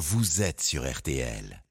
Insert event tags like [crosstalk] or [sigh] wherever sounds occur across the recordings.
vous êtes sur RTL.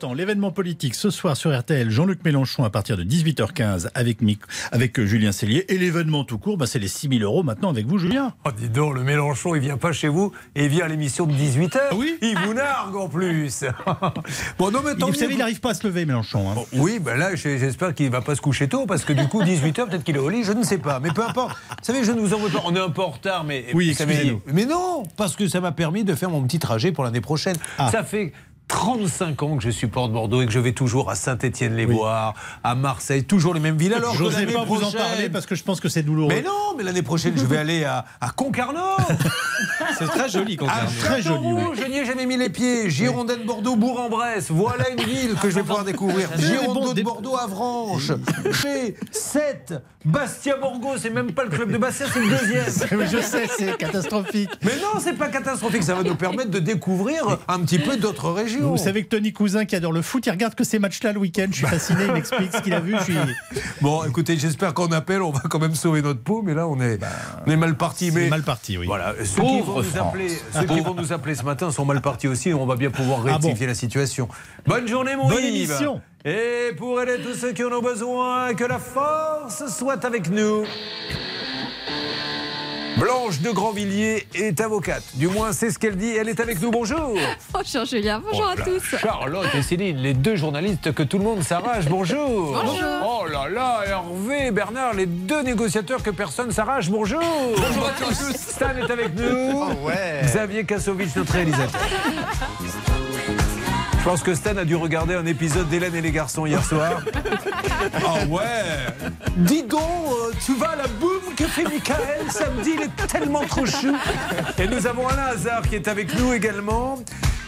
Temps, l'événement politique ce soir sur RTL, Jean-Luc Mélenchon à partir de 18h15 avec, Mick- avec euh, Julien Cellier. Et l'événement tout court, bah, c'est les 6000 euros maintenant avec vous, Julien. Oh, dis donc, le Mélenchon, il vient pas chez vous et il vient à l'émission de 18h. Oui. Il vous nargue en plus. [laughs] bon, non, mais Il, tant vous mieux. savez, il n'arrive pas à se lever, Mélenchon. hein. Bon, oui, ben là, j'espère qu'il va pas se coucher tôt parce que du coup, 18h, peut-être qu'il est au lit, je ne sais pas. Mais peu importe. Vous savez, je ne vous en veux pas. On est un peu en retard, mais. Oui, vous savez-. Mais non, parce que ça m'a permis de faire mon petit trajet pour l'année prochaine. Ah. Ça fait. 35 ans que je supporte Bordeaux et que je vais toujours à Saint-Étienne-les-Bois, à Marseille, toujours les mêmes villes. Alors J'osais l'année pas vous en parler parce que je pense que c'est douloureux. Mais non, mais l'année prochaine, je vais [laughs] aller à, à Concarneau. [laughs] C'est très joli, À Concarneau. très joli, oui. je n'y ai jamais mis les pieds. Girondin de Bordeaux, Bourg-en-Bresse. Voilà une ville que je vais pouvoir découvrir. [laughs] Bons- de Bordeaux, Avranches. Chez 7. Bastia-Borgo, c'est même pas le club de Bastia, c'est le deuxième. Je sais, c'est catastrophique. Mais non, c'est pas catastrophique. Ça va nous permettre de découvrir un petit peu d'autres régions. Vous savez que Tony Cousin, qui adore le foot, il regarde que ces matchs-là le week-end. Je suis fasciné, il m'explique ce qu'il a vu. Je suis... [laughs] Bon, écoutez, j'espère qu'en appel, on va quand même sauver notre peau, mais là, on est, on est mal parti. C'est Mais mal parti, oui. Voilà, ceux, qui vont, nous appeler, ceux qui vont nous appeler ce matin sont mal partis aussi. On va bien pouvoir Ah bon rectifier la situation. Bonne journée, mon Bonne Yves. émission. Et pour aider tous ceux qui en ont besoin, que la force soit avec nous. Blanche de Grandvilliers est avocate. Du moins, c'est ce qu'elle dit. Elle est avec nous. Bonjour. [laughs] Bonjour Julien, bonjour Oh à tous. Charlotte et Céline, les deux journalistes que tout le monde s'arrache. Bonjour. Bonjour. Oh là là, Hervé, Bernard, les deux négociateurs que personne s'arrache. Bonjour. Bonjour à tous. Stan est avec nous. Xavier Kassovitch, notre réalisateur. [laughs] Je pense que Stan a dû regarder un épisode d'Hélène et les garçons hier soir. [laughs] Ah ouais Dis donc, euh, tu vas à la boum que fait Michael samedi, il est tellement trop chou. Et nous avons Alain Hazard qui est avec nous également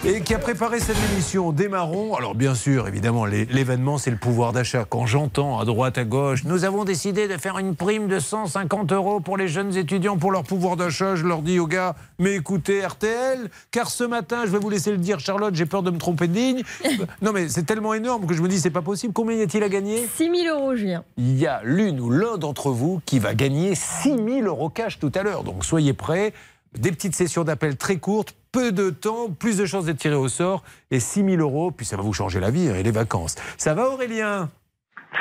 et qui a préparé cette émission. Démarrons. Alors bien sûr, évidemment, l'événement, c'est le pouvoir d'achat. Quand j'entends à droite, à gauche, nous avons décidé de faire une prime de 150 euros pour les jeunes étudiants pour leur pouvoir d'achat, je leur dis aux gars, mais écoutez RTL, car ce matin, je vais vous laisser le dire, Charlotte, j'ai peur de me tromper de ligne. [laughs] Non mais c'est tellement énorme que je me dis, c'est pas possible. Combien y a-t-il à gagner? 6 000 euros Julien. il y a l'une ou l'un d'entre vous qui va gagner 6 000 euros cash tout à l'heure. Donc soyez prêts. Des petites sessions d'appel très courtes, peu de temps, plus de chances d'être tiré au sort et 6 000 euros. Puis ça va vous changer la vie hein, et les vacances. Ça va Aurélien?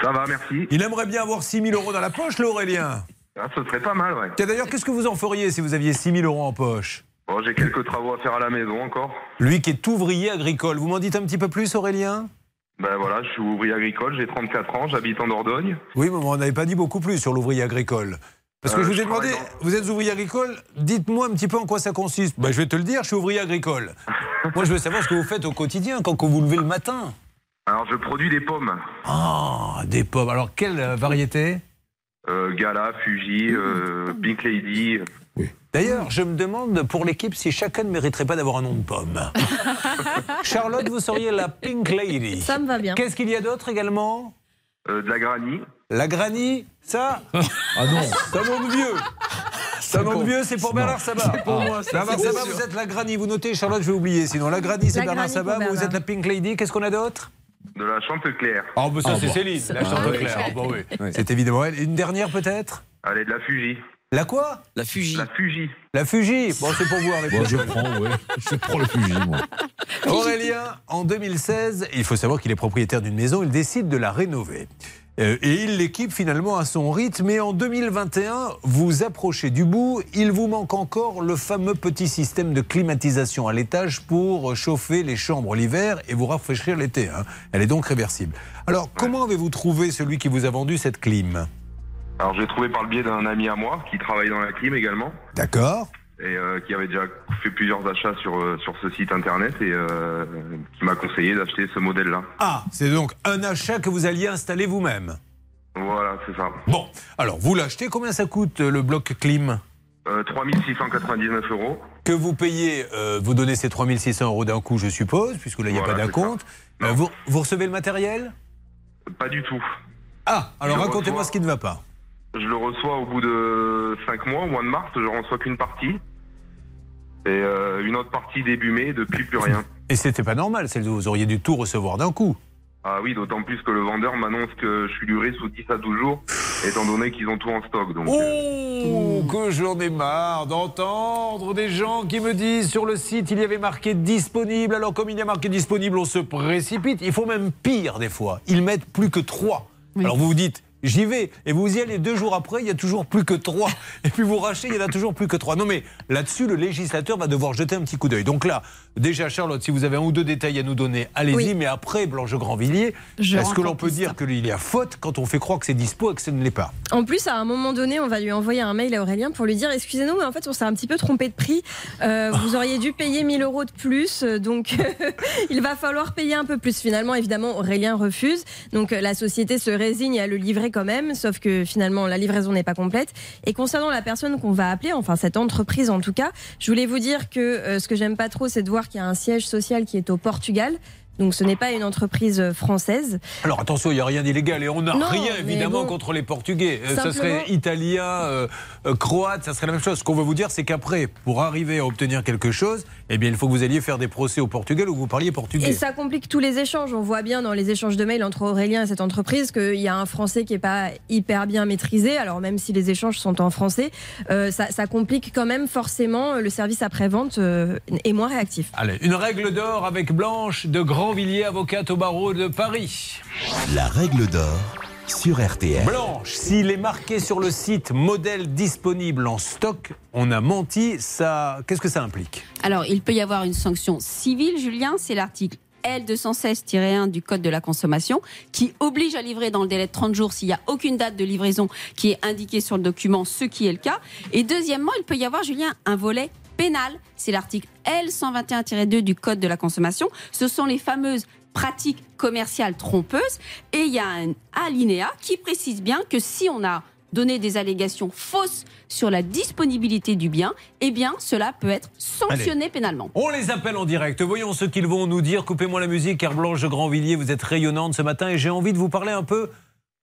Ça va, merci. Il aimerait bien avoir 6 000 euros dans la poche, l'Aurélien. Ah, ce serait pas mal, ouais. D'ailleurs, qu'est-ce que vous en feriez si vous aviez 6 000 euros en poche? Bon, j'ai quelques travaux à faire à la maison encore. Lui qui est ouvrier agricole, vous m'en dites un petit peu plus Aurélien? Ben voilà, je suis ouvrier agricole, j'ai 34 ans, j'habite en Dordogne. Oui, mais on n'avait pas dit beaucoup plus sur l'ouvrier agricole. Parce que Euh, je vous ai demandé, vous êtes ouvrier agricole, dites-moi un petit peu en quoi ça consiste. Ben, je vais te le dire, je suis ouvrier agricole. [laughs] Moi, je veux savoir ce que vous faites au quotidien quand vous vous levez le matin. Alors, je produis des pommes. Ah, des pommes. Alors, quelle euh, variété? Euh, Gala, Fuji, euh, Pink Lady. D'ailleurs, je me demande pour l'équipe si chacun ne mériterait pas d'avoir un nom de pomme. [laughs] Charlotte, vous seriez la Pink Lady. Ça me va bien. Qu'est-ce qu'il y a d'autre également? Euh, de la granny. La granny, ça Ah non. Nom de vieux. Nom de vieux, c'est pour Bernard Sabat. C'est pour moi. Bernard Sabat, vous êtes la granny. Vous notez, Charlotte, je vais oublier. Sinon, la granny, c'est Bernard Sabat. Vous, vous êtes la Pink Lady. Qu'est-ce qu'on a d'autre? De la Chanteclair. Oh, bah ça, Ah, c'est. Céline, la Ah, Chanteclair. oui. Ah, bah oui. C'est évidemment elle. Une dernière, peut-être? Allez, de la Fuji. La quoi? La Fuji. La Fuji. La Fuji. Bon, c'est pour voir les Bon, je prends, oui. Je prends le Fuji, moi. Aurélien, en 2016, il faut savoir qu'il est propriétaire d'une maison, il décide de la rénover. Euh, et il l'équipe finalement à son rythme. Mais en 2021, vous approchez du bout. Il vous manque encore le fameux petit système de climatisation à l'étage pour chauffer les chambres l'hiver et vous rafraîchir l'été. hein. Elle est donc réversible. Alors, comment avez-vous trouvé celui qui vous a vendu cette clim? Alors, j'ai trouvé par le biais d'un ami à moi qui travaille dans la clim également. D'accord Et euh, qui avait déjà fait plusieurs achats sur, euh, sur ce site internet et euh, qui m'a conseillé d'acheter ce modèle-là. Ah, c'est donc un achat que vous alliez installer vous-même. Voilà, c'est ça. Bon, alors vous l'achetez, combien ça coûte le bloc clim? Euh, 3699 euros. que vous payez, vous donnez ces 3600 euros d'un coup, je suppose, puisque là, il n'y a Voilà, pas d'acompte. vous, vous recevez le matériel? Pas du tout. Ah, alors racontez-moi ce qui ne va pas. Je le reçois au bout de 5 mois, au mois de mars, je reçois qu'une partie. Et euh, une autre partie début mai, depuis plus rien. Et c'était pas normal, c'est- vous auriez dû tout recevoir d'un coup. Ah oui, d'autant plus que le vendeur m'annonce que je suis livré sous 10 à 12 jours, étant donné qu'ils ont tout en stock. Donc, euh, Oh, que j'en ai marre d'entendre des gens qui me disent sur le site il y avait marqué disponible. Alors comme il y a marqué disponible, on se précipite. Il faut même pire des fois. Ils mettent plus que trois. Alors vous vous dites. J'y vais. Et vous y allez deux jours après, il y a toujours plus que trois. [laughs] Et puis vous rachetez, il y en a toujours plus que trois. Non mais là-dessus, le législateur va devoir jeter un petit coup d'œil. Donc là, déjà Charlotte, si vous avez un ou deux détails à nous donner, allez-y. Oui. Mais après, Blanche Grandvilliers, est-ce que l'on peut dire qu'il y a faute quand on fait croire que c'est dispo et que ce ne l'est pas En plus, à un moment donné, on va lui envoyer un mail à Aurélien pour lui dire Excusez-nous, mais en fait, on s'est un petit peu trompé de prix. Euh, vous auriez dû payer 1000 euros de plus, euh, donc [laughs] il va falloir payer un peu plus. Finalement, évidemment, Aurélien refuse. Donc euh, la société se résigne à le livrer quand même, sauf que finalement, la livraison n'est pas complète. Et concernant la personne qu'on va appeler, enfin cette entreprise en tout cas, je voulais vous dire que euh, ce que j'aime pas trop, c'est de voir qu'il y a un siège social qui est au Portugal. Donc ce n'est pas une entreprise euh, française. Alors attention, il n'y a rien d'illégal et on n'a rien évidemment bon. contre les Portugais. Euh, Ça serait italien, euh, croate, ça serait la même chose. Ce qu'on veut vous dire, c'est qu'après, pour arriver à obtenir quelque chose, eh bien, il faut que vous alliez faire des procès au Portugal où vous parliez portugais. Et ça complique tous les échanges. On voit bien dans les échanges de mails entre Aurélien et cette entreprise qu'il y a un français qui n'est pas hyper bien maîtrisé. Alors même si les échanges sont en français, euh, ça, ça complique quand même forcément le service après-vente euh, est moins réactif. Allez, une règle d'or avec Blanche de Grandvilliers, avocate au barreau de Paris. La règle d'or sur RTL. Blanche, s'il est marqué sur le site modèle disponible en stock, on a menti, ça, qu'est-ce que ça implique? Alors, il peut y avoir une sanction civile, Julien, c'est l'article L216-1 du Code de la consommation qui oblige à livrer dans le délai de 30 jours s'il n'y a aucune date de livraison qui est indiquée sur le document, ce qui est le cas. Et deuxièmement, il peut y avoir, Julien, un volet pénal, c'est l'article L121-2 du Code de la consommation. Ce sont les fameuses pratiques commerciales trompeuses et il y a un alinéa qui précise bien que si on a donné des allégations fausses sur la disponibilité du bien, eh bien cela peut être sanctionné pénalement. On les appelle en direct. Voyons ce qu'ils vont nous dire. Coupez-moi la musique, car Blanche de Grandvilliers, vous êtes rayonnante ce matin et j'ai envie de vous parler un peu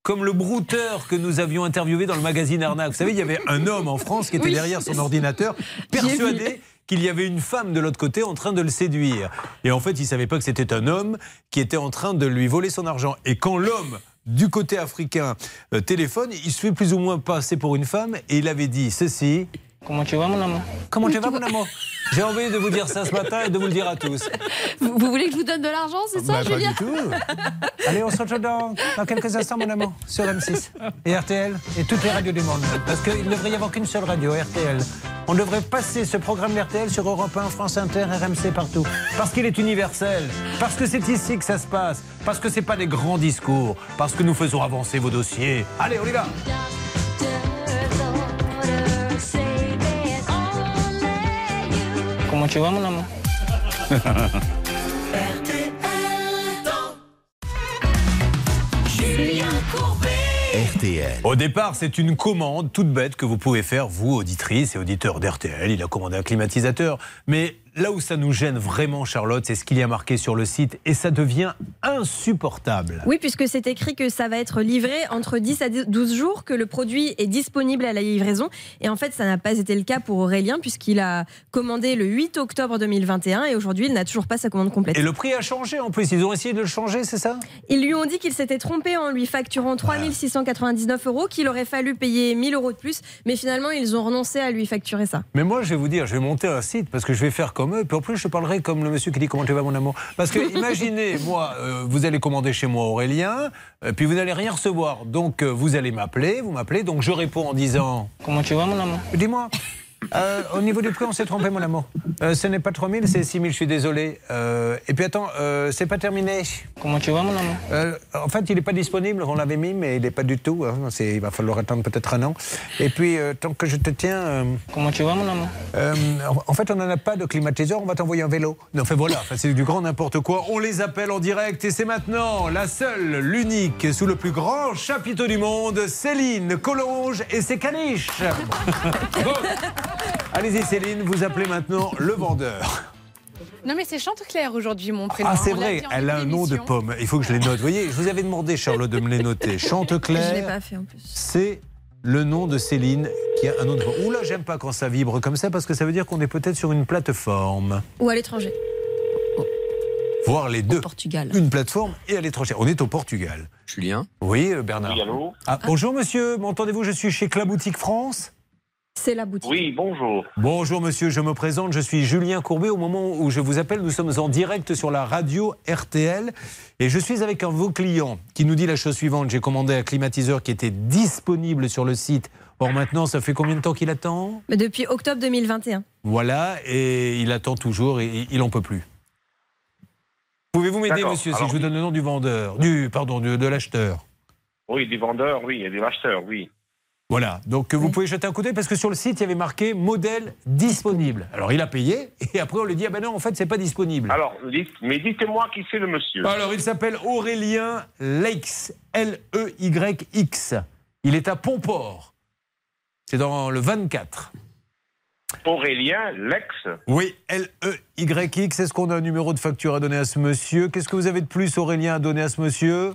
comme le brouteur que nous avions interviewé dans le magazine Arnaque. Vous savez, il y avait un homme en France qui était Oui. derrière son ordinateur, persuadé qu'il y avait une femme de l'autre côté en train de le séduire. Et en fait, il savait pas que c'était un homme qui était en train de lui voler son argent. Et quand l'homme du côté africain euh, téléphone, il se fait plus ou moins passer pour une femme et il avait dit ceci. Comment tu vas, mon amour Comment tu vas, mon amour J'ai envie de vous dire ça ce matin et de vous le dire à tous. Vous, vous voulez que je vous donne de l'argent, c'est ça, Bah, pas Julien du tout. [laughs] Allez, on se retrouve dans, dans quelques instants, mon amour, sur M6 et RTL et toutes les radios du monde. Parce qu'il ne devrait y avoir qu'une seule radio, RTL. On devrait passer ce programme d'RTL sur Europe 1, France Inter, RMC partout. Parce qu'il est universel. Parce que c'est ici que ça se passe. Parce que c'est pas des grands discours. Parce que nous faisons avancer vos dossiers. Allez, on y va. Comment tu vas, mon amour RTL. Au départ, c'est une commande toute bête que vous pouvez faire, vous, auditrices et auditeurs d'RTL. Il a commandé un climatisateur. Mais là où ça nous gêne vraiment, Charlotte, c'est ce qu'il y a marqué sur le site et ça devient insupportable. Oui, puisque c'est écrit que ça va être livré entre 10 à 12 jours, que le produit est disponible à la livraison. Et en fait, ça n'a pas été le cas pour Aurélien, puisqu'il a commandé le 8 octobre 2021 et aujourd'hui, il n'a toujours pas sa commande complète. Et le prix a changé en plus. Ils ont essayé de le changer, c'est ça? Ils lui ont dit qu'il s'était trompé en lui facturant 3699 euros, qu'il aurait fallu payer 1000 euros de plus, mais finalement, ils ont renoncé à lui facturer ça. Mais moi, je vais vous dire, je vais monter un site parce que je vais faire comme eux. Puis en plus, je parlerai comme le monsieur qui dit comment tu vas, mon amour. Parce que [laughs] imaginez, moi, euh, vous allez commander chez moi Aurélien, euh, puis vous n'allez rien recevoir. Donc, euh, vous allez m'appeler, vous m'appelez, donc je réponds en disant Comment tu vas, mon amour? Dis-moi, euh, au niveau du prix, on s'est trompé, mon amour. Euh, ce n'est pas 3000, c'est 6000, je suis désolé. Euh, et puis attends, euh, c'est pas terminé. Comment tu vas, mon amour? Euh, en fait, il n'est pas disponible, on l'avait mis, mais il n'est pas du tout. hein. Il va falloir attendre peut-être un an. Et puis, euh, tant que je te tiens. euh, Comment tu vas, mon amour? euh, en fait, on n'en a pas de climatiseur, on va t'envoyer un vélo. Non, enfin voilà, c'est du grand n'importe quoi. On les appelle en direct et c'est maintenant la seule, l'unique, sous le plus grand chapiteau du monde, Céline Collonge et ses caniches. Bon. [laughs] Allez-y Céline, vous appelez maintenant le vendeur. Non mais c'est Chanteclair aujourd'hui mon prénom. Ah c'est vrai, elle a un nom de pomme. Il faut que je les note. Vous voyez, je vous avais demandé Charlotte de me les noter. [laughs] Je ne l'ai Chanteclair, pas fait en plus. c'est le nom de Céline qui a un nom de pomme. Oula, j'aime pas quand ça vibre comme ça parce que ça veut dire qu'on est peut-être sur une plateforme. Ou à l'étranger. voir les deux. Portugal. Une plateforme et trop chère. On est au Portugal. Julien Oui, euh, Bernard. Oui, allô Ah, bonjour monsieur, m'entendez-vous? Je suis chez Claboutique France. C'est la boutique. Oui, bonjour. Bonjour monsieur, je me présente, je suis Julien Courbet. Au moment où je vous appelle, nous sommes en direct sur la radio RTL et je suis avec un de vos clients qui nous dit la chose suivante. J'ai commandé un climatiseur qui était disponible sur le site. Or maintenant, ça fait combien de temps qu'il attend? Mais depuis octobre 2021. Voilà, et il attend toujours et il n'en peut plus. Pouvez-vous m'aider monsieur si Alors, je vous donne le nom du vendeur, du pardon, de, de l'acheteur? Oui, des vendeurs, oui, et des acheteurs, oui. Voilà, donc vous pouvez jeter un coup d'œil parce que sur le site, il y avait marqué modèle disponible. Alors il a payé et après on lui dit ah ben non, en fait, c'est pas disponible. Alors, mais dites-moi qui c'est le monsieur. Alors il s'appelle Aurélien Leix, L-E-Y-X. Il est à Pomport. C'est dans le 24. Aurélien Lex. Oui, L-E-Y-X. Est-ce qu'on a un numéro de facture à donner à ce monsieur? Qu'est-ce que vous avez de plus, Aurélien, à donner à ce monsieur?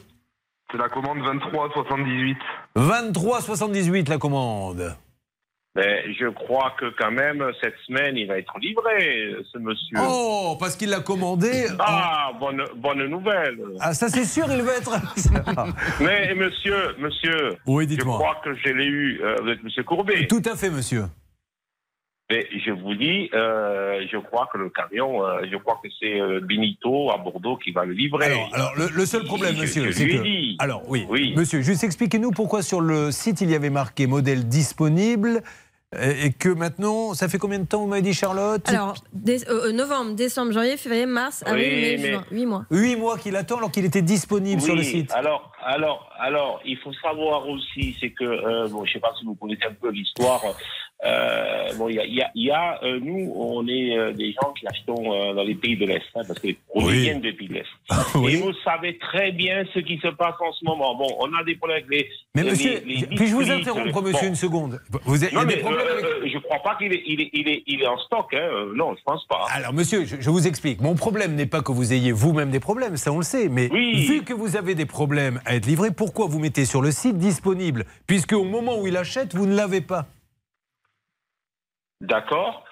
C'est la commande 2378. 23,78 la commande. Mais je crois que quand même, cette semaine, il va être livré, ce monsieur. Oh, parce qu'il l'a commandé. en- Ah, bonne, bonne nouvelle. Ah, ça c'est sûr, il va être. [laughs] Mais monsieur, monsieur, oui, je crois que je l'ai eu. euh, vous êtes monsieur Courbet. Tout à fait, monsieur. Mais je vous dis, euh, je crois que le camion, euh, je crois que c'est euh, Benito à Bordeaux qui va le livrer. Alors, alors, le, le seul problème, monsieur, c'est que. Alors, oui, Oui. monsieur, juste expliquez-nous pourquoi sur le site il y avait marqué modèle disponible euh, et que maintenant, ça fait combien de temps, vous m'avez dit, Charlotte? Alors, dé- euh, novembre, décembre, janvier, février, mars, avril, Oui, mai, mais- juin. 8 mois. Huit mois qu'il attend alors qu'il était disponible sur le site. Alors, alors, alors, il faut savoir aussi, c'est que, euh, bon, je sais pas si vous connaissez un peu l'histoire. Euh, bon, il y a, y a, y a, euh, nous, on est euh, des gens qui achetons euh, dans les pays de l'Est, hein, parce qu'on Oui. vient des pays de l'Est. Oui. Et vous savez très bien ce qui se passe en ce moment. Bon, on a des problèmes avec les. Mais les- monsieur, les puis-je vous interrompre, euh, monsieur, bon. une seconde? Vous avez, Non, mais problèmes euh, avec- je crois pas qu'il est, il est, il est, il est en stock. Hein. Non, je pense pas. Alors, monsieur, je, je vous explique. Mon problème n'est pas que vous ayez vous-même des problèmes, ça on le sait. Mais Oui. vu que vous avez des problèmes à être livrés, pourquoi vous mettez sur le site disponible? Puisque au moment où il achète, vous ne l'avez pas. D'accord.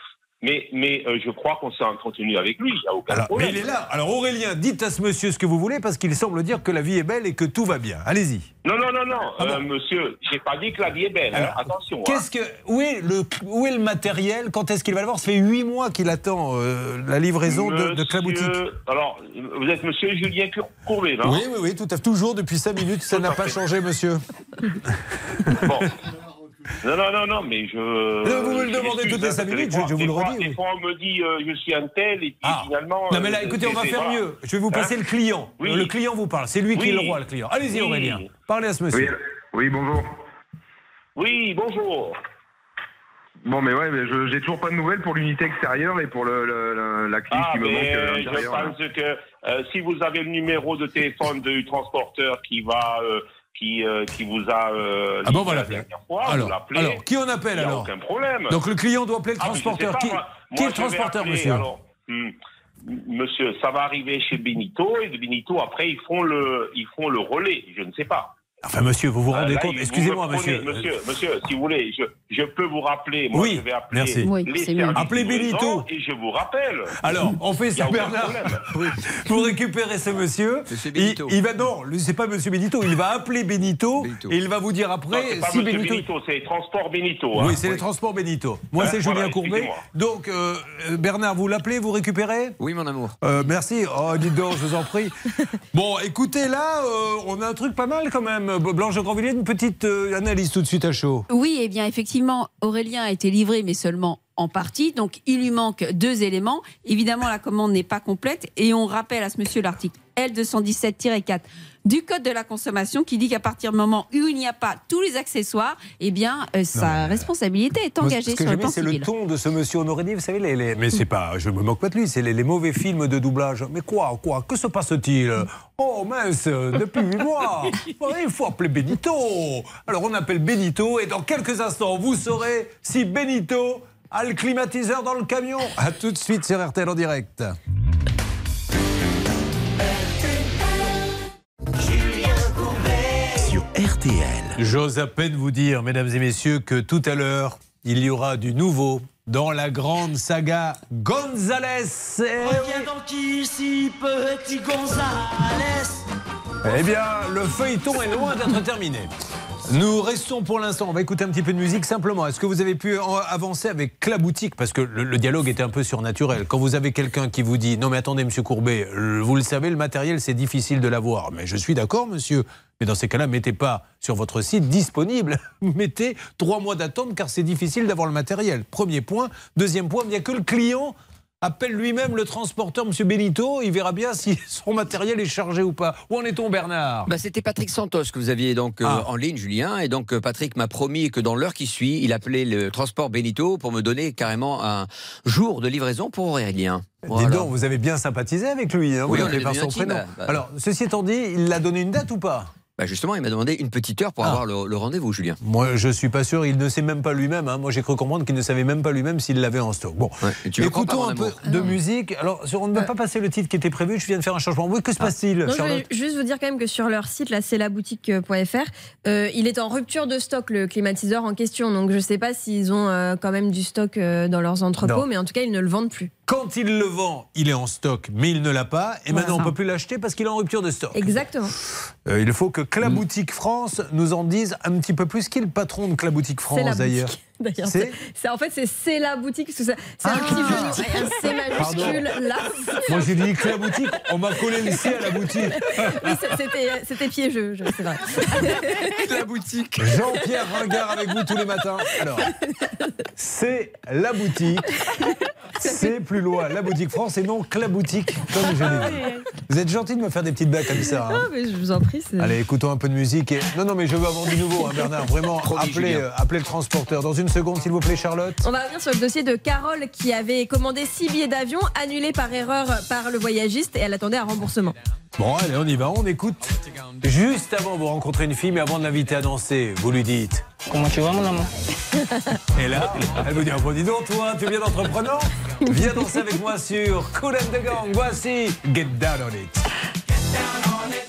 Mais, mais euh, je crois qu'on s'est entretenu avec lui. Il a aucun Alors, mais problème. il est là. Alors Aurélien, dites à ce monsieur ce que vous voulez parce qu'il semble dire que la vie est belle et que tout va bien. Allez-y. Non, non, non, non, Ah bon euh, monsieur, j'ai pas dit que la vie est belle. hein. Alors, Attention. hein. Qu'est-ce que où est le où est le matériel? Quand est-ce qu'il va le voir Ça fait huit mois qu'il attend euh, la livraison de, de Claboutique. Alors, vous êtes monsieur Julien Courbet, non? Oui, oui, oui, tout à fait. Toujours depuis cinq minutes, ça n'a pas fait. changé, monsieur. Bon. [laughs] Non, non, non, non, mais je. Non, vous me le demandez toutes les hein, cinq parce que minutes, je- je vous le redis, Des oui. fois, on me dit euh, je suis un tel, et puis Ah. finalement. Non, mais là, euh, écoutez, on va faire mieux. Je vais vous passer Hein le client. Oui. Le client vous parle. C'est lui qui est le roi, le client. Allez-y, Oui. Aurélien. Parlez à ce monsieur. oui, bonjour. Oui, bonjour. Bon, mais ouais, mais je- j'ai toujours pas de nouvelles pour l'unité extérieure et pour le, le- le- la clé Ah, qui me manque mais euh, je là. pense que euh, si vous avez le numéro de téléphone du transporteur qui va. euh, qui, euh, qui vous a. euh, Ah bon, on va livré la l'appeler. dernière fois, vous Alors, qui on appelle a alors aucun problème. Donc le client doit appeler le Ah, transporteur. qui moi. qui est le transporteur, appeler, monsieur alors, hmm, Monsieur, ça va arriver chez Benito et de Benito après ils font le ils font le relais. Je ne sais pas. Enfin, monsieur, vous vous rendez Euh, là, compte vous Excusez-moi, monsieur. Monsieur, monsieur, si vous voulez, je, je peux vous rappeler. Moi, Oui, je vais appeler merci. Oui, les Appelez Benito. Et je vous rappelle. Alors, on fait ça, Bernard. [laughs] Pour récupérer ce monsieur, Monsieur il, Benito. il va non, c'est pas Monsieur Benito, il va appeler Benito, Benito. et il va vous dire Non, après c'est pas si Monsieur Benito. Benito, c'est Transport Benito. hein. Oui, c'est les transports Benito. Moi, Hein, c'est voilà, Julien Courbet. Donc, euh, euh, Bernard, vous l'appelez, vous récupérez? Oui, mon amour. Euh, merci. Oh, dites donc, je vous en prie. [laughs] Bon, écoutez, là, euh, on a un truc pas mal quand même. Blanche de Grandvilliers, une petite euh, analyse tout de suite à chaud. Oui, eh bien, effectivement, Aurélien a été livré, mais seulement en partie. Donc, il lui manque deux éléments. Évidemment, la commande n'est pas complète. Et on rappelle à ce monsieur l'article L217-4 du Code de la consommation qui dit qu'à partir du moment où il n'y a pas tous les accessoires, eh bien, euh, sa responsabilité est engagée sur le plan c'est le ton de ce monsieur. Dit, vous savez, les, les- mais c'est pas, je me moque pas de lui, c'est les, les mauvais films de doublage. Mais quoi, quoi, que se passe-t-il? Oh mince, depuis huit mois, [laughs] Ouais, il faut appeler Benito. Alors on appelle Benito et dans quelques instants, vous saurez si Benito a le climatiseur dans le camion. À tout de suite sur RTL en direct. RTL. J'ose à peine vous dire, mesdames et messieurs, que tout à l'heure, il y aura du nouveau dans la grande saga Gonzales. Reviens donc ici, petit Gonzales. Eh bien, le feuilleton est loin d'être terminé. Nous restons pour l'instant, on va écouter un petit peu de musique simplement. Est-ce que vous avez pu en- avancer avec Claboutique Parce que le, dialogue était un peu surnaturel. Quand vous avez quelqu'un qui vous dit Non, mais attendez, monsieur Courbet, euh, vous le savez, le matériel, c'est difficile de l'avoir. Mais je suis d'accord, monsieur. Mais dans ces cas-là, mettez pas sur votre site disponible. [laughs] Mettez trois mois d'attente car c'est difficile d'avoir le matériel. Premier point. Deuxième point, il n'y a que le client appelle lui-même le transporteur, monsieur Benito. Il verra bien si [laughs] son matériel est chargé ou pas. Où en est-on, Bernard? Bah, C'était Patrick Santos que vous aviez donc euh, Ah. en ligne, Julien. Et donc euh, Patrick m'a promis que dans l'heure qui suit, il appelait le transport Benito pour me donner carrément un jour de livraison pour Aurélien. Dis donc, vous avez bien sympathisé avec lui. Hein, vous on par son prénom. bah, bah. Alors, ceci étant dit, il l'a donné une date ou pas? Bah, justement, il m'a demandé une petite heure pour Ah. avoir le, le rendez-vous, Julien. Moi, je suis pas sûr. Il ne sait même pas lui-même. hein. Moi, j'ai cru comprendre qu'il ne savait même pas lui-même s'il l'avait en stock. Bon, tu crois écoutons un peu de musique. Alors, on ne va pas passer le titre qui était prévu. Je viens de faire un changement. Oui, que se passe-t-il, Non, je juste vous dire quand même que sur leur site, là, c'est laboutique.fr, euh, il est en rupture de stock, le climatiseur en question. Donc je ne sais pas s'ils ont euh, quand même du stock euh, dans leurs entrepôts, Non. mais en tout cas, ils ne le vendent plus. Quand il le vend, il est en stock, mais il ne l'a pas. Et Voilà. maintenant, on ne peut plus l'acheter parce qu'il est en rupture de stock. Exactement. Euh, il faut que Mm. Claboutique France nous en dise un petit peu plus. Qui est le patron de Claboutique France, d'ailleurs. [laughs] D'ailleurs, C'est c'est- c'est- en fait c'est c'est la boutique que c'est un petit jeu, et un C majuscule là. Moi, j'ai dit Claboutique. On m'a collé le C à la boutique. [laughs] Oui, c'est- c'était c'était piégeux, je- c'est vrai. [laughs] La boutique. Jean-Pierre Ringard avec vous tous les matins. Alors, c'est la boutique. C'est plus loin, la boutique France et non que la boutique, comme je l'ai dit. Vous êtes gentil de me faire des petites blagues comme ça. hein. Ah, mais je vous en prie. c'est- Allez, écoutons un peu de musique. Et... Non, non, mais je veux avoir du nouveau, hein, Bernard. Vraiment, appelez, euh, appelez le transporteur. Dans une seconde, s'il vous plaît, Charlotte. On va revenir sur le dossier de Carole qui avait commandé six billets d'avion annulés par erreur par le voyagiste et elle attendait un remboursement. Bon, allez, on y va, on écoute. Juste avant, vous rencontrez une fille, mais avant de l'inviter à danser, vous lui dites. Comment tu vas, mon amour Et là, elle vous dit oh, bon, dis donc, toi, tu viens d'entrepreneur Viens danser avec moi sur Cool and the Gang. Voici Get Down on It. Come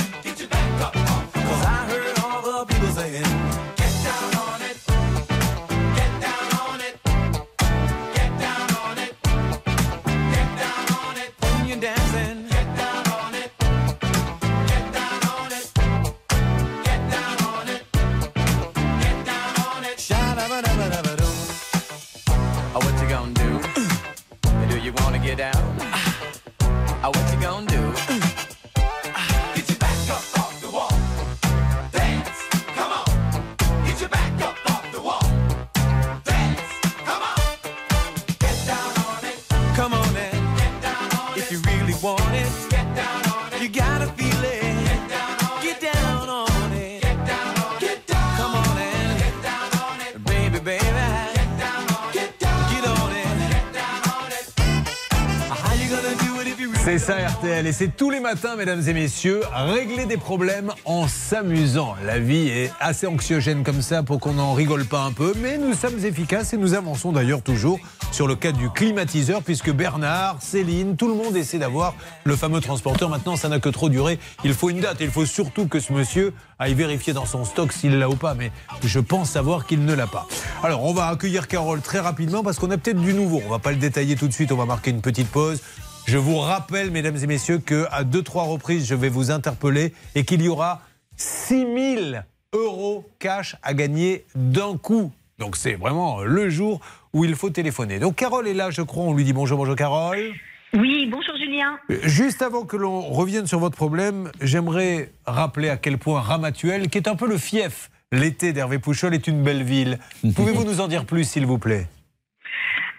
Et c'est tous les matins, mesdames et messieurs, régler des problèmes en s'amusant. La vie est assez anxiogène comme ça pour qu'on n'en rigole pas un peu, mais nous sommes efficaces et nous avançons d'ailleurs toujours sur le cas du climatiseur puisque Bernard, Céline, tout le monde essaie d'avoir le fameux transporteur. Maintenant, ça n'a que trop duré. Il faut une date il faut surtout que ce monsieur aille vérifier dans son stock s'il l'a ou pas, mais je pense savoir qu'il ne l'a pas. Alors, on va accueillir Carole très rapidement parce qu'on a peut-être du nouveau. On va pas le détailler tout de suite, on va marquer une petite pause. Je vous rappelle, mesdames et messieurs, qu'à deux, trois reprises, je vais vous interpeller et qu'il y aura 6000 euros cash à gagner d'un coup. Donc c'est vraiment le jour où il faut téléphoner. Donc Carole est là, je crois. On lui dit bonjour, bonjour Carole. Oui, bonjour Julien. Juste avant que l'on revienne sur votre problème, j'aimerais rappeler à quel point Ramatuel, qui est un peu le fief, l'été d'Hervé Pouchol, est une belle ville. [laughs] Pouvez-vous nous en dire plus, s'il vous plaît?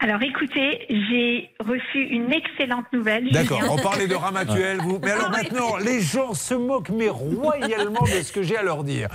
Alors écoutez, j'ai reçu une excellente nouvelle. D'accord, on [laughs] parlait de Ramatuel. Vous... Mais alors maintenant, les gens se moquent, mais royalement de ce que j'ai à leur dire.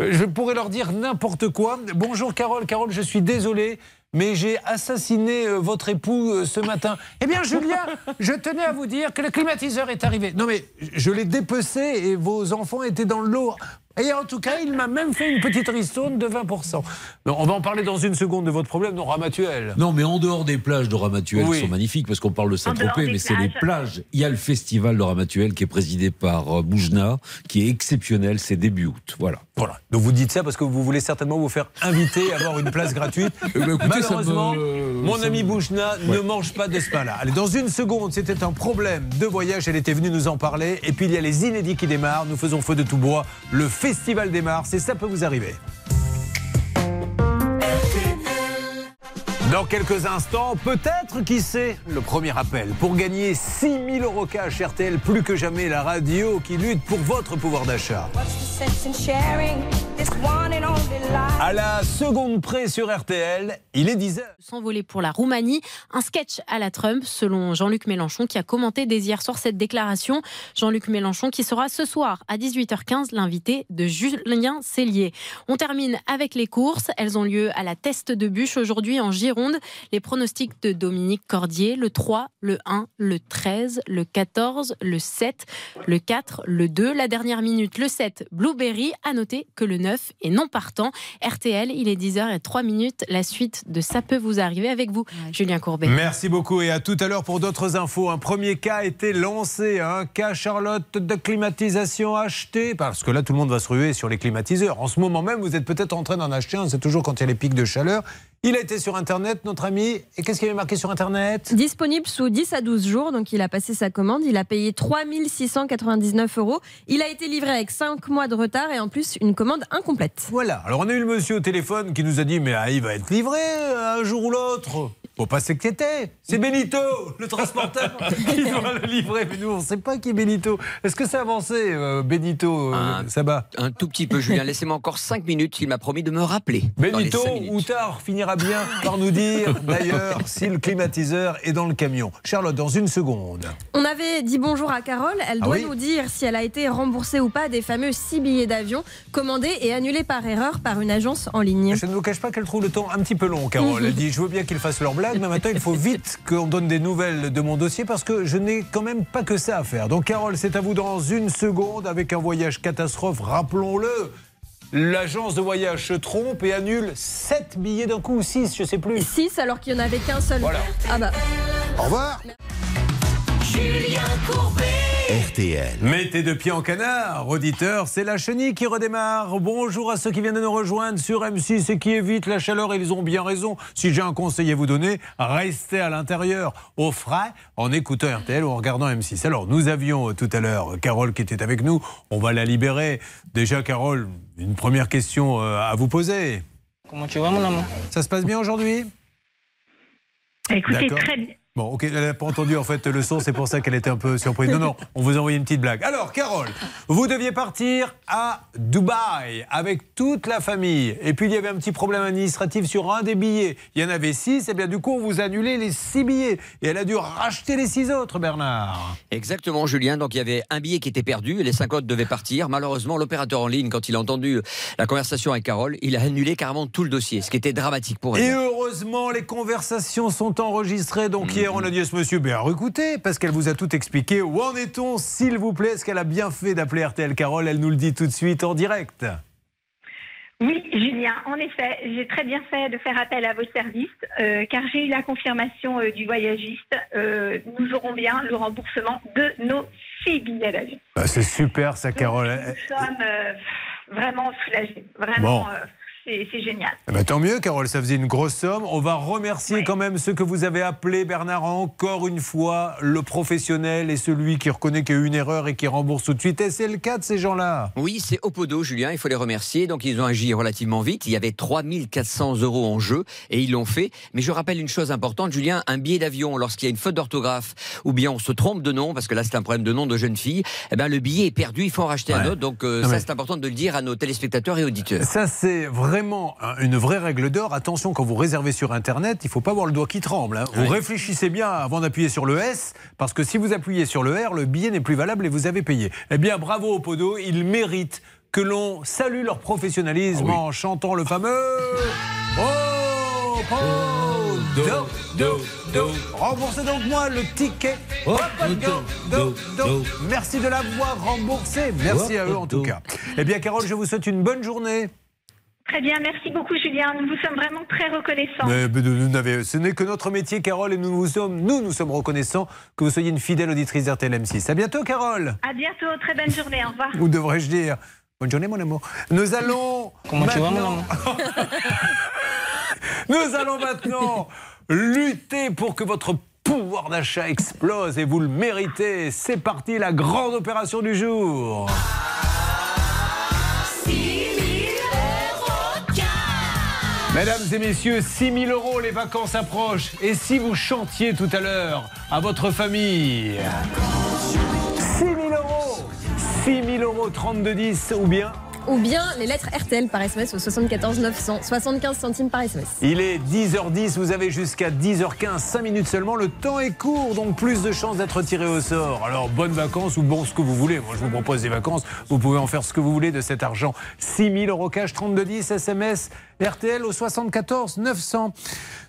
Euh, Je pourrais leur dire n'importe quoi. Bonjour Carole, Carole, je suis désolé. Mais j'ai assassiné euh, votre époux euh, ce matin. Eh bien, Julien, [laughs] je tenais à vous dire que le climatiseur est arrivé. Non, mais je l'ai dépecé et vos enfants étaient dans le lot. Et en tout cas, il m'a même fait une petite ristourne de 20%. Non, on va en parler dans une seconde de votre problème, non, Ramatuel. Non, mais en dehors des plages de Ramatuel Oui. qui sont magnifiques, parce qu'on parle de Saint-Tropez, mais c'est les plages. Il y a le festival de Ramatuel qui est présidé par euh, Boujna, qui est exceptionnel, c'est début août. Voilà. Voilà. Donc vous dites ça parce que vous voulez certainement vous faire inviter à [laughs] avoir une place gratuite. Ben, écoutez, ça Malheureusement, me- mon ami me- Bouchna ne mange pas de ce pain-là. Allez, dans une seconde, c'était un problème de voyage. Elle était venue nous en parler. Et puis il y a les inédits qui démarrent. Nous faisons feu de tout bois. Le festival démarre. C'est ça peut vous arriver. Dans quelques instants, peut-être, qui sait, le premier appel pour gagner 6000 euros cash RTL, plus que jamais la radio qui lutte pour votre pouvoir d'achat. À la seconde près sur RTL, il est 10h. S'envoler pour la Roumanie, un sketch à la Trump, selon Jean-Luc Mélenchon, qui a commenté dès hier soir cette déclaration. Jean-Luc Mélenchon qui sera ce soir à 18h15 l'invité de Julien Cellier. On termine avec les courses. Elles ont lieu à la Teste de Bûche aujourd'hui en Gironde. Les pronostics de Dominique Cordier, le 3, le 1, le 13, le 14, le 7, le 4, le 2, la dernière minute, le 7, Blueberry. À noter que le 9 est non partant. RTL, il est 10h03 minutes. La suite de Ça peut vous arriver avec vous, Julien Courbet. Merci beaucoup et à tout à l'heure pour d'autres infos. Un premier cas a été lancé, un cas Charlotte de climatisation acheté, parce que là tout le monde va se ruer sur les climatiseurs. En ce moment même, vous êtes peut-être en train d'en acheter un, c'est toujours quand il y a les pics de chaleur. Il a été sur Internet, notre ami, et qu'est-ce qu'il avait marqué sur Internet? Disponible sous 10 à 12 jours, donc il a passé sa commande, il a payé 3699 euros. Il a été livré avec 5 mois de retard et en plus une commande incomplète. Voilà, alors on a eu le monsieur au téléphone qui nous a dit mais ah, il va être livré euh, un jour ou l'autre. Faut pas s'inquiéter, c'est Benito, le transporteur, [laughs] qui doit le livrer. Mais nous, on ne sait pas qui est Benito. Est-ce que c'est avancé, euh, Benito, euh, Saba? Un tout petit peu, Julien. Laissez-moi encore 5 minutes. Il m'a promis de me rappeler. Benito, ou tard, finira bien par nous dire d'ailleurs si le climatiseur est dans le camion. Charlotte, dans une seconde. On avait dit bonjour à Carole, elle Ah doit oui nous dire si elle a été remboursée ou pas des fameux 6 billets d'avion commandés et annulés par erreur par une agence en ligne. Je ne vous cache pas qu'elle trouve le temps un petit peu long, Carole. Elle dit Je veux bien qu'ils fassent leur blague, mais maintenant il faut vite [laughs] qu'on donne des nouvelles de mon dossier parce que je n'ai quand même pas que ça à faire. Donc, Carole, c'est à vous dans une seconde avec un voyage catastrophe, rappelons-le. L'agence de voyage se trompe et annule 7 billets d'un coup, ou 6, je sais plus. 6 alors qu'il n'y en avait qu'un seul. Voilà. Ah bah. Au revoir. Julien Courbet. RTL. Mettez deux pieds en canard, auditeur, c'est la chenille qui redémarre. Bonjour à ceux qui viennent de nous rejoindre sur M6 et qui évitent la chaleur, ils ont bien raison. Si j'ai un conseil à vous donner, restez à l'intérieur, au frais, en écoutant RTL ou en regardant M6. Alors, nous avions euh, tout à l'heure Carole qui était avec nous, on va la libérer. Déjà, Carole, une première question euh, à vous poser. Comment tu vas, mon amour? Ça se passe bien aujourd'hui? Écoutez, très bien. Bon, ok, elle n'a pas entendu en fait le son, c'est pour ça qu'elle était un peu surprise. Non, non, on vous a envoyé une petite blague. Alors, Carole, vous deviez partir à Dubaï avec toute la famille. Et puis, il y avait un petit problème administratif sur un des billets. Il y en avait six, et bien du coup, on vous a annulé les six billets. Et elle a dû racheter les six autres, Bernard. Exactement, Julien. Donc il y avait un billet qui était perdu et les cinq autres devaient partir. Malheureusement, l'opérateur en ligne, quand il a entendu la conversation avec Carole, il a annulé carrément tout le dossier, ce qui était dramatique pour elle. Et heureusement, les conversations sont enregistrées. Donc, hier, hier, on a dit à ce monsieur, bien écoutez, parce qu'elle vous a tout expliqué. Où en est-on, s'il vous plaît? Est-ce qu'elle a bien fait d'appeler RTL Carole? Elle nous le dit tout de suite en direct. Oui, Julien, en effet, j'ai très bien fait de faire appel à vos services, euh, car j'ai eu la confirmation euh, du voyagiste. Euh, nous aurons bien le remboursement de nos six billets d'avion. Bah, c'est super, ça, Carole. Nous sommes vraiment soulagés. Vraiment, Bon. C'est génial. Eh ben, tant mieux, Carole, ça faisait une grosse somme. On va remercier quand même ceux que vous avez appelés, Bernard, encore une fois, le professionnel et celui qui reconnaît qu'il y a eu une erreur et qui rembourse tout de suite. Et c'est le cas de ces gens-là. Oui, c'est Opodo, Julien, il faut les remercier. Donc, ils ont agi relativement vite. Il y avait 3400 euros en jeu et ils l'ont fait. Mais je rappelle une chose importante, Julien, un billet d'avion, lorsqu'il y a une faute d'orthographe ou bien on se trompe de nom, parce que là, c'est un problème de nom de jeune fille, eh ben, le billet est perdu, il faut en racheter un autre. Donc, euh, ça, mais- c'est important de le dire à nos téléspectateurs et auditeurs. Ça, c'est vraiment un- une vraie règle d'or. Attention, quand vous réservez sur Internet, il ne faut pas avoir le doigt qui tremble. hein. Vous réfléchissez bien avant d'appuyer sur le S, parce que si vous appuyez sur le R, le billet n'est plus valable et vous avez payé. Eh bien, bravo au Podo, ils méritent que l'on salue leur professionnalisme en chantant le fameux... [laughs] Oh, Podo, do, do. Remboursez donc moi le ticket. Do, do. Merci de l'avoir remboursé. Merci à eux en tout cas. Eh bien, Carole, je vous souhaite une bonne journée. Très bien, merci beaucoup Julien. Nous vous sommes vraiment très reconnaissants. Mais, mais nous n'avez- ce n'est que notre métier, Carole, et nous vous sommes, nous, nous sommes reconnaissants que vous soyez une fidèle auditrice d'RTL M6. À bientôt, Carole. À bientôt, très bonne journée, au revoir. Ou devrais-je dire Bonne journée, mon amour. Nous allons. Comment tu vas, mon maintenant- [laughs] Nous allons maintenant lutter pour que votre pouvoir d'achat explose et vous le méritez. C'est parti, la grande opération du jour. Mesdames et messieurs, 6 000 euros, les vacances approchent. Et si vous chantiez tout à l'heure à votre famille? 6 000 euros 6 000 euros, 32,10 ou bien Ou bien les lettres RTL par SMS au 74 900, 75 centimes par SMS. Il est 10h10, vous avez jusqu'à 10h15, 5 minutes seulement. Le temps est court, donc plus de chances d'être tiré au sort. Alors, bonnes vacances ou bon, ce que vous voulez. Moi, je vous propose des vacances. Vous pouvez en faire ce que vous voulez de cet argent. 6 000 euros cash, 3210, SMS, RTL au 74 900.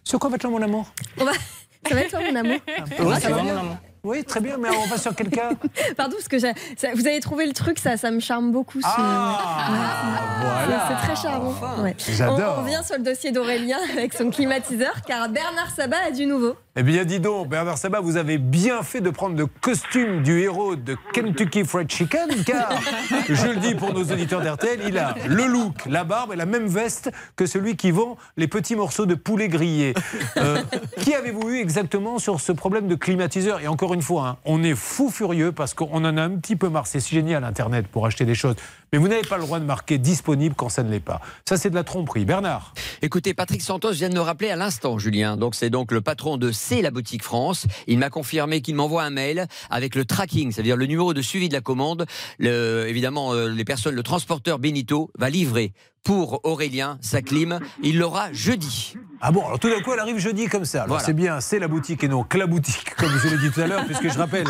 Sur quoi va-t-on, mon amour? On va... [laughs] Ça va être toi, mon amour Oui, ça va bien Oui, très bien, mais on va sur quel cas [laughs] Pardon, parce que j'ai- ça- vous avez trouvé le truc, ça, ça me charme beaucoup. ce- Ah, voilà. C'est très charmant. Ouais. J'adore. On, on revient sur le dossier d'Aurélien avec son climatiseur, car Bernard Sabat a du nouveau. Eh bien, dis donc, Bernard Sabat, vous avez bien fait de prendre le costume du héros de Kentucky Fried Chicken, car, [laughs] je le dis pour nos auditeurs d'RTL, il a le look, la barbe et la même veste que celui qui vend les petits morceaux de poulet grillé. Euh, qui avez-vous eu exactement sur ce problème de climatiseur? Et encore une fois, hein, on est fou furieux parce qu'on en a un petit peu marre. C'est si génial, Internet, pour acheter des choses. Mais vous n'avez pas le droit de marquer disponible quand ça ne l'est pas. Ça, c'est de la tromperie. Bernard Écoutez, Patrick Santos vient de me rappeler à l'instant, Julien. Donc, c'est donc le patron de C'est la boutique France. Il m'a confirmé qu'il m'envoie un mail avec le tracking, c'est-à-dire le numéro de suivi de la commande. Évidemment, euh, les personnes, le transporteur Benito va livrer pour Aurélien sa clim. Il l'aura jeudi. Ah bon, alors tout d'un coup, elle arrive jeudi comme ça. Alors Voilà. c'est bien, c'est la boutique et non que la boutique, comme je l'ai dit tout à l'heure, puisque je rappelle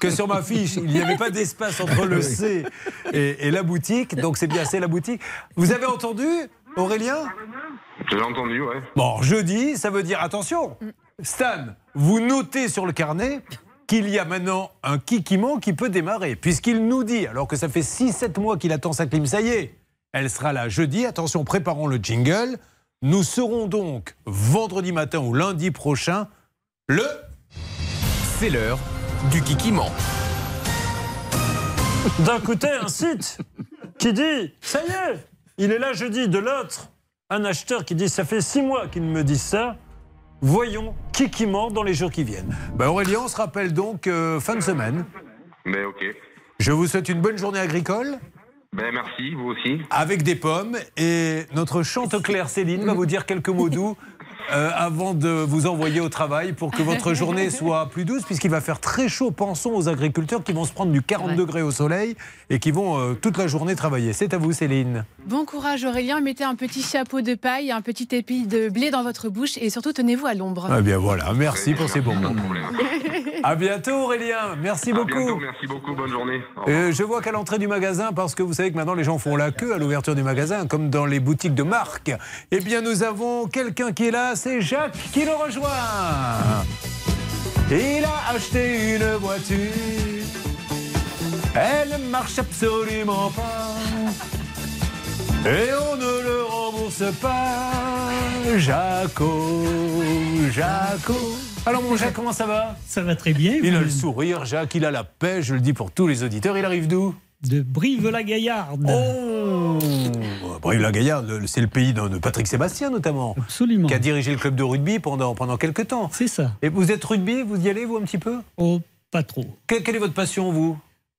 que sur ma fiche, il n'y avait pas d'espace entre le C et, et la boutique. Donc c'est bien, c'est la boutique. Vous avez entendu, Aurélien? J'ai entendu, ouais. Bon, jeudi, ça veut dire attention. Stan, vous notez sur le carnet qu'il y a maintenant un kikiment qui peut démarrer, puisqu'il nous dit, alors que ça fait 6-7 mois qu'il attend sa clim, ça y est, elle sera là jeudi. Attention, préparons le jingle. Nous serons donc vendredi matin ou lundi prochain le. C'est l'heure du kikiment. D'un côté, un site qui dit Ça y est, il est là jeudi. De l'autre, un acheteur qui dit Ça fait six mois qu'il me dit ça. Voyons qui qui ment dans les jours qui viennent. Ben Aurélien, on se rappelle donc euh, fin de semaine. Mais ok. Je vous souhaite une bonne journée agricole. Ben merci, vous aussi. avec des pommes. Et notre chanteclair Céline va [laughs] vous dire quelques mots doux euh, avant de vous envoyer au travail pour que votre [laughs] journée soit plus douce, puisqu'il va faire très chaud. Pensons aux agriculteurs qui vont se prendre du 40 degrés au soleil et qui vont euh, toute la journée travailler. C'est à vous, Céline. Bon courage Aurélien, mettez un petit chapeau de paille, un petit épi de blé dans votre bouche et surtout tenez-vous à l'ombre. Ah bien voilà, merci pour ces bons mots. À bientôt Aurélien, merci À beaucoup. bientôt, merci beaucoup, bonne journée. Euh, je vois qu'à l'entrée du magasin, parce que vous savez que maintenant les gens font la queue à l'ouverture du magasin, comme dans les boutiques de marque, eh bien nous avons quelqu'un qui est là, c'est Jacques qui le rejoint. Il a acheté une voiture. Elle ne marche absolument pas. Et on ne le rembourse pas. Jaco, Jaco. Alors mon Jacques, comment ça va? Ça va très bien. Il a le sourire, Jacques, il a la paix, je le dis pour tous les auditeurs. Il arrive d'où? De Brive-la-Gaillarde. Oh Brive-la-Gaillarde, c'est le pays de de Patrick Sébastien notamment. Absolument. Qui a dirigé le club de rugby pendant, pendant quelques temps. C'est ça. Et vous êtes rugby, vous y allez vous un petit peu? Oh, pas trop. Quelle, quelle est votre passion vous?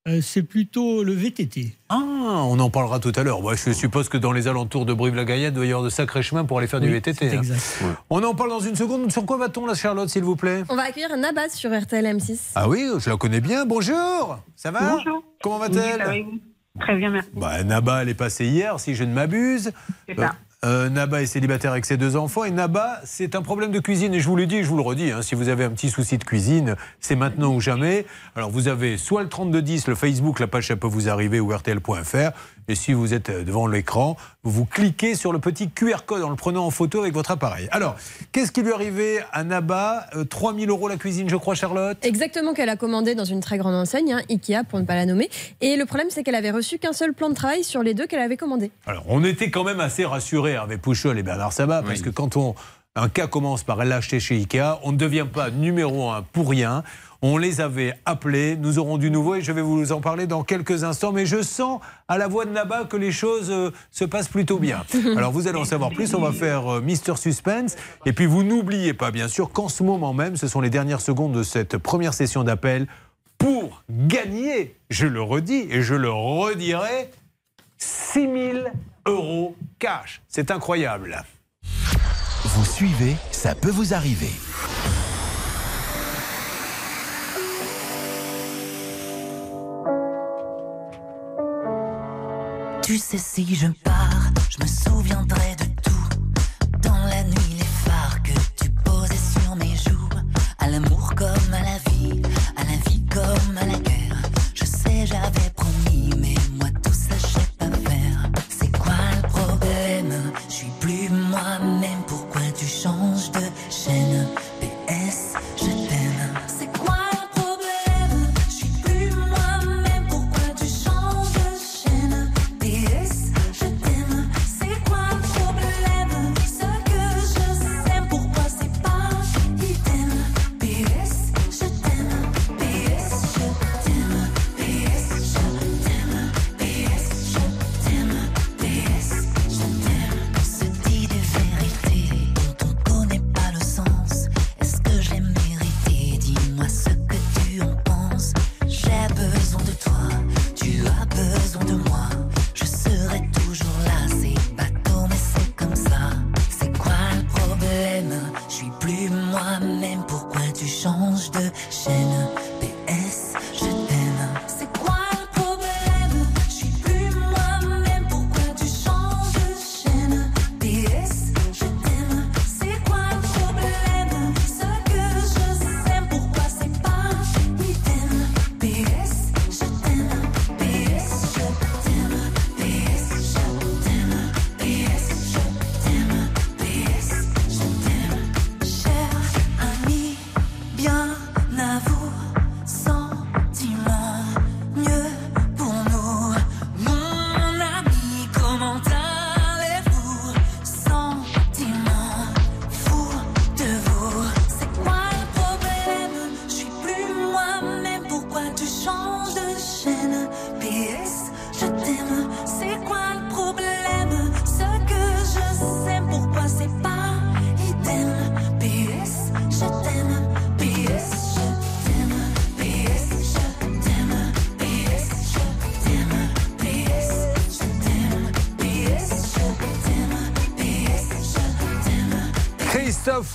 Euh, c'est plutôt le VTT. Ah, on en parlera tout à l'heure. Moi, je suppose que dans les alentours de Brive-la-Gaillarde, il doit y avoir de sacrés chemins pour aller faire du VTT. c'est hein. exact. On en parle dans une seconde. Sur quoi va-t-on, la Charlotte, s'il vous plaît? On va accueillir Nabas sur RTL M6. Ah oui, je la connais bien. Bonjour Ça va? Bonjour. Comment Oui, ça va, va-t-elle Très bien, merci. bah, Naba, elle est passée hier, si je ne m'abuse. C'est ça. Euh, Naba est célibataire avec ses deux enfants. Et Naba, c'est un problème de cuisine. Et je vous le dis, je vous le redis, hein, si vous avez un petit souci de cuisine, c'est maintenant ou jamais. Alors vous avez soit le 3210, le Facebook, la page ça peut vous arriver, ou RTL.fr. Et si vous êtes euh, devant l'écran, vous cliquez sur le petit QR code en le prenant en photo avec votre appareil. Alors, qu'est-ce qui lui est arrivé à Naba euh, 3000 euros la cuisine, je crois, Charlotte? Exactement, qu'elle a commandé dans une très grande enseigne, hein, Ikea pour ne pas la nommer. Et le problème, c'est qu'elle avait reçu qu'un seul plan de travail sur les deux qu'elle avait commandé. Alors, on était quand même assez rassurés Hervé Pouchol et Bernard Sabat, parce que quand on, un cas commence par l'acheter chez Ikea, on ne devient pas numéro un pour rien. On les avait appelés, nous aurons du nouveau et je vais vous en parler dans quelques instants. Mais je sens à la voix de Naba que les choses euh, se passent plutôt bien. [laughs] Alors vous allez en savoir plus, on va faire euh, Mister Suspense. Et puis vous n'oubliez pas, bien sûr, qu'en ce moment même, ce sont les dernières secondes de cette première session d'appel pour gagner, je le redis et je le redirai, 6 000 euros cash. C'est incroyable. Vous suivez, ça peut vous arriver. Tu sais, si je pars, je me souviendrai de tout. Dans la nuit,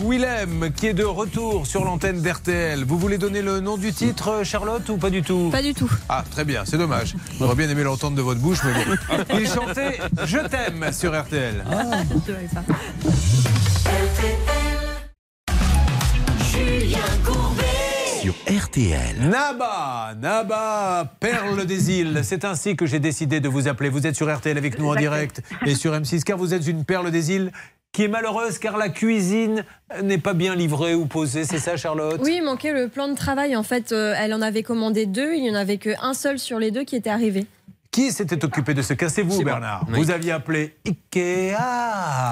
Willem, qui est de retour sur l'antenne d'RTL. Vous voulez donner le nom du titre, Charlotte, ou pas du tout Pas du tout. Ah, très bien, c'est dommage. J'aurais bien aimé l'entendre de votre bouche, mais bon. [laughs] Il chantait Je t'aime sur RTL. Julien Courbet. Sur RTL. Naba, Naba, perle des îles. C'est ainsi que j'ai décidé de vous appeler. Vous êtes sur RTL avec nous en direct et sur M6 car vous êtes une perle des îles qui est malheureuse car la cuisine n'est pas bien livrée ou posée. C'est ça, Charlotte? Oui, il manquait le plan de travail. En fait, euh, elle en avait commandé deux. Il n'y en avait qu'un seul sur les deux qui était arrivé. Qui s'était occupé de ce cas C'est vous. Bernard. Oui. Vous aviez appelé Ikea.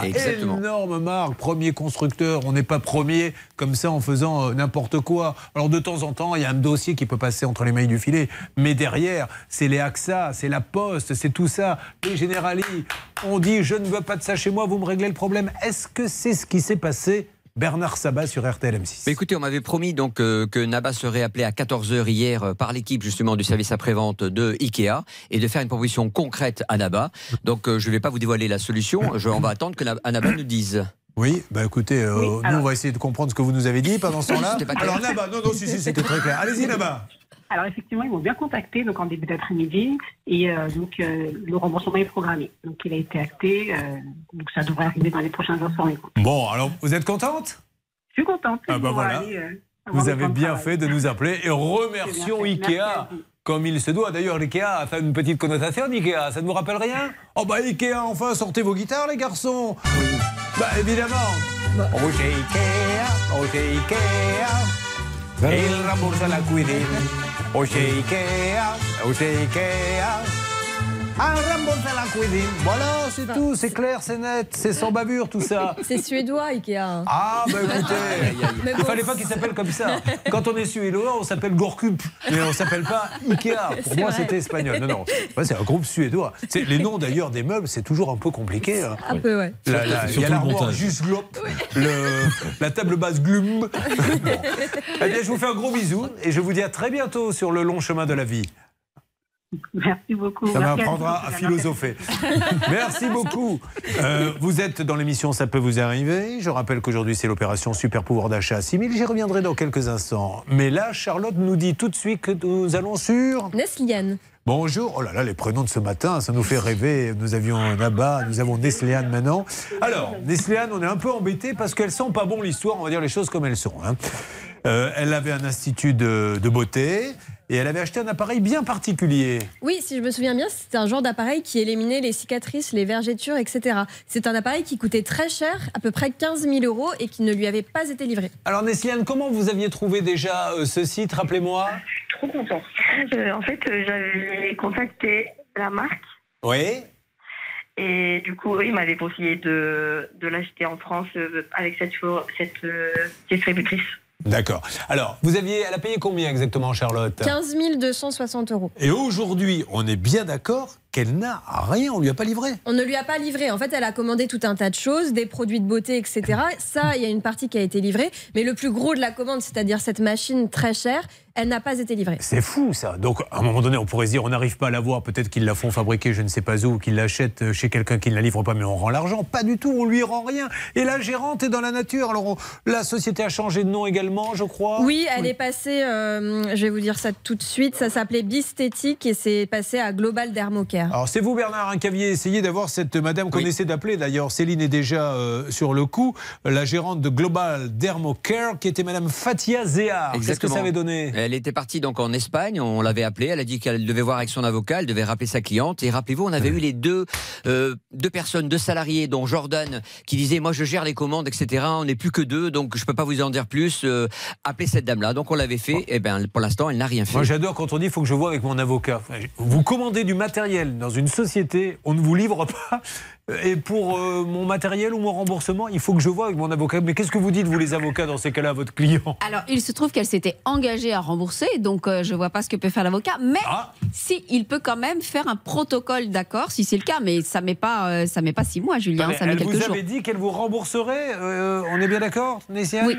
Exactement. Énorme marque, premier constructeur. On n'est pas premier comme ça en faisant euh, n'importe quoi. Alors de temps en temps, il y a un dossier qui peut passer entre les mailles du filet. Mais derrière, c'est les AXA, c'est la Poste, c'est tout ça. Les Generali. On dit je ne veux pas de ça chez moi, vous me réglez le problème. Est-ce que c'est ce qui s'est passé Bernard Sabat sur RTL M6. Mais écoutez, on m'avait promis donc euh, que Naba serait appelé à 14h hier euh, par l'équipe justement du service après-vente de Ikea et de faire une proposition concrète à Naba. Donc euh, je ne vais pas vous dévoiler la solution, je, on va attendre que Na- Naba nous dise. Oui, bah écoutez, euh, Oui, nous alors- on va essayer de comprendre ce que vous nous avez dit pendant ce temps-là. [laughs] Alors Naba, non, non, si, si, c'était très clair. Allez-y Naba. Alors effectivement, ils m'ont bien contacté donc en début d'après-midi et euh, donc euh, le remboursement est programmé. Donc il a été acté, euh, donc ça devrait arriver dans les prochains instants. Bon, alors vous êtes contente? Je suis contente. Ah bah voilà. euh, Vous avez bien travail. fait de nous appeler et remercions Ikea comme il se doit. D'ailleurs, l'Ikea a fait une petite connotation d'Ikea. Ça ne vous rappelle rien? Oh bah Ikea, enfin, sortez vos guitares les garçons Bah évidemment Oh chez Ikea, oh chez Ikea Il rembourse la cuisine Oh chez Ikea, oh chez Ikea Ah, rembourse la cuisine Voilà, c'est tout, c'est clair, c'est net, c'est sans bavure tout ça [laughs] C'est suédois, Ikea. ah, bah [laughs] écoutez, Mais il bon. fallait pas qu'il s'appelle comme ça. Quand on est suédois, on s'appelle Gorkup, mais on s'appelle pas Ikea. [laughs] Pour C'est moi, c'était espagnol. Non, non, Ouais, c'est un groupe suédois. C'est- Les noms d'ailleurs des meubles, c'est toujours un peu compliqué. hein. Un peu, ouais. La- la- Il y a l'armoire juste glop, le- la table basse glum. Bon. Eh bien, je vous fais un gros bisou et je vous dis à très bientôt sur le long chemin de la vie. [laughs] Merci beaucoup. Ça m'apprendra vous. à philosopher. [laughs] Merci beaucoup. Euh, vous êtes dans l'émission Ça peut vous arriver. Je rappelle qu'aujourd'hui, c'est l'opération Super pouvoir d'achat à 6000. J'y reviendrai dans quelques instants. Mais là, Charlotte nous dit tout de suite que nous allons sur. Nesliane. Bonjour. Oh là là, les prénoms de ce matin, ça nous fait rêver. Nous avions Naba, nous avons Nesléane maintenant. Alors, Nesléane, on est un peu embêté parce qu'elles sont pas bon l'histoire, on va dire les choses comme elles sont. hein. Euh, elle avait un institut de, de beauté et elle avait acheté un appareil bien particulier. Oui, si je me souviens bien, c'est un genre d'appareil qui éliminait les cicatrices, les vergetures, etc. C'est un appareil qui coûtait très cher, à peu près 15 000 euros, et qui ne lui avait pas été livré. Alors Nesliane, comment vous aviez trouvé déjà euh, ce site Rappelez-moi? Trop content. [laughs] Euh, en fait, euh, j'avais contacté la marque Oui. et du coup, eux, ils m'avaient conseillé de, de l'acheter en France avec cette, cette euh, distributrice. D'accord. Alors, vous aviez, elle a payé combien exactement, Charlotte 15 260 euros. Et aujourd'hui, on est bien d'accord qu'elle n'a rien, on lui a pas livré. On ne lui a pas livré. En fait, elle a commandé tout un tas de choses, des produits de beauté, etc. Ça, il y a une partie qui a été livrée. Mais le plus gros de la commande, c'est-à-dire cette machine très chère, elle n'a pas été livrée. C'est fou ça. Donc à un moment donné, on pourrait se dire, on n'arrive pas à l'avoir, peut-être qu'ils la font fabriquer, je ne sais pas où, qu'ils l'achètent chez quelqu'un qui ne la livre pas, mais on rend l'argent. Pas du tout, on lui rend rien. Et la gérante est dans la nature. Alors on- la société a changé de nom également, je crois. Oui, elle est passée, euh, je vais vous dire ça tout de suite, ça s'appelait Bistétique et c'est passé à Global Dermocare. Alors c'est vous Bernard hein, qui aviez essayé d'avoir cette madame qu'on essaie d'appeler d'ailleurs, Céline est déjà euh, sur le coup, la gérante de Global Dermocare qui était madame Fatia Zéar. Qu'est-ce que ça avait donné? Elle était partie donc en Espagne, on l'avait appelée, elle a dit qu'elle devait voir avec son avocat, elle devait rappeler sa cliente. Et rappelez-vous, on avait eu les deux, euh, deux personnes, deux salariés, dont Jordan, qui disait Moi je gère les commandes, etc. On n'est plus que deux, donc je peux pas vous en dire plus. Euh, appelez cette dame-là. Donc on l'avait fait, et ben pour l'instant, elle n'a rien fait. Moi j'adore quand on dit il faut que je vois avec mon avocat. Vous commandez du matériel dans une société, on ne vous livre pas. Et pour euh, mon matériel ou mon remboursement, il faut que je vois avec mon avocat. Mais qu'est-ce que vous dites, vous les avocats, dans ces cas-là, à votre client? Alors, il se trouve qu'elle s'était engagée à rembourser, donc euh, je vois pas ce que peut faire l'avocat. Mais Ah. si, il peut quand même faire un protocole d'accord, si c'est le cas. Mais ça met pas, euh, ça met pas six mois, Julien, ça met Elle quelques vous jours. avait dit qu'elle vous rembourserait euh, On est bien d'accord, Nessiane? Oui.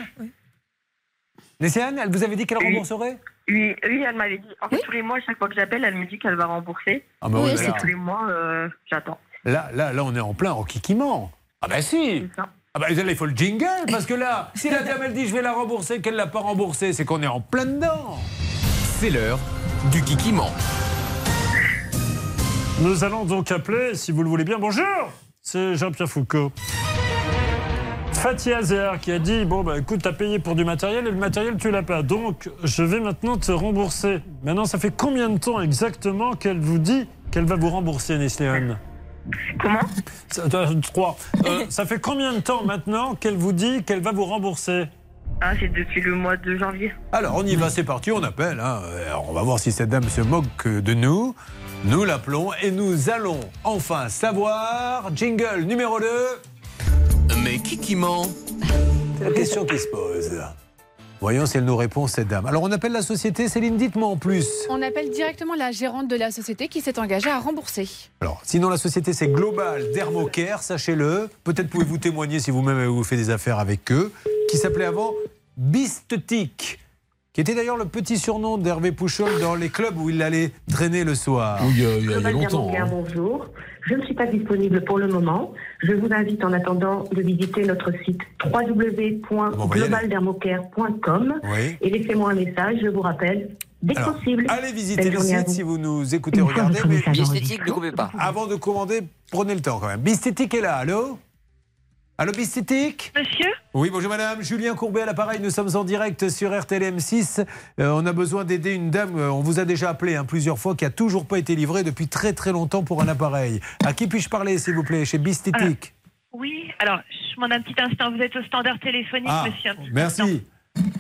Nessiane, elle vous avait dit qu'elle rembourserait? Oui, oui, elle m'avait dit. En fait, tous les mois, chaque fois que j'appelle, elle me dit qu'elle va rembourser. Ah bah oui, tous les mois, euh, j'attends. Là, là, là, on est en plein enquiquiment. Ah bah si ah bah là, il faut le jingle, parce que là, si la dame elle dit je vais la rembourser, qu'elle l'a pas remboursée, c'est qu'on est en plein dedans. C'est l'heure du kikiment. Nous allons donc appeler, si vous le voulez bien, bonjour C'est Jean-Pierre Foucault. Fatih Azer qui a dit Bon, bah écoute, t'as payé pour du matériel et le matériel, tu l'as pas. Donc, je vais maintenant te rembourser. Maintenant, ça fait combien de temps exactement qu'elle vous dit qu'elle va vous rembourser, Nesléane Comment? 3. [laughs] ça fait combien de temps maintenant qu'elle vous dit qu'elle va vous rembourser? Ah, c'est depuis le mois de janvier. Alors on y va, c'est parti, on appelle. hein. Alors, on va voir si cette dame se moque de nous. Nous l'appelons et nous allons enfin savoir. Jingle numéro 2. Mais qui qui ment? C'est la question qui se pose. Voyons si elle nous répond, cette dame. Alors on appelle la société, Céline, dites-moi en plus. On appelle directement la gérante de la société qui s'est engagée à rembourser. Alors, sinon la société c'est Global Dermocare, sachez-le. Peut-être pouvez-vous témoigner si vous-même avez vous fait des affaires avec eux, qui s'appelait avant Bistetic, qui était d'ailleurs le petit surnom d'Hervé Pouchol dans les clubs où il allait traîner le soir. Oui, il y a, il y a- il y a Global longtemps. Hein. Bonjour. Je ne suis pas disponible pour le moment. Je vous invite en attendant de visiter notre site www.globaldermocare.com Oui. et laissez-moi un message, je vous rappelle, dès que Alors, possible. Allez visiter Belle le site vous. si vous nous écoutez, regardez. Mais L'esthétique, ne coupez pas. avant de commander, prenez le temps quand même. Bistetic est là, allô? Allô Bistetic Monsieur Oui, bonjour madame. Julien Courbet à l'appareil. Nous sommes en direct sur RTL M6. Euh, on a besoin d'aider une dame, euh, on vous a déjà appelé hein, plusieurs fois, qui a toujours pas été livrée depuis très très longtemps pour un appareil. À qui puis-je parler, s'il vous plaît, chez Bistetic Oui, alors, je demande un petit instant. Vous êtes au standard téléphonique, Ah, monsieur. un petit merci. instant.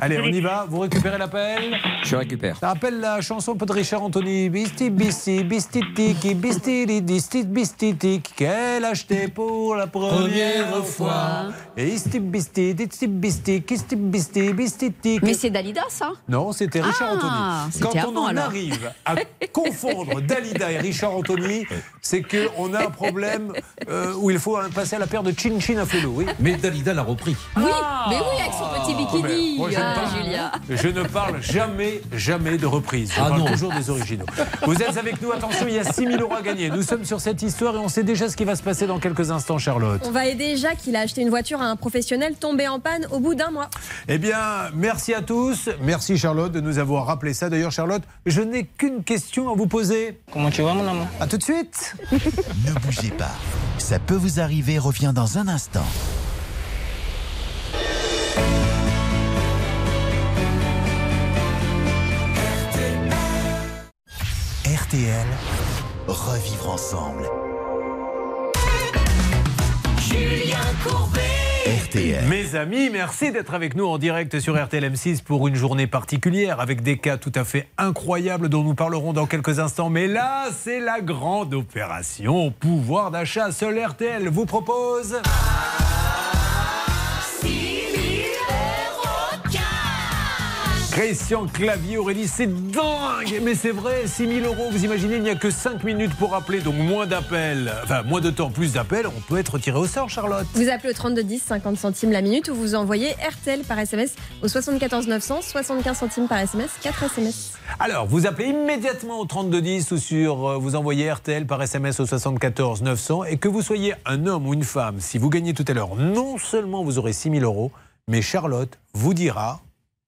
Allez, on y va. Vous récupérez l'appel Je récupère. Ça rappelle la chanson de Richard Anthony. Bisti, bisti, bistitiki, bistili, distit, bistitik, qu'elle achetait pour la première fois. Et isti, bisti, disti, bisti, kisti, bisti, bistitik. Mais c'est Dalida, ça? Non, c'était Richard Ah, Anthony. Quand on en alors. arrive à confondre Dalida et Richard Anthony, c'est qu'on a un problème euh, où il faut passer à la paire de chin-chin à. Oui. Mais Dalida l'a repris. Oui, mais oui, avec son petit bikini. Moi, je, ne Ah, parle, Julia. je ne parle jamais, jamais de reprise. Je Ah parle non. toujours des originaux. Vous êtes avec nous, attention, il y a 6 000 euros à gagner. Nous sommes sur cette histoire et on sait déjà ce qui va se passer dans quelques instants, Charlotte. On va aider Jacques, il a acheté une voiture à un professionnel tombé en panne au bout d'un mois. Eh bien, merci à tous. Merci Charlotte de nous avoir rappelé ça. D'ailleurs, Charlotte, je n'ai qu'une question à vous poser. Comment tu vas, mon amour? À tout de suite. [laughs] Ne bougez pas. Ça peut vous arriver, revient dans un instant. RTL, revivre ensemble. Julien Courbet. RTL. Mes amis, merci d'être avec nous en direct sur RTL M6 pour une journée particulière avec des cas tout à fait incroyables dont nous parlerons dans quelques instants. Mais là, c'est la grande opération pouvoir d'achat. Seul RTL vous propose. Christian Clavier, Aurélie, c'est dingue Mais c'est vrai, 6 000 euros, vous imaginez, il n'y a que 5 minutes pour appeler, donc moins d'appels, enfin moins de temps, plus d'appels, on peut être tiré au sort, Charlotte. Vous appelez au 3210, 50 centimes la minute, ou vous envoyez RTL par SMS au 74 900, 75 centimes par SMS, 4 SMS. Alors, vous appelez immédiatement au 3210 ou sur euh, vous envoyez RTL par SMS au 74 900 et que vous soyez un homme ou une femme, si vous gagnez tout à l'heure, non seulement vous aurez 6 000 euros, mais Charlotte vous dira.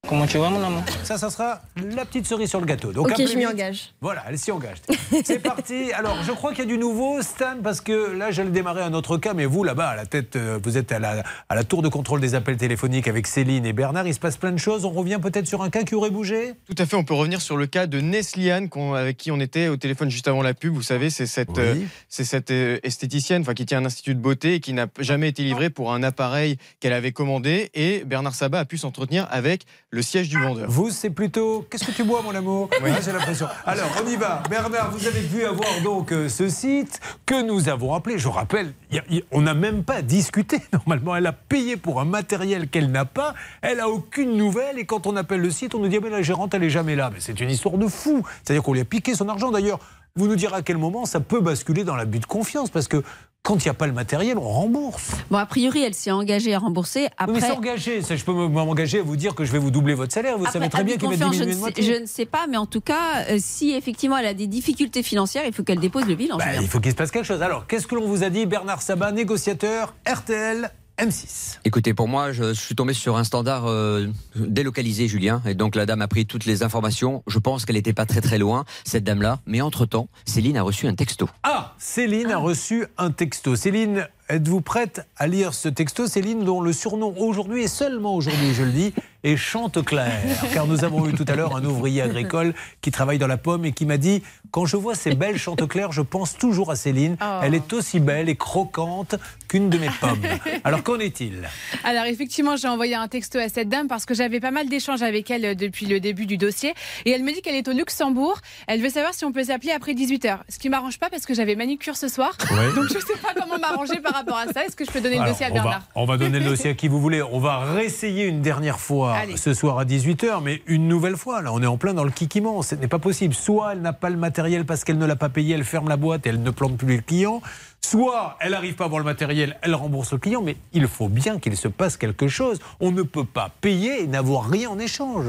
Comment tu vas, mon amour Ça, ça sera la petite cerise sur le gâteau. Donc, ok, je m'y engage. Voilà, elle s'y engage. C'est [laughs] parti. Alors, je crois qu'il y a du nouveau, Stan, parce que là, j'allais démarrer un autre cas, mais vous, là-bas, à la tête, euh, vous êtes à la, à la tour de contrôle des appels téléphoniques avec Céline et Bernard. Il se passe plein de choses. On revient peut-être sur un cas qui aurait bougé? Tout à fait, on peut revenir sur le cas de Nesliane avec qui on était au téléphone juste avant la pub. Vous savez, c'est cette, euh, c'est cette euh, esthéticienne enfin, qui tient un institut de beauté et qui n'a jamais été livrée pour un appareil qu'elle avait commandé. Et Bernard Sabat a pu s'entretenir avec le siège du vendeur. Vous, c'est plutôt. Qu'est-ce que tu bois, mon amour? Ouais, J'ai l'impression. Alors, on y va. Bernard, vous avez pu avoir donc euh, ce site que nous avons appelé. Je rappelle, il y a- il y a- on n'a même pas discuté. [laughs] Normalement, elle a payé pour un matériel qu'elle n'a pas. Elle a aucune nouvelle. Et quand on appelle le site, on nous dit ah, mais la gérante, elle est jamais là. Mais c'est une histoire de fou. C'est-à-dire qu'on lui a piqué son argent. D'ailleurs, vous nous direz à quel moment ça peut basculer dans l'abus de confiance. Parce que quand il n'y a pas le matériel, on rembourse. Bon, a priori, elle s'est engagée à rembourser. Après, Oui, mais ça, je peux m'engager à vous dire que je vais vous doubler votre salaire. Vous Après, savez très bien qu'il va diminuer je, de ne sais, je ne sais pas, mais en tout cas, euh, si effectivement elle a des difficultés financières, il faut qu'elle dépose le bilan. Bah, il faut qu'il se passe quelque chose. Alors, qu'est-ce que l'on vous a dit Bernard Sabat, négociateur, RTL, M6. Écoutez, pour moi, je suis tombé sur un standard euh, délocalisé, Julien. Et donc, la dame a pris toutes les informations. Je pense qu'elle n'était pas très très loin, cette dame-là. Mais entre-temps, Céline a reçu un texto. Ah, Céline a reçu un texto. Céline, êtes-vous prête à lire ce texto, Céline, dont le surnom aujourd'hui, et seulement aujourd'hui, je le dis, est Chanteclair? Car nous avons eu tout à l'heure un ouvrier agricole qui travaille dans la pomme et qui m'a dit Quand je vois ces belles Chanteclair, je pense toujours à Céline. Oh. Elle est aussi belle et croquante qu'une de mes pommes. Alors qu'en est-il? Alors effectivement, j'ai envoyé un texto à cette dame parce que j'avais pas mal d'échanges avec elle euh, depuis le début du dossier. Et elle me dit qu'elle est au Luxembourg. Elle veut savoir si on peut s'appeler après 18h. Ce qui m'arrange pas parce que j'avais manicure ce soir. Ouais. Donc je sais pas comment m'arranger par rapport à ça. Est-ce que je peux donner le dossier à on Bernard va, on va donner le dossier à qui vous voulez. On va réessayer une dernière fois Allez. ce soir à 18h, mais une nouvelle fois. Là, on est en plein dans le kikiment. Ce n'est pas possible. Soit elle n'a pas le matériel parce qu'elle ne l'a pas payé, elle ferme la boîte et elle ne plante plus le client. Soit elle n'arrive pas à avoir le matériel, elle rembourse le client. Mais il faut bien qu'il se passe quelque chose. On ne peut pas payer et n'avoir rien en échange.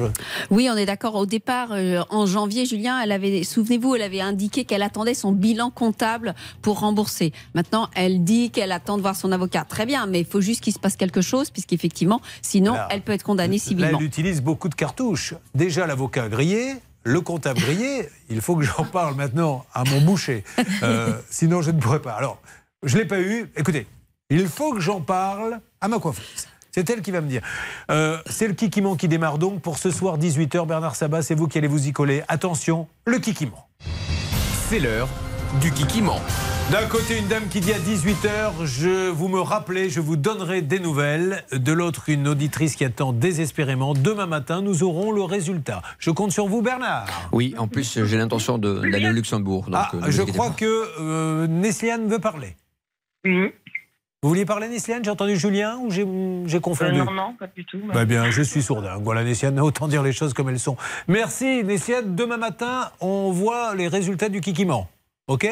Oui, on est d'accord. Au départ, euh, en janvier, Julien, elle avait, souvenez-vous, elle avait indiqué qu'elle attendait son bilan comptable pour rembourser. Maintenant, elle dit qu'elle attend de voir son avocat. Très bien, mais il faut juste qu'il se passe quelque chose, puisqu'effectivement, sinon, elle peut être condamnée Là, civilement. elle utilise beaucoup de cartouches. Déjà, l'avocat grillé, le comptable grillé. Il faut que j'en parle maintenant à mon boucher. Euh, sinon, je ne pourrais pas. Alors, je ne l'ai pas eu. Écoutez, il faut que j'en parle à ma coiffeuse. C'est elle qui va me dire. Euh, c'est le Kikimon qui démarre donc pour ce soir 18h. Bernard Sabat, c'est vous qui allez vous y coller. Attention, le Kikimon. C'est l'heure du Kikimon. D'un côté, une dame qui dit à 18h, je vous me rappelez, je vous donnerai des nouvelles. De l'autre, une auditrice qui attend désespérément. Demain matin, nous aurons le résultat. Je compte sur vous, Bernard. Oui, en plus, j'ai l'intention d'aller au Luxembourg. donc, Ah, euh, je crois pas. que euh, Nesliane veut parler. Vous vouliez parler, Nesliane? J'ai entendu Julien ou j'ai confondu? Euh, non, non, pas du tout. Bah bien, je suis sourdingue. Voilà, Nesliane, autant dire les choses comme elles sont. Merci, Nesliane. Demain matin, on voit les résultats du Kikimon. OK?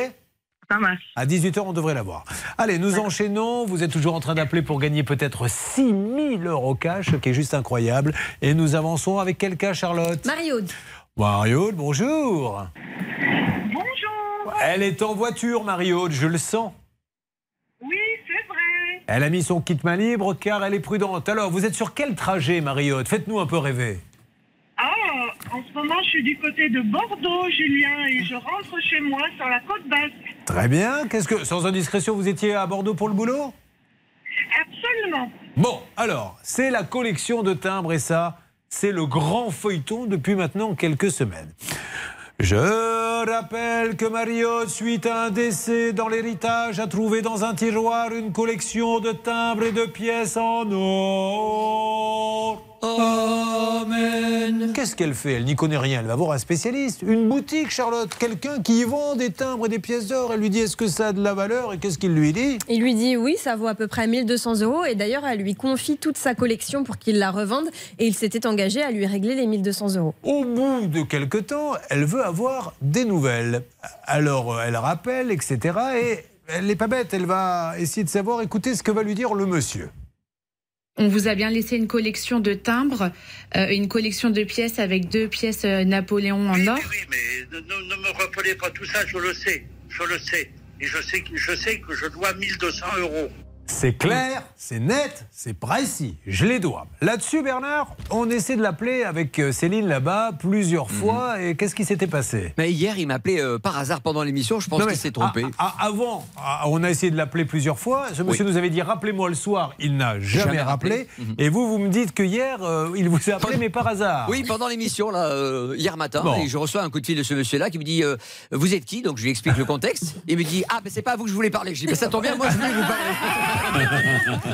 Ça marche. À 18h, on devrait l'avoir. Allez, nous enchaînons. Vous êtes toujours en train d'appeler pour gagner peut-être 6 000 euros cash, ce qui est juste incroyable. Et nous avançons avec quel cas, Charlotte? Marie-Aude. Marie-Aude, bonjour. Bonjour. Elle est en voiture, Marie-Aude, je le sens. Oui, c'est vrai. Elle a mis son kit main libre car elle est prudente. Alors, vous êtes sur quel trajet, Marie-Aude? Faites-nous un peu rêver. En ce moment, je suis du côté de Bordeaux, Julien, et je rentre chez moi sur la côte basque. Très bien. Qu'est-ce que, sans indiscrétion, vous étiez à Bordeaux pour le boulot? Absolument. Bon, alors, c'est la collection de timbres et ça, c'est le grand feuilleton depuis maintenant quelques semaines. Je rappelle que Mario, suite à un décès dans l'héritage, a trouvé dans un tiroir une collection de timbres et de pièces en or. Amen. Qu'est-ce qu'elle fait Elle n'y connaît rien. Elle va voir un spécialiste. Une boutique, Charlotte. Quelqu'un qui y vend des timbres et des pièces d'or. Elle lui dit est-ce que ça a de la valeur? Et qu'est-ce qu'il lui dit? Il lui dit oui, ça vaut à peu près 1200 euros. Et d'ailleurs, elle lui confie toute sa collection pour qu'il la revende. Et il s'était engagé à lui régler les 1200 euros. Au bout de quelque temps, elle veut avoir des nouvelles. Alors euh, elle rappelle, etc. Et elle n'est pas bête, elle va essayer de savoir, écouter ce que va lui dire le monsieur. On vous a bien laissé une collection de timbres, euh, une collection de pièces avec deux pièces euh, Napoléon en or. Ne, ne- ne me rappelez pas tout ça, je le sais, je le sais. Et je sais, que- je sais que je dois 1200 euros. C'est clair, c'est net, c'est précis. Je les dois. Là-dessus, Bernard, on essaie de l'appeler avec euh, Céline là-bas plusieurs fois. Et qu'est-ce qui s'était passé? Mais hier, il m'a appelé euh, par hasard pendant l'émission. Je pense qu'il s'est trompé. a- avant, on a essayé de l'appeler plusieurs fois. Ce monsieur nous avait dit rappelez-moi le soir. Il n'a jamais, Jamais rappelé. rappelé. Mhm. Et vous, vous me dites que hier, euh, il vous a appelé, mais par hasard. Oui, pendant l'émission, là, euh, hier matin, Bon. et je reçois un coup de fil de ce monsieur-là qui me dit Vous êtes qui? Donc je lui explique le contexte. Il me dit Ah, mais c'est pas à vous que je voulais parler. Je dis Mais ça tombe bien, moi je voulais vous parler.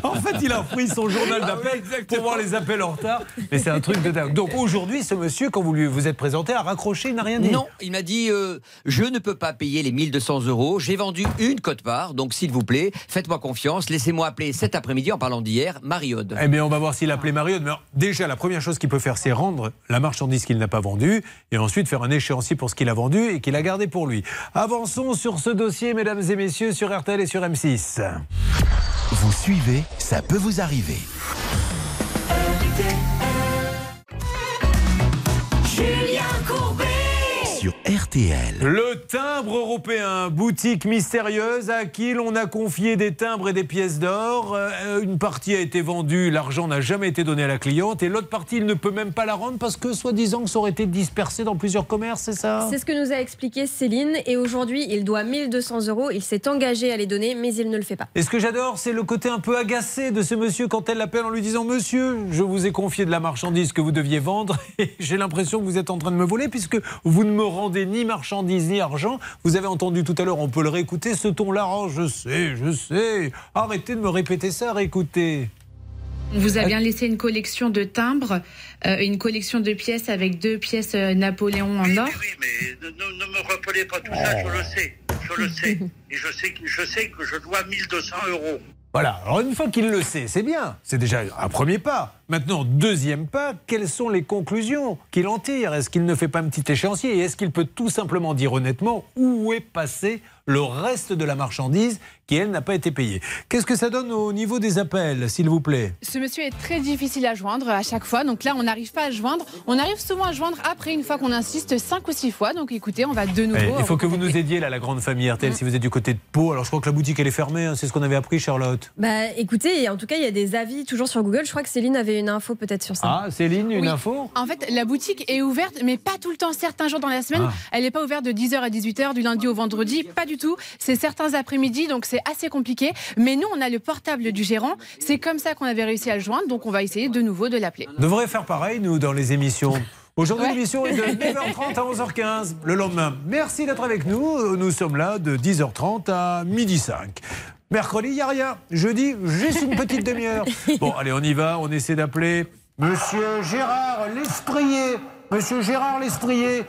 En fait, il a pris son journal d'appel pour voir les appels en retard. Mais c'est un truc de dingue. Donc aujourd'hui, ce monsieur, quand vous lui vous êtes présenté, a raccroché, il n'a rien dit. Non, il m'a dit euh, Je ne peux pas payer les 1200 euros. J'ai vendu une cote-part. Donc s'il vous plaît, faites-moi confiance. Laissez-moi appeler cet après-midi en parlant d'hier, Mariode. Eh bien, on va voir s'il a appelé Mario. Mais alors, déjà, la première chose qu'il peut faire, c'est rendre la marchandise qu'il n'a pas vendue et ensuite faire un échéancier pour ce qu'il a vendu et qu'il a gardé pour lui. Avançons sur ce dossier, mesdames et messieurs, sur RTL et sur M6. Vous suivez, ça peut vous arriver. RTL. Le timbre européen, boutique mystérieuse à qui l'on a confié des timbres et des pièces d'or. Euh, une partie a été vendue, l'argent n'a jamais été donné à la cliente, et l'autre partie, il ne peut même pas la rendre parce que, soi-disant, que ça aurait été dispersé dans plusieurs commerces, c'est ça? C'est ce que nous a expliqué Céline. Et aujourd'hui, il doit 1200 euros. Il s'est engagé à les donner, mais il ne le fait pas. Et ce que j'adore, c'est le côté un peu agacé de ce monsieur quand elle l'appelle en lui disant Monsieur, je vous ai confié de la marchandise que vous deviez vendre [laughs] et j'ai l'impression que vous êtes en train de me voler puisque vous ne me rendez ni marchandise ni argent. Vous avez entendu tout à l'heure, on peut le réécouter, ce ton-là. Oh, je sais, je sais. Arrêtez de me répéter ça, réécoutez. On vous a bien laissé une collection de timbres, euh, une collection de pièces avec deux pièces euh, Napoléon en or. Mais ne, me rappelez pas tout ça, je le sais. Je le sais. [laughs] Et je sais, que- je sais que je dois 1200 euros. Voilà, alors une fois qu'il le sait, c'est bien. C'est déjà un premier pas. Maintenant, deuxième pas, quelles sont les conclusions qu'il en tire? Est-ce qu'il ne fait pas un petit échéancier? Et est-ce qu'il peut tout simplement dire honnêtement où est passé le reste de la marchandise qui, elle, n'a pas été payée Qu'est-ce que ça donne au niveau des appels, s'il vous plaît? Ce monsieur est très difficile à joindre à chaque fois. Donc là, on n'arrive pas à le joindre. On arrive souvent à le joindre après, une fois qu'on insiste cinq ou six fois. Donc écoutez, on va de nouveau. Eh, Il faut que vous nous aidiez, là, la grande famille RTL, si vous êtes du côté de Pau. Alors, je crois que la boutique, elle est fermée. hein, c'est ce qu'on avait appris, Charlotte. Bah écoutez, en tout cas, il y a des avis toujours sur Google. Je crois que Céline avait une info peut-être sur ça. Ah, Céline, une Oui. info? En fait, la boutique est ouverte, mais pas tout le temps. Certains jours dans la semaine, Ah. elle n'est pas ouverte de 10h à 18h, du lundi au vendredi. Pas du tout. C'est certains après-midi, donc c'est assez compliqué. Mais nous, on a le portable du gérant. C'est comme ça qu'on avait réussi à le joindre. Donc on va essayer de nouveau de l'appeler. On devrait faire pareil, nous, dans les émissions. Aujourd'hui, Ouais. l'émission est de [laughs] 9h30 à 11h15 le lendemain. Merci d'être avec nous. Nous sommes là de 10h30 à midi 5. Mercredi, il n'y a rien. Jeudi, juste une petite demi-heure. [laughs] Bon, allez, on y va. On essaie d'appeler Monsieur Gérard Lesprier. Monsieur Gérard Lesprier.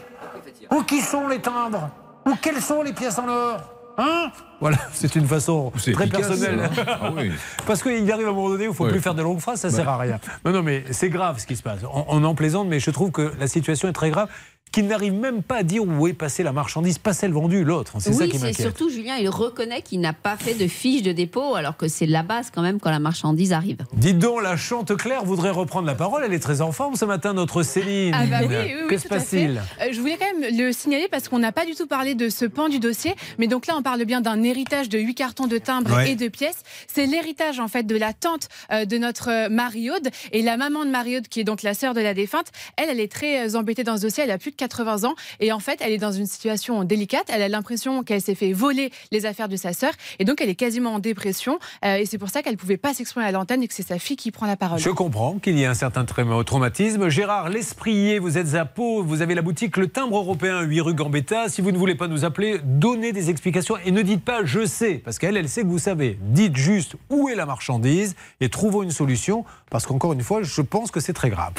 Où qui sont les timbres? Où quelles sont les pièces en or? Hein Voilà, [laughs] c'est une façon très efficace, personnelle. ça. Ah oui. [laughs] Parce qu'il arrive à un moment donné où il ne faut plus faire de longues phrases, ça ne sert à rien. Non, non, mais c'est grave ce qui se passe. On, on en plaisante, mais je trouve que la situation est très grave. Qu'il n'arrive même pas à dire où est passée la marchandise, pas celle vendue, l'autre. C'est ça Oui, qui c'est m'inquiète. surtout, Julien, il reconnaît qu'il n'a pas fait de fiche de dépôt, alors que c'est la base quand même quand la marchandise arrive. Dites donc, la chante Claire voudrait reprendre la parole. Elle est très en forme ce matin, notre Céline. Ah bah oui, oui, oui, que se passe-t-il? Euh, Je voulais quand même le signaler parce qu'on n'a pas du tout parlé de ce pan du dossier. Mais donc là, on parle bien d'un héritage de huit cartons de timbres Ouais. et de pièces. C'est l'héritage en fait de la tante euh, de notre euh, Marie-Aude. Et la maman de Marie-Aude, qui est donc la sœur de la défunte, elle, elle est très embêtée dans ce dossier. Elle a plus de 80 ans. Et en fait, elle est dans une situation délicate. Elle a l'impression qu'elle s'est fait voler les affaires de sa sœur. Et donc, elle est quasiment en dépression. Euh, et c'est pour ça qu'elle pouvait pas s'exprimer à l'antenne et que c'est sa fille qui prend la parole. Je comprends qu'il y ait un certain tra- traumatisme. Gérard Lesprier, vous êtes à Pau, vous avez la boutique Le Timbre Européen, 8 rue Gambetta. Si vous ne voulez pas nous appeler, donnez des explications et ne dites pas je sais, parce qu'elle, elle sait que vous savez. Dites juste où est la marchandise et trouvons une solution, parce qu'encore une fois, je pense que c'est très grave.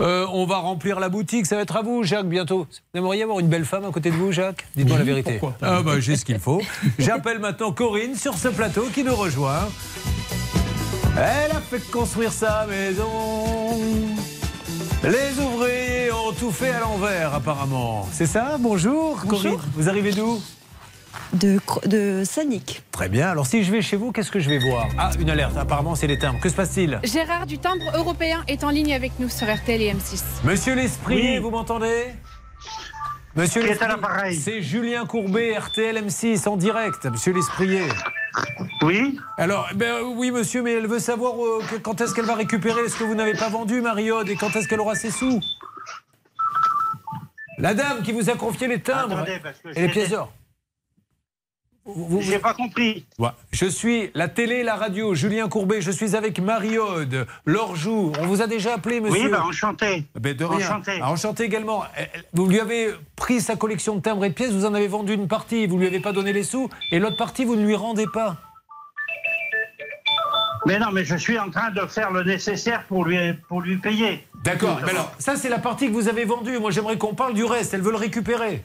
Euh, on va remplir la boutique, ça va être à vous, Jacques, bientôt. Vous aimeriez avoir une belle femme à côté de vous, Jacques? Dites-moi la vérité. pourquoi pas. Ah bah, j'ai ce qu'il faut. [laughs] J'appelle maintenant Corinne sur ce plateau qui nous rejoint. Elle a fait construire sa maison. Les ouvriers ont tout fait à l'envers, apparemment. C'est ça? Bonjour, Corinne. Vous arrivez d'où? De, Cro- de Sanic. Très bien. Alors, si je vais chez vous, qu'est-ce que je vais voir? Ah, une alerte. Apparemment, c'est les timbres. Que se passe-t-il? Gérard du timbre européen est en ligne avec nous sur RTL et M6. Monsieur l'Esprit, Oui. vous m'entendez? Monsieur l'Esprit, C'est Julien Courbet, RTL M6, en direct. Monsieur l'Esprier. Oui Alors, ben, euh, oui, monsieur, mais elle veut savoir euh, que- quand est-ce qu'elle va récupérer ce que vous n'avez pas vendu, Mariode, et quand est-ce qu'elle aura ses sous? La dame qui vous a confié les timbres Attendez, et les pièces d'or. Vous- J'ai pas compris. Ouais. Je suis la télé, la radio, Julien Courbet, je suis avec Marie-Aude, Lorjou. On vous a déjà appelé, monsieur Oui, bah, enchanté. Ben, de rien. Enchanté. Ah, enchanté également. Vous lui avez pris sa collection de timbres et de pièces, vous en avez vendu une partie, vous lui avez pas donné les sous, et l'autre partie, vous ne lui rendez pas. Mais non, mais je suis en train de faire le nécessaire pour lui, pour lui payer. D'accord. Mais alors, ça, c'est la partie que vous avez vendue. Moi, j'aimerais qu'on parle du reste. Elle veut le récupérer.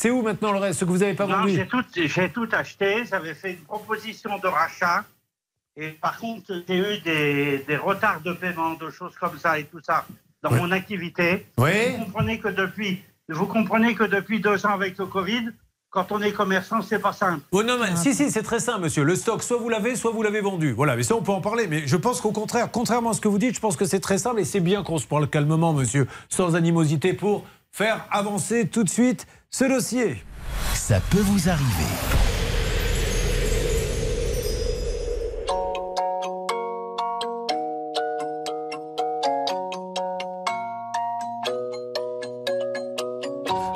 C'est où maintenant le reste, ce que vous n'avez pas Non, vendu j'ai tout, j'ai tout acheté. J'avais fait une proposition de rachat. Et par contre, j'ai eu des, des retards de paiement, de choses comme ça et tout ça dans mon activité. Oui. Vous comprenez que depuis, vous comprenez que depuis deux ans avec le Covid, quand on est commerçant, c'est pas simple. Oh non, mais, si, si, c'est très simple, monsieur. Le stock, soit vous l'avez, soit vous l'avez vendu. Voilà, mais ça, on peut en parler. Mais je pense qu'au contraire, contrairement à ce que vous dites, je pense que c'est très simple et c'est bien qu'on se parle calmement, monsieur, sans animosité, pour faire avancer tout de suite ce dossier. Ça peut vous arriver.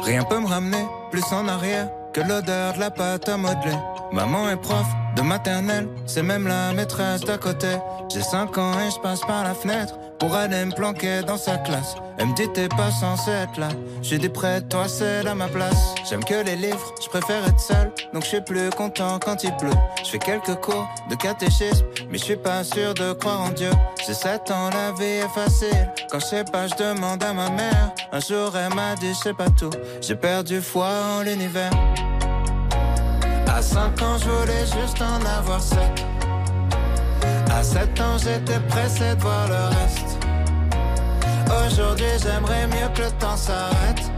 Rien peut me ramener plus en arrière que l'odeur de la pâte à modeler. Maman est prof de maternelle, c'est même la maîtresse d'à côté. J'ai 5 ans et je passe par la fenêtre pour aller me planquer dans sa classe. Elle me dit t'es pas censé être là. J'ai dit près de toi, c'est à ma place. J'aime que les livres, je préfère être seul, donc je suis plus content quand il pleut. Je fais quelques cours de catéchisme, mais je suis pas sûr de croire en Dieu. J'ai 7 ans, la vie est facile. Quand je sais pas, je demande à ma mère. Un jour, elle m'a dit, sais pas tout. J'ai perdu foi en l'univers. À 5 ans, je voulais juste en avoir 7. À 7 ans, j'étais pressé de voir le reste. Aujourd'hui, j'aimerais mieux que le temps s'arrête.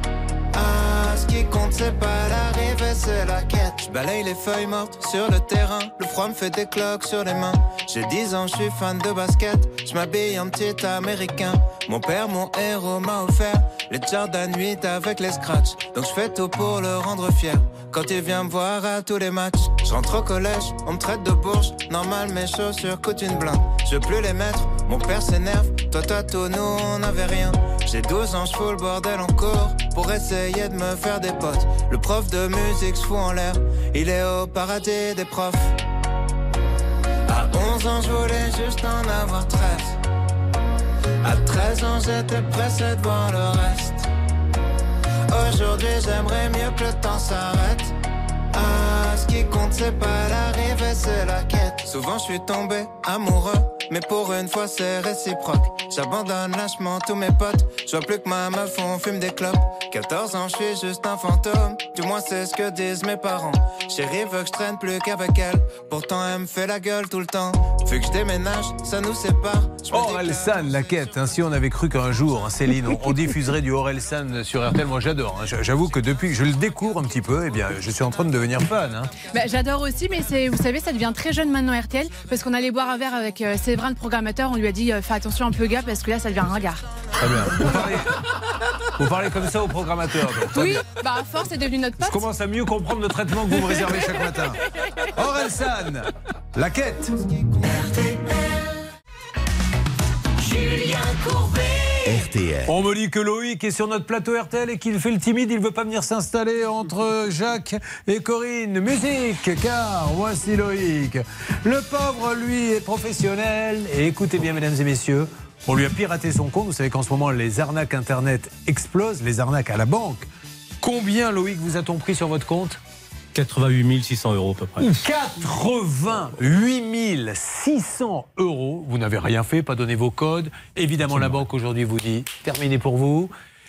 Ah, ce qui compte, c'est pas l'arrivée, c'est la quête. Je balaye les feuilles mortes sur le terrain. Le froid me fait des cloques sur les mains. J'ai 10 ans, je suis fan de basket. Je m'habille en petit américain. Mon père, mon héros, m'a offert les Jordan 8 avec les scratchs. Donc je fais tout pour le rendre fier. Quand il vient me voir à tous les matchs, je rentre au collège, on me traite de bourge. Normal, mes chaussures coûtent une blinde. Je veux plus les mettre, mon père s'énerve. Toi, toi, tout, nous, on n'avait rien. J'ai 12 ans, je le bordel en cours pour essayer de me faire des potes. Le prof de musique se fout en l'air, il est au paradis des profs. À 11 ans, je voulais juste en avoir 13. À 13 ans, j'étais pressé de voir le reste. Aujourd'hui, j'aimerais mieux que le temps s'arrête. Ah, ce qui compte, c'est pas l'arrivée, c'est la quête. Souvent, je suis tombé amoureux, mais pour une fois, c'est réciproque. J'abandonne lâchement tous mes potes. Je vois plus que ma meuf, on fume des clopes. 14 ans, je suis juste un fantôme. Du moins, c'est ce que disent mes parents. Chérie veut que je traîne plus qu'avec elle. Pourtant, elle me fait la gueule tout le temps. Vu que je déménage, ça nous sépare. Orelsan, la quête. hein, si on avait cru qu'un jour, hein, Céline, on, on diffuserait du Orelsan sur RTL, moi j'adore. hein. J'avoue que depuis que je le découvre un petit peu, eh bien, je suis en train de devenir fan. hein. Bah, J'adore aussi, mais c'est, vous savez, ça devient très jeune maintenant RTL parce qu'on allait boire un verre avec euh, Séverin, le programmateur. On lui a dit euh, fais attention un peu, gars, parce que là, ça devient ringard. Très bien. Vous parlez, vous parlez comme ça au programmateur. donc, Oui, bah à force, c'est devenu notre Je pote. commence à mieux comprendre le traitement que vous me réservez chaque matin. [laughs] Orelsan, la quête. Julien Courbet. RTL. On me dit que Loïc est sur notre plateau RTL et qu'il fait le timide, il ne veut pas venir s'installer entre Jacques et Corinne. Musique, car voici Loïc. Le pauvre, lui, est professionnel. Et écoutez bien, mesdames et messieurs, on lui a piraté son compte. Vous savez qu'en ce moment, les arnaques Internet explosent, les arnaques à la banque. Combien, Loïc, vous a-t-on pris sur votre compte? 88 600 euros à peu près. 88 600 euros. Vous n'avez rien fait, pas donné vos codes. Évidemment, la banque aujourd'hui vous dit terminé pour vous.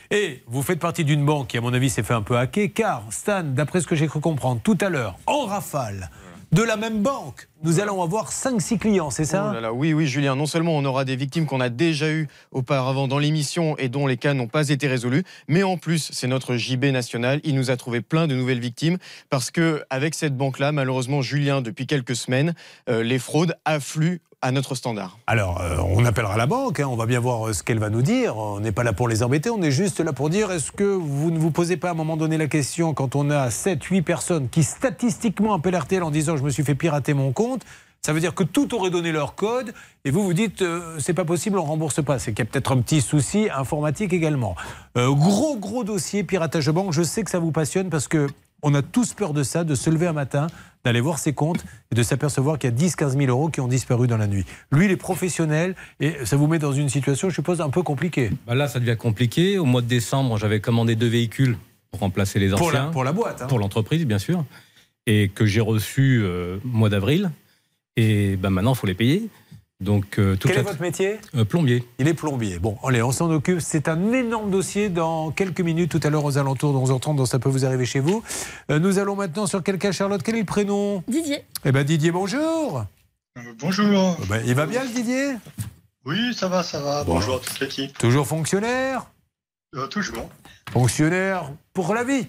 Et vous faites partie d'une banque qui, à mon avis, s'est fait un peu hacker, car Stan, d'après ce que j'ai cru comprendre tout à l'heure, en rafale, de la même banque, nous allons avoir 5-6 clients, c'est ça Oh là là, oui, oui, Julien. Non seulement on aura des victimes qu'on a déjà eues auparavant dans l'émission et dont les cas n'ont pas été résolus, mais en plus, c'est notre JB national. Il nous a trouvé plein de nouvelles victimes parce que avec cette banque-là, malheureusement, Julien, depuis quelques semaines, euh, les fraudes affluent notre standard. Alors, euh, on appellera la banque, hein, on va bien voir euh, ce qu'elle va nous dire. On n'est pas là pour les embêter, on est juste là pour dire est-ce que vous ne vous posez pas à un moment donné la question quand on a 7, 8 personnes qui statistiquement appellent RTL en disant je me suis fait pirater mon compte ça veut dire que tout aurait donné leur code et vous vous dites euh, c'est pas possible, on rembourse pas. C'est qu'il y a peut-être un petit souci informatique également. Gros gros dossier piratage de banque. Je sais que ça vous passionne parce que on a tous peur de ça, de se lever un matin, d'aller voir ses comptes et de s'apercevoir qu'il y a 10-15 000 euros qui ont disparu dans la nuit. Lui, il est professionnel et ça vous met dans une situation, je suppose, un peu compliquée. Bah là, ça devient compliqué. Au mois de décembre, j'avais commandé deux véhicules pour remplacer les Pour la- anciens. pour la boîte, hein. Pour l'entreprise, bien sûr. Et que j'ai reçu euh, au mois d'avril. Et bah, maintenant, il faut les payer. Donc, euh, toute Quel est la- votre métier Euh, Plombier. Il est plombier. Bon, allez, on s'en occupe. C'est un énorme dossier dans quelques minutes, tout à l'heure aux alentours de 11h30, donc ça peut vous arriver chez vous. Euh, nous allons maintenant sur quel cas, Charlotte? Quel est le prénom? Didier. Eh bien, Didier, bonjour. Bonjour. Eh ben, il va bien, le Didier? Oui, ça va, ça va. Bon. Bonjour à toute l'équipe. Toujours fonctionnaire? Euh, toujours. Fonctionnaire pour la vie.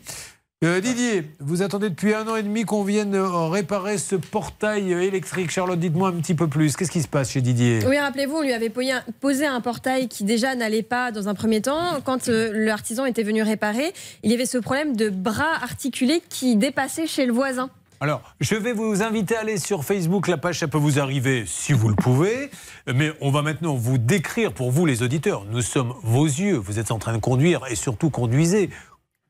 Euh, Didier, vous attendez depuis un an et demi qu'on vienne euh, réparer ce portail euh, électrique. Charlotte, dites-moi un petit peu plus. Qu'est-ce qui se passe chez Didier? Oui, rappelez-vous, on lui avait posé un- posé un portail qui déjà n'allait pas dans un premier temps. Quand euh, l'artisan était venu réparer, il y avait ce problème de bras articulés qui dépassait chez le voisin. Alors, je vais vous inviter à aller sur Facebook. La page, ça peut vous arriver si vous le pouvez. Mais on va maintenant vous décrire pour vous, les auditeurs. Nous sommes vos yeux. Vous êtes en train de conduire et surtout conduisez.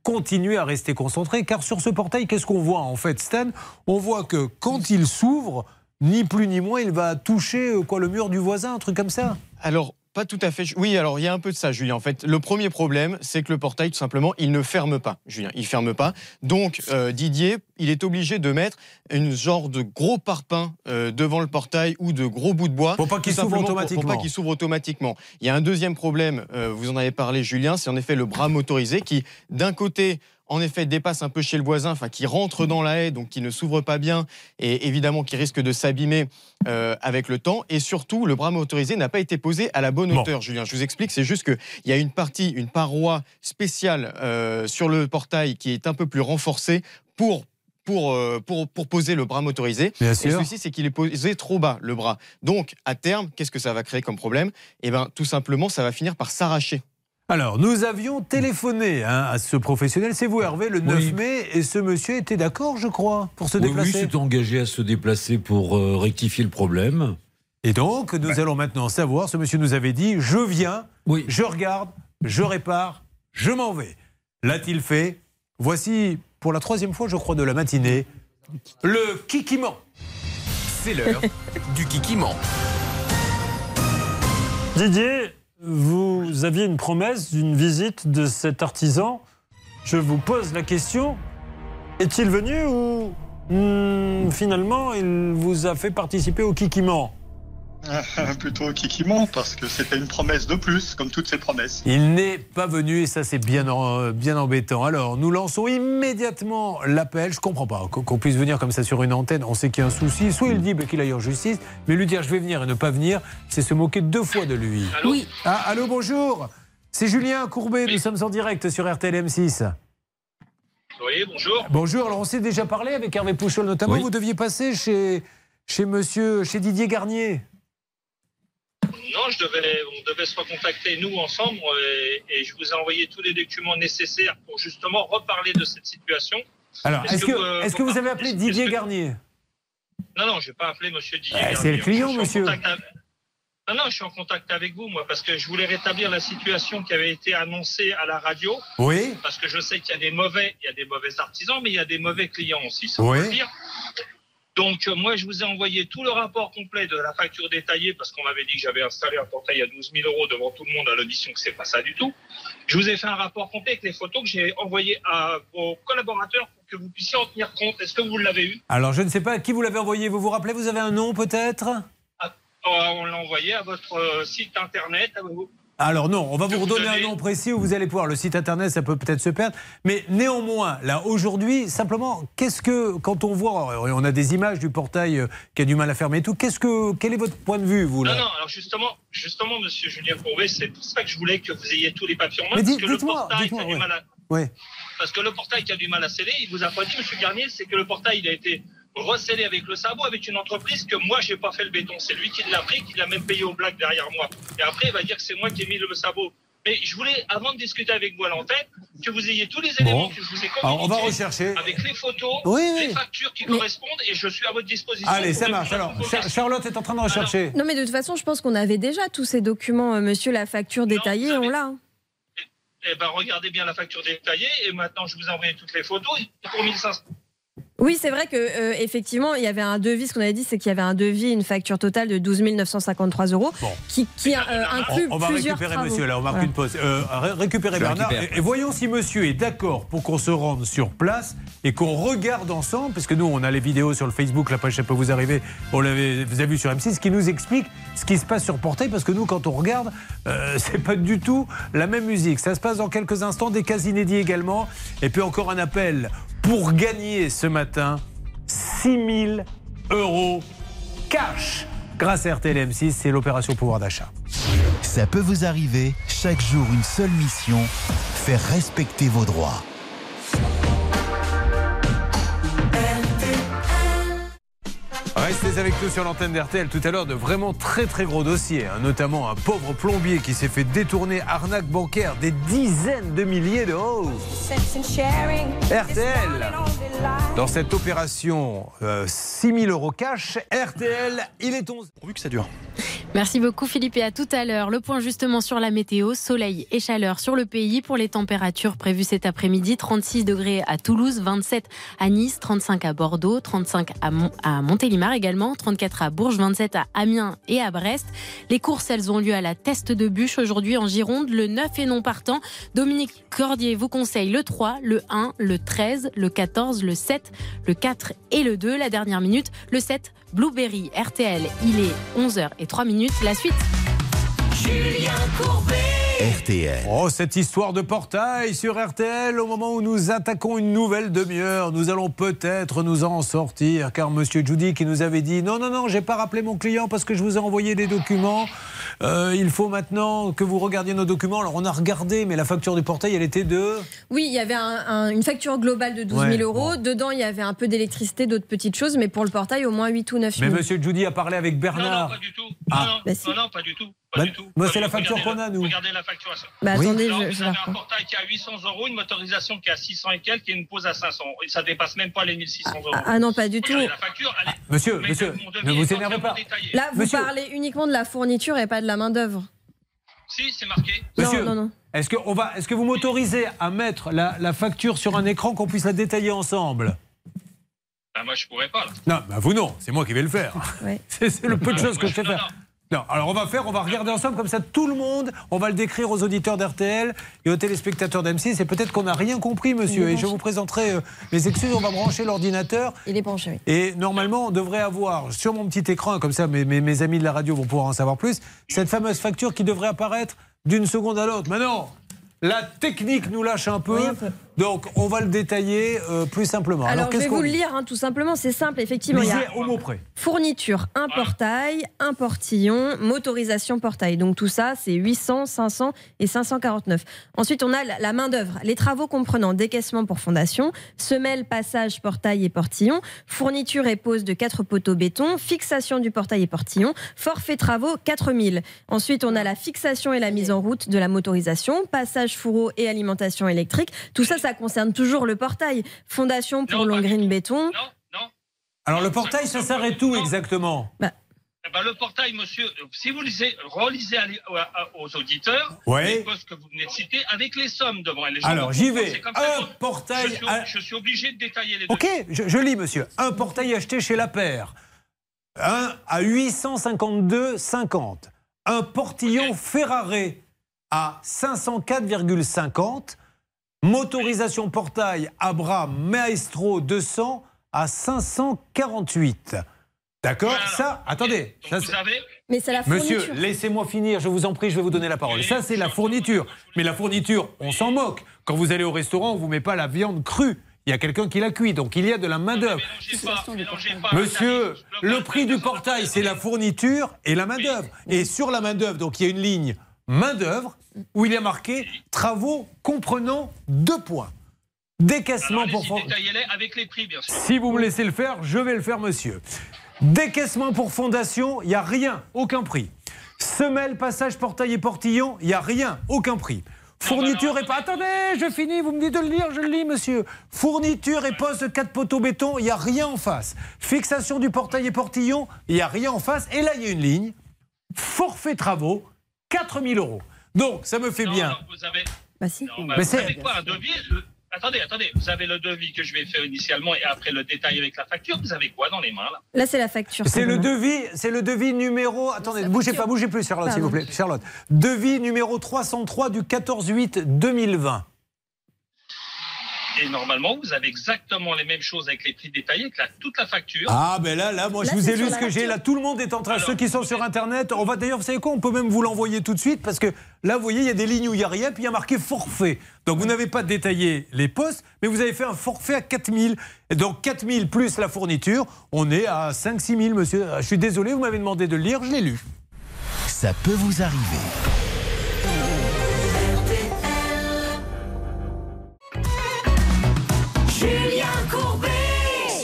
Continuez à rester concentré. Car sur ce portail, qu'est-ce qu'on voit en fait, Stan? On voit que quand il s'ouvre, ni plus ni moins, il va toucher euh, quoi, le mur du voisin, un truc comme ça. Alors, pas tout à fait. Oui, alors il y a un peu de ça, Julien. En fait, le premier problème, c'est que le portail, tout simplement, il ne ferme pas, Julien. Il ferme pas. Donc, euh, Didier, il est obligé de mettre une genre de gros parpaing euh, devant le portail ou de gros bouts de bois. Pour pas qu'il s'ouvre pour- automatiquement. Pour pas qu'il s'ouvre automatiquement. Il y a un deuxième problème, euh, vous en avez parlé, Julien, c'est en effet le bras motorisé qui, d'un côté, en effet, dépasse un peu chez le voisin, enfin qui rentre dans la haie, donc qui ne s'ouvre pas bien, et évidemment qui risque de s'abîmer euh, avec le temps. Et surtout, le bras motorisé n'a pas été posé à la bonne hauteur, Julien. Je vous explique, c'est juste qu'il y a une partie, une paroi spéciale euh, sur le portail qui est un peu plus renforcée pour pour, euh, pour, pour poser le bras motorisé. Bien Et sûr. le souci, c'est qu'il est posé trop bas, le bras. Donc, à terme, qu'est-ce que ça va créer comme problème? Eh bien, tout simplement, ça va finir par s'arracher. Alors, nous avions téléphoné hein, à ce professionnel, c'est vous Hervé, le 9 Oui. mai, et ce monsieur était d'accord, je crois, pour se Oui, oui, déplacer. s'est engagé à se déplacer pour euh, rectifier le problème. Et donc, nous allons maintenant savoir, ce monsieur nous avait dit, je viens, je regarde, je répare, je m'en vais. L'a-t-il fait Voici, pour la troisième fois, je crois, de la matinée, le kikiment. C'est l'heure du Kikiment. Didier, vous aviez une promesse d'une visite de cet artisan. Je vous pose la question. Est-il venu ou hmm, finalement il vous a fait participer au kikiment [laughs] Plutôt kikiment, parce que c'était une promesse de plus, comme toutes ces promesses. Il n'est pas venu et ça c'est bien, en- bien embêtant. Alors nous lançons immédiatement l'appel. Je comprends pas qu'on puisse venir comme ça sur une antenne. On sait qu'il y a un souci. Soit il dit bah, qu'il aille en justice, mais lui dire je vais venir et ne pas venir, c'est se moquer deux fois de lui. Oui. Ah, allô, bonjour. C'est Julien Courbet. Nous sommes en direct sur RTL M6. Oui, bonjour. Bonjour. Alors on s'est déjà parlé avec Hervé Pouchol notamment. Oui. Vous deviez passer chez chez Monsieur chez Didier Garnier. Non, je devais, on devait se recontacter nous ensemble et, et je vous ai envoyé tous les documents nécessaires pour justement reparler de cette situation. Alors est-ce que euh, vous avez appelé Didier que- Garnier? Non, non, je n'ai pas appelé Monsieur Didier. Garnier. c'est le client, Je monsieur. avec- Non, non, je suis en contact avec vous, moi, parce que je voulais rétablir la situation qui avait été annoncée à la radio. Oui. Parce que je sais qu'il y a des mauvais, il y a des mauvais artisans, mais il y a des mauvais clients aussi, ça Oui. dire. Donc, euh, moi, je vous ai envoyé tout le rapport complet de la facture détaillée parce qu'on m'avait dit que j'avais installé un portail à 12 000 euros devant tout le monde à l'audition, que c'est pas ça du tout. Je vous ai fait un rapport complet avec les photos que j'ai envoyées à vos collaborateurs pour que vous puissiez en tenir compte. Est-ce que vous l'avez eu? Alors je ne sais pas à qui vous l'avez envoyé. Vous vous rappelez Vous avez un nom peut-être? Euh, On l'a envoyé à votre euh, site internet. Alors non, on va vous redonner un nom précis où vous allez pouvoir. Le site internet, ça peut peut-être se perdre. Mais néanmoins, là, aujourd'hui, simplement, qu'est-ce que, quand on voit, on a des images du portail euh, qui a du mal à fermer et tout, qu'est-ce que, quel est votre point de vue, vous, là? Non, non, alors justement, justement, monsieur Julien Courbet, c'est pour ça que je voulais que vous ayez tous les papiers en main. Mais parce que le portail a du ouais. mal à- Ouais. Parce que le portail qui a du mal à sceller, il vous a pas dit, monsieur Garnier, c'est que le portail, il a été recellé avec le sabot, avec une entreprise que moi, j'ai pas fait le béton. C'est lui qui l'a pris, qui l'a même payé au black derrière moi. Et après, il va dire que c'est moi qui ai mis le sabot. Mais je voulais, avant de discuter avec vous à l'antenne, que vous ayez tous les éléments que je vous ai communiqués. On va rechercher. Avec les photos, Oui, oui. les factures qui correspondent, et je suis à votre disposition. Allez, ça marche. Alors, Char-. Charlotte est en train de rechercher. Non, mais de toute façon, je pense qu'on avait déjà tous ces documents, euh, monsieur, la facture détaillée, on l'a. hein. Eh ben, regardez bien la facture détaillée, et maintenant, je vous ai envoyé toutes les photos. Pour 1500. Oui, c'est vrai que euh, effectivement, il y avait un devis. Ce qu'on avait dit, c'est qu'il y avait un devis, une facture totale de 12 953 euros, qui, qui euh, inclut On, on va plusieurs récupérer travaux. monsieur, là, on marque Voilà. une pause. Euh, ré- récupérez Je le Bernard récupère. et, et voyons si monsieur est d'accord pour qu'on se rende sur place et qu'on regarde ensemble, parce que nous, on a les vidéos sur le Facebook, la page, ça peut vous arriver, on l'avait, vous avez vu sur M6, qui nous explique ce qui se passe sur Portail, parce que nous, quand on regarde, euh, [laughs] c'est pas du tout la même musique. Ça se passe dans quelques instants, des cas inédits également, et puis encore un appel pour gagner ce matin 6 000 euros cash grâce à RTL M6, c'est l'opération pouvoir d'achat. Ça peut vous arriver, chaque jour une seule mission, faire respecter vos droits. Restez avec nous sur l'antenne d'RTL tout à l'heure de vraiment très très gros dossiers, hein, notamment un pauvre plombier qui s'est fait détourner arnaque bancaire des dizaines de milliers d'euros. RTL, dans cette opération euh, 6 000 euros cash, RTL, il est 11. Pourvu que ça dure. Merci beaucoup Philippe et à tout à l'heure. Le point justement sur la météo, soleil et chaleur sur le pays pour les températures prévues cet après-midi. 36 degrés à Toulouse, 27 à Nice, 35 à Bordeaux, 35 à, à Montélimar également, 34 à Bourges, 27 à Amiens et à Brest. Les courses, elles ont lieu à la Teste de Bûche aujourd'hui en Gironde. Le 9 est non partant. Dominique Cordier vous conseille le 3, le 1, le 13, le 14, le 7, le 4 et le 2. La dernière minute, le 7, Blueberry RTL. Il est 11h et 3 minutes. La suite. Julien Courbet. RTL. Oh, cette histoire de portail sur RTL, au moment où nous attaquons une nouvelle demi-heure, nous allons peut-être nous en sortir, car Monsieur Judy qui nous avait dit non, non, non, j'ai pas rappelé mon client parce que je vous ai envoyé des documents. Euh, il faut maintenant que vous regardiez nos documents. Alors on a regardé, mais la facture du portail, elle était de. Oui, il y avait un- un- une facture globale de 12 000 Ouais, euros. Dedans, il y avait un peu d'électricité, d'autres petites choses, mais pour le portail, au moins 8 ou 9 000. Mais Monsieur Judy a parlé avec Bernard. Ah. Bah, Non, non, pas du tout. Bah, moi, c'est la facture qu'on a, nous. Regardez la facturation. Bah, attendez, Non, je- vous avez la un portail qui a 800 euros, une motorisation qui a 600 et quelques et une pause à 500. Et ça dépasse même pas les 1600 euros. Ah, ah non, pas du tout. Regardez la facture, elle est- Monsieur, Mais monsieur, ne est vous énervez pas. détaillé. Là, vous Monsieur- parlez uniquement de la fourniture et pas de la main-d'œuvre. Si, c'est marqué. Monsieur, non, non. est-ce que, on va, est-ce que vous m'autorisez à mettre la, la facture sur un écran qu'on puisse la détailler ensemble? Bah, moi, je pourrais pas, là. Non, bah vous non, c'est moi qui vais le faire. [laughs] C'est c'est le peu de choses que je sais faire. Non, alors on va faire, on va regarder ensemble comme ça tout le monde, on va le décrire aux auditeurs d'RTL et aux téléspectateurs d'M6 et peut-être qu'on n'a rien compris monsieur et je vous présenterai euh, mes excuses, on va brancher l'ordinateur Il est branché, oui. et normalement on devrait avoir sur mon petit écran, comme ça mes, mes- mes amis de la radio vont pouvoir en savoir plus, cette fameuse facture qui devrait apparaître d'une seconde à l'autre. Mais non la technique nous lâche un peu, donc on va le détailler euh, plus simplement. Alors, je qu'est-ce vais vous le lire, hein, tout simplement. C'est simple, effectivement. il y a- Lisez au mot près. Fourniture, un portail, un portillon, motorisation portail. Donc tout ça, c'est 800, 500 et 549. Ensuite, on a la- la main-d'œuvre. Les travaux comprenant décaissement pour fondation, semelle, passage, portail et portillon, fourniture et pose de quatre poteaux béton, fixation du portail et portillon, forfait travaux 4000. Ensuite, on a la fixation et la mise en route de la motorisation, passage fourreau et alimentation électrique. Tout ça, ça concerne toujours le portail. Fondation pour longrine béton. Alors le portail, ça s'arrête où exactement? Bah, Eh ben, le portail, monsieur, si vous lisez, relisez à à- aux auditeurs Ouais. les postes que vous venez de citer avec les sommes devant. Les gens Alors, j'y vais. comme ça Un portail Je suis, à- je suis obligé de détailler les Ok, je, je lis, monsieur. Un portail acheté chez La Paire. Un à 852,50. Un portillon Ferrari à 504,50. Motorisation portail Abra Maestro 200 à 548. D'accord Ça, attendez. ça, c'est- Mais c'est la Monsieur, fourniture. laissez-moi finir, je vous en prie, je vais vous donner la parole. Ça, c'est la fourniture. Mais la fourniture, on s'en moque. Quand vous allez au restaurant, on ne vous met pas la viande crue. Il y a quelqu'un qui la cuit, donc il y a de la main-d'œuvre. Monsieur, le prix du portail, c'est la fourniture et la main-d'œuvre. Et sur la main-d'œuvre, donc il y a une ligne main-d'œuvre où il y a marqué travaux comprenant deux points. Décaissement Alors, pour. avec les prix, bien sûr. Si vous me laissez le faire, je vais le faire, monsieur. Décaissement pour fondation, il n'y a rien, aucun prix. Semelle, passage, portail et portillon, il n'y a rien, aucun prix. Fourniture et pas. Attendez, je finis, vous me dites de le lire, je le lis, monsieur. Fourniture et poste de 4 poteaux béton, il n'y a rien en face. Fixation du portail et portillon, il n'y a rien en face. Et là, il y a une ligne. Forfait travaux, 4000 euros. Donc, ça me fait bien. Vous avez. Bah si. Non, bah, Mais vous c'est- savez quoi, un devis le- Attendez, attendez. Vous avez le devis que je vais faire initialement et après le détail avec la facture. Vous avez quoi dans les mains là? Là, c'est la facture. C'est le devis, c'est le devis numéro. Attendez, ne bougez pas, bougez plus, Charlotte, s'il vous plaît. Charlotte. Devis numéro 303 du 14-8-2020. Et normalement, vous avez exactement les mêmes choses avec les prix détaillés que la- toute la facture. Ah, ben là, là, moi, Là, je vous ai lu ce que j'ai. Là, tout le monde est en train. ceux qui sont sur Internet, on va d'ailleurs, vous savez quoi, on peut même vous l'envoyer tout de suite parce que là, vous voyez, il y a des lignes où il n'y a rien, puis il y a marqué forfait. Donc, vous n'avez pas détaillé les postes, mais vous avez fait un forfait à 4000. Et donc, 4000 plus la fourniture, on est à 5-6 000, monsieur. Je suis désolé, vous m'avez demandé de le lire, je l'ai lu. Ça peut vous arriver.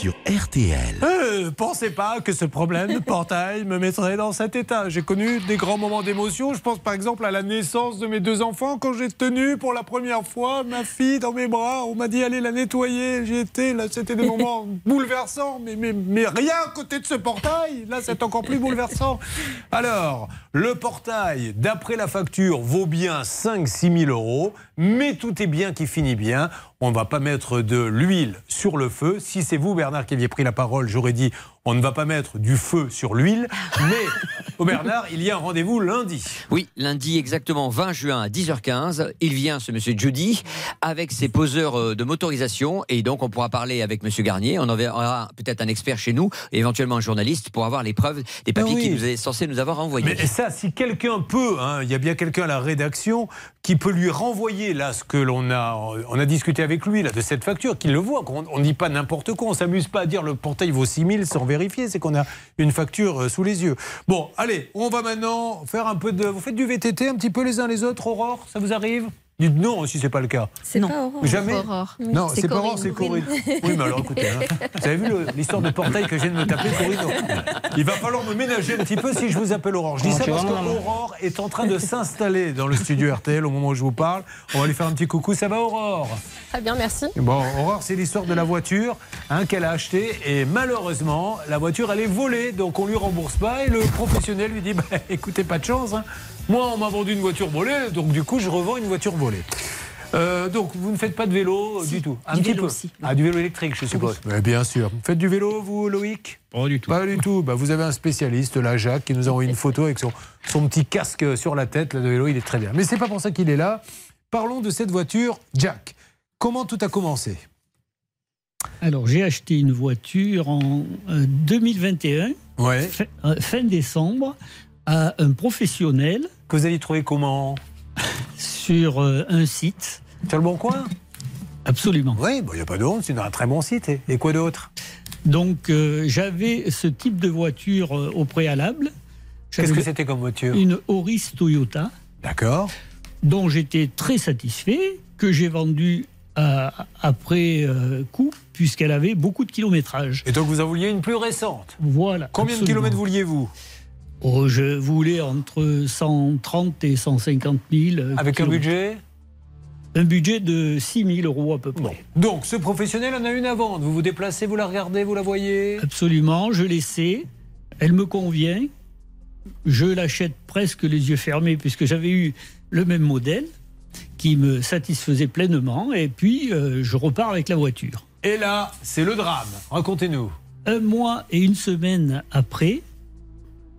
Sur RTL. Euh, pensez pas que ce problème de portail me mettrait dans cet état. J'ai connu des grands moments d'émotion. Je pense par exemple à la naissance de mes deux enfants quand j'ai tenu pour la première fois ma fille dans mes bras. On m'a dit allez la nettoyer. J'ai été là, c'était des moments [laughs] bouleversants, mais, mais, mais rien à côté de ce portail. Là, c'est encore plus bouleversant. Alors, le portail, d'après la facture, vaut bien 5-6 000 euros, mais tout est bien qui finit bien. On ne va pas mettre de l'huile sur le feu. Si c'est vous, Bernard, qui aviez pris la parole, j'aurais dit on ne va pas mettre du feu sur l'huile. Mais, [laughs] au Bernard, il y a un rendez-vous lundi. Oui, lundi exactement 20 juin à 10h15, il vient ce monsieur Judy avec ses poseurs euh, de motorisation et donc on pourra parler avec monsieur Garnier, on enverra peut-être un expert chez nous éventuellement un journaliste pour avoir les preuves des papiers Ah oui. qu'il nous est censé nous avoir envoyés. Mais ça, si quelqu'un peut, hein, il y a bien quelqu'un à la rédaction qui peut lui renvoyer là ce que l'on a, on a discuté avec lui là de cette facture, qu'il le voit. qu'on- On ne dit pas n'importe quoi, on s'amuse pas à dire le portail vaut 6 000 sans c'est qu'on a une facture euh, sous les yeux. Bon, allez, on va maintenant faire un peu de. Vous faites du VTT un petit peu les uns les autres, Aurore, ça vous arrive? Dites non si c'est pas le cas. C'est pas Aurore. Jamais Aurore. Oui. Non, C'est c'est pas. Aurore, c'est Corinne. Oui, mais alors écoutez, hein, [laughs] vous avez vu le- l'histoire de portail que je viens de me taper, Corinne? Non. Il va falloir me ménager un petit peu si je vous appelle Aurore. Je dis Non, ça parce non, non. qu'Aurore est en train de s'installer dans le studio RTL au moment où je vous parle. On va lui faire un petit coucou. Ça va, Aurore? Très bien, merci. Bon, Aurore, c'est l'histoire de la voiture hein, qu'elle a achetée et malheureusement, la voiture, elle est volée, donc on lui rembourse pas et le professionnel lui dit bah, écoutez, pas de chance. hein. Moi, on m'a vendu une voiture volée, donc du coup, je revends une voiture volée. Euh, donc, vous ne faites pas de vélo euh, du tout Un du petit vélo peu aussi. Ah, du vélo électrique, je suppose. Mais bien sûr. Vous faites du vélo, vous, Loïc? Pas du tout. Pas du tout. Bah, vous avez un spécialiste, là, Jacques, qui nous a envoyé une photo avec son, son petit casque sur la tête. Là, de vélo, il est très bien. Mais c'est pas pour ça qu'il est là. Parlons de cette voiture, Jack. Comment tout a commencé? Alors, j'ai acheté une voiture en euh, 2021, fin, euh, fin décembre, à un professionnel. Que vous allez trouver comment Sur euh, un site. Sur le Bon Coin Absolument. Oui, il n'y a pas de honte, c'est un très bon site. Et, et quoi d'autre Donc, euh, j'avais ce type de voiture euh, au préalable. Qu'est-ce que c'était comme voiture Une Auris Toyota. D'accord. Dont j'étais très satisfait, que j'ai vendue après euh, coup, puisqu'elle avait beaucoup de kilométrage. Et donc vous en vouliez une plus récente Voilà. Combien de kilomètres vouliez-vous Oh, je voulais entre 130 et 150 000. euh, Avec un budget Un budget de 6 000 euros à peu près. Donc ce professionnel en a une à vendre. Vous vous déplacez, vous la regardez, vous la voyez Absolument, je l'essaie. Elle me convient. Je l'achète presque les yeux fermés puisque j'avais eu le même modèle qui me satisfaisait pleinement. Et puis, euh, je repars avec la voiture. Et là, c'est le drame. Racontez-nous. Un mois et une semaine après,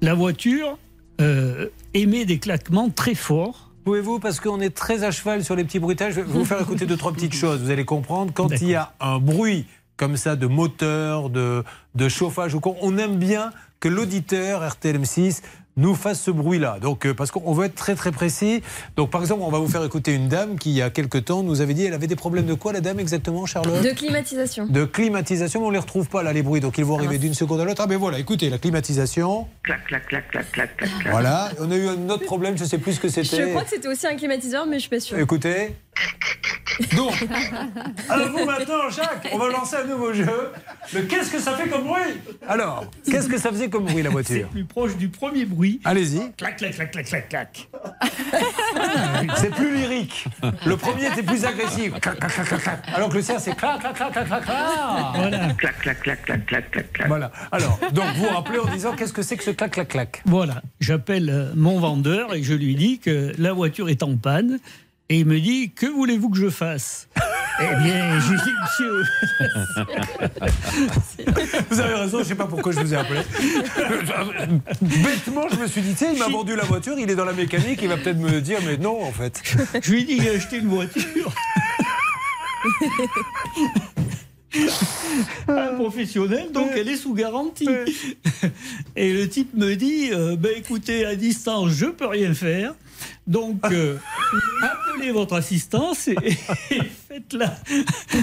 la voiture euh, émet des claquements très forts. Pouvez-vous, parce qu'on est très à cheval sur les petits bruitages, je vais vous faire écouter deux, trois petites choses. Vous allez comprendre, quand il y a un bruit comme ça de moteur, de, de chauffage, ou quoi, on aime bien que l'auditeur RTLM6 nous fasse ce bruit-là. Donc, euh, parce qu'on veut être très très précis. Donc, par exemple, on va vous faire écouter une dame qui, il y a quelque temps, nous avait dit, elle avait des problèmes de quoi, la dame exactement, Charlotte? De climatisation. De climatisation, mais on les retrouve pas là, les bruits. Donc, ils vont arriver d'une seconde à l'autre. Ah, ben voilà, écoutez, la climatisation. Clac, clac, clac, clac, clac, clac, clac. Voilà. On a eu un autre problème, je sais plus ce que c'était. Je crois que c'était aussi un climatiseur, mais je suis pas sûre. Écoutez. Donc, alors vous maintenant, Jacques, on va lancer un nouveau jeu. Le qu'est-ce que ça fait comme bruit Alors, qu'est-ce que ça faisait comme bruit la C'est voiture plus proche du premier bruit. Allez-y. Clac, clac, clac, clac, clac, clac. C'est plus lyrique. Le premier était plus agressif. Clac, clac, clac, clac, clac. Alors que le sien, c'est clac, clac, clac, clac, clac, clac. Voilà. Clac, clac, clac, clac, clac, clac, clac. Voilà. Alors, donc vous rappelez en disant qu'est-ce que c'est que ce clac, clac, clac Voilà, j'appelle euh, mon vendeur et je lui dis que la voiture est en panne. Et il me dit Que voulez-vous que je fasse? Eh bien, je lui dis Monsieur. Vous avez raison, je ne sais pas pourquoi je vous ai appelé. [laughs] Bêtement, je me suis dit, tu sais, il m'a vendu la voiture, il est dans la mécanique, il va peut-être me dire, mais non, en fait. Je lui dis J'ai acheté une voiture. [laughs] Un professionnel, donc elle est sous garantie. Et le type me dit euh, ben écoutez, à distance, je peux rien faire. Donc, euh, [laughs] appelez votre assistance et, et faites-la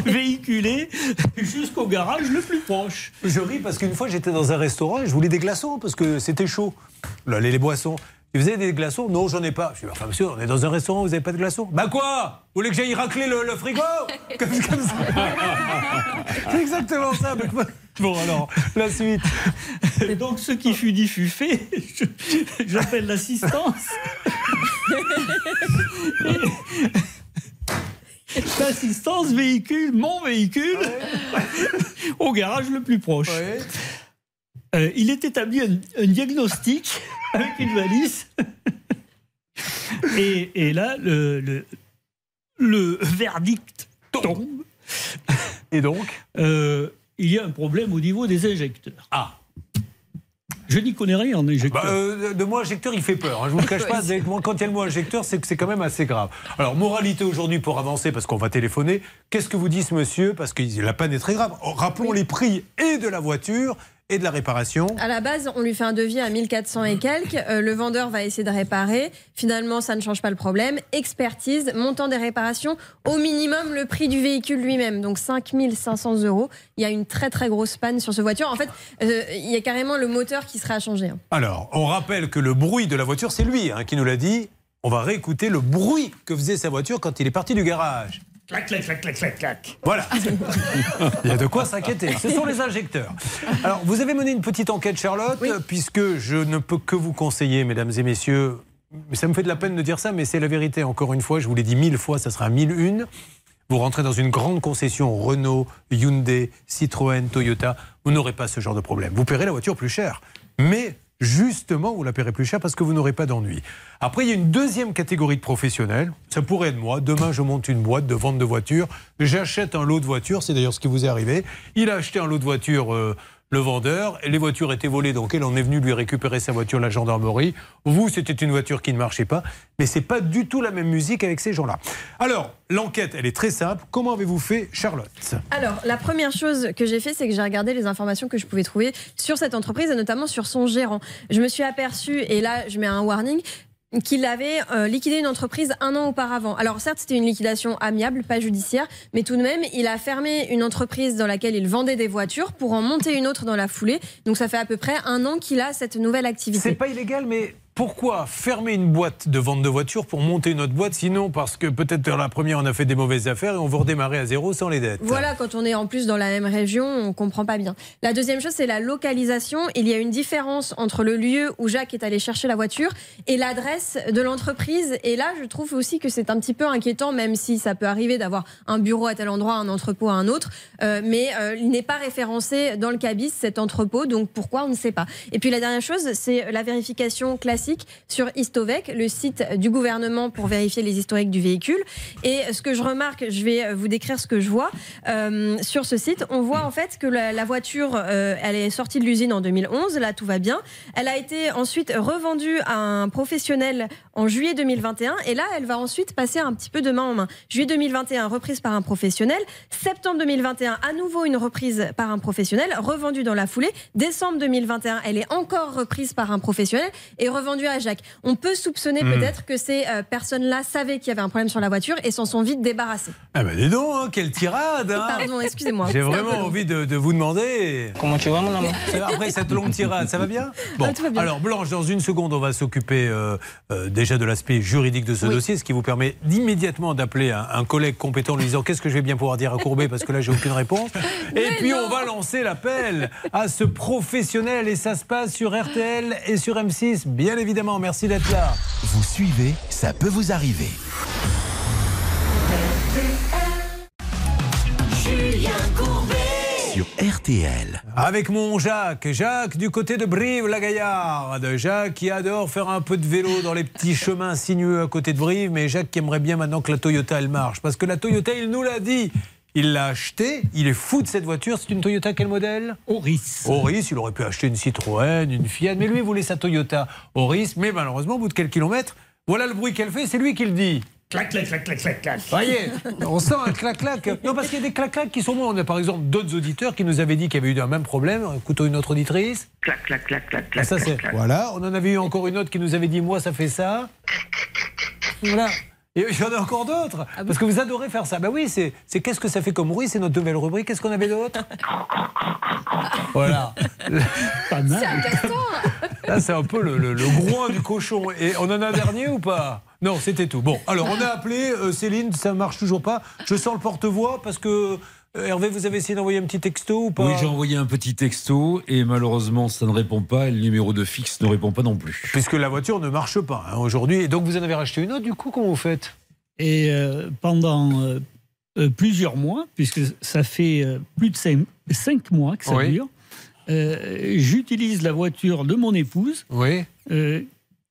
véhiculer jusqu'au garage le plus proche. Je ris parce qu'une fois, j'étais dans un restaurant et je voulais des glaçons parce que c'était chaud. Là, les, les boissons. Ils faisaient des glaçons? Non, j'en ai pas. Je dis, enfin, monsieur, on est dans un restaurant, vous n'avez pas de glaçons Bah quoi? Vous voulez que j'aille racler le, le frigo? Comme, [laughs] comme ça [laughs] C'est exactement ça. mais quoi? [laughs] Bon, alors, la suite. Et donc, ce qui fut dit fut fait. J'appelle l'assistance. L'assistance véhicule mon véhicule au garage le plus proche. Euh, il est établi un, un diagnostic avec une valise. Et, et là, le, le, le verdict tombe. Et donc? Euh, Il y a un problème au niveau des injecteurs. Ah Je n'y connais rien en injecteur. Bah, euh, de mot injecteur, il fait peur. hein. Je vous le cache [laughs] pas. Quand il y a le mot injecteur, c'est que c'est quand même assez grave. Alors, moralité aujourd'hui pour avancer, parce qu'on va téléphoner. Qu'est-ce que vous dit ce monsieur? Parce que la panne est très grave. Oh, Rappelons les prix et de la voiture et de la réparation. À la base, on lui fait un devis à 1400 et quelques. Euh, le vendeur va essayer de réparer. Finalement, ça ne change pas le problème. Expertise, montant des réparations, au minimum le prix du véhicule lui-même. Donc 5500 euros. Il y a une très très grosse panne sur ce voiture. En fait, euh, il y a carrément le moteur qui sera à changer. hein. Alors, on rappelle que le bruit de la voiture, c'est lui hein, qui nous l'a dit. On va réécouter le bruit que faisait sa voiture quand il est parti du garage. Clac, clac, clac, clac, clac, clac. Voilà. [laughs] Il y a de quoi s'inquiéter. Ce sont les injecteurs. Alors, vous avez mené une petite enquête, Charlotte, puisque je ne peux que vous conseiller, mesdames et messieurs. Mais ça me fait de la peine de dire ça, mais c'est la vérité. Encore une fois, je vous l'ai dit mille fois, ça sera mille une. Vous rentrez dans une grande concession Renault, Hyundai, Citroën, Toyota, vous n'aurez pas ce genre de problème. Vous paierez la voiture plus cher. Mais justement, vous la paierez plus cher parce que vous n'aurez pas d'ennui. Après, il y a une deuxième catégorie de professionnels. Ça pourrait être moi. Demain, je monte une boîte de vente de voitures. J'achète un lot de voitures. C'est d'ailleurs ce qui vous est arrivé. Il a acheté un lot de voitures. euh, le vendeur, les voitures étaient volées, donc elle en est venue lui récupérer sa voiture, la gendarmerie. Vous, c'était une voiture qui ne marchait pas, mais c'est pas du tout la même musique avec ces gens-là. Alors, l'enquête, elle est très simple. Comment avez-vous fait, Charlotte? Alors, la première chose que j'ai fait, c'est que j'ai regardé les informations que je pouvais trouver sur cette entreprise et notamment sur son gérant. Je me suis aperçue, et là, je mets un warning, qu'il avait euh, liquidé une entreprise un an auparavant. Alors certes, c'était une liquidation amiable, pas judiciaire, mais tout de même, il a fermé une entreprise dans laquelle il vendait des voitures pour en monter une autre dans la foulée. Donc ça fait à peu près un an qu'il a cette nouvelle activité. C'est pas illégal, mais pourquoi fermer une boîte de vente de voitures pour monter une autre boîte Sinon, parce que peut-être la première, on a fait des mauvaises affaires et on veut redémarrer à zéro sans les dettes. Voilà, quand on est en plus dans la même région, on comprend pas bien. La deuxième chose, c'est la localisation. Il y a une différence entre le lieu où Jacques est allé chercher la voiture et l'adresse de l'entreprise. Et là, je trouve aussi que c'est un petit peu inquiétant, même si ça peut arriver d'avoir un bureau à tel endroit, un entrepôt à un autre. Euh, mais euh, il n'est pas référencé dans le cabis, cet entrepôt. Donc pourquoi, on ne sait pas. Et puis la dernière chose, c'est la vérification classique sur Istovec, le site du gouvernement pour vérifier les historiques du véhicule. Et ce que je remarque, je vais vous décrire ce que je vois. Euh, sur ce site, on voit en fait que la, la voiture, euh, elle est sortie de l'usine en 2011, là tout va bien. Elle a été ensuite revendue à un professionnel en juillet 2021 et là, elle va ensuite passer un petit peu de main en main. Juillet 2021, reprise par un professionnel. Septembre 2021, à nouveau une reprise par un professionnel, revendue dans la foulée. Décembre 2021, elle est encore reprise par un professionnel et revendue à Jacques. On peut soupçonner Hmm. peut-être que ces euh, personnes-là savaient qu'il y avait un problème sur la voiture et s'en sont vite débarrassées. Ah ben dis donc, hein, quelle tirade hein. Pardon, excusez-moi. J'ai vraiment envie de, de vous demander. Comment tu vas, mon amour? Après cette longue tirade, ça va bien? Bon, Ah, tout va bien. alors Blanche, dans une seconde, on va s'occuper euh, euh, déjà de l'aspect juridique de ce Oui. dossier, ce qui vous permet d'immédiatement d'appeler un, un collègue compétent en lui disant qu'est-ce que je vais bien pouvoir dire à Courbet parce que là j'ai aucune réponse. [laughs] Et puis on va lancer l'appel à ce professionnel et ça se passe sur RTL et sur M6, bien évidemment. Merci d'être là. Vous suivez, ça peut vous arriver. Julien Courbet. Sur RTL. Avec mon Jacques, Jacques du côté de Brive-la-Gaillarde. Jacques qui adore faire un peu de vélo dans les petits chemins sinueux à côté de Brive, mais Jacques qui aimerait bien maintenant que la Toyota elle marche. Parce que la Toyota, il nous l'a dit. Il l'a acheté, il est fou de cette voiture. C'est une Toyota quel modèle? Auris. Auris, il aurait pu acheter une Citroën, une Fiat, mais lui il voulait sa Toyota Auris. Mais malheureusement, au bout de quelques kilomètres, voilà le bruit qu'elle fait, c'est lui qui le dit. Clac, clac, clac, clac, clac, clac. Voyez, on sent un clac-clac. [laughs] Non, parce qu'il y a des clac-clac qui sont bons. On a par exemple d'autres auditeurs qui nous avaient dit qu'il y avait eu un même problème. Écoutons une autre auditrice. Clac, clac, clac, clac, Ah, clac. ça, clac, c'est- clac. Voilà, on en avait eu encore une autre qui nous avait dit Moi, ça fait ça. Voilà. Et il y en a encore d'autres. parce que vous adorez faire ça. Ben oui, c'est c'est qu'est-ce que ça fait comme bruit C'est notre nouvelle rubrique. Qu'est-ce qu'on avait d'autre? [laughs] Voilà. Pas mal. [laughs] Là, c'est un peu le, le- le groin du cochon. Et on en a un dernier ou pas? Non, c'était tout. Bon, alors on a appelé euh, Céline, ça marche toujours pas. Je sens le porte-voix parce que Hervé, vous avez essayé d'envoyer un petit texto ou pas Oui, j'ai envoyé un petit texto et malheureusement ça ne répond pas et le numéro de fixe ne répond pas non plus. Puisque la voiture ne marche pas hein, aujourd'hui. Et donc vous en avez racheté une autre, du coup, comment vous faites? Et euh, pendant euh, euh, plusieurs mois, puisque ça fait euh, plus de cinq, cinq mois que ça Oui. dure, euh, j'utilise la voiture de mon épouse Oui. euh,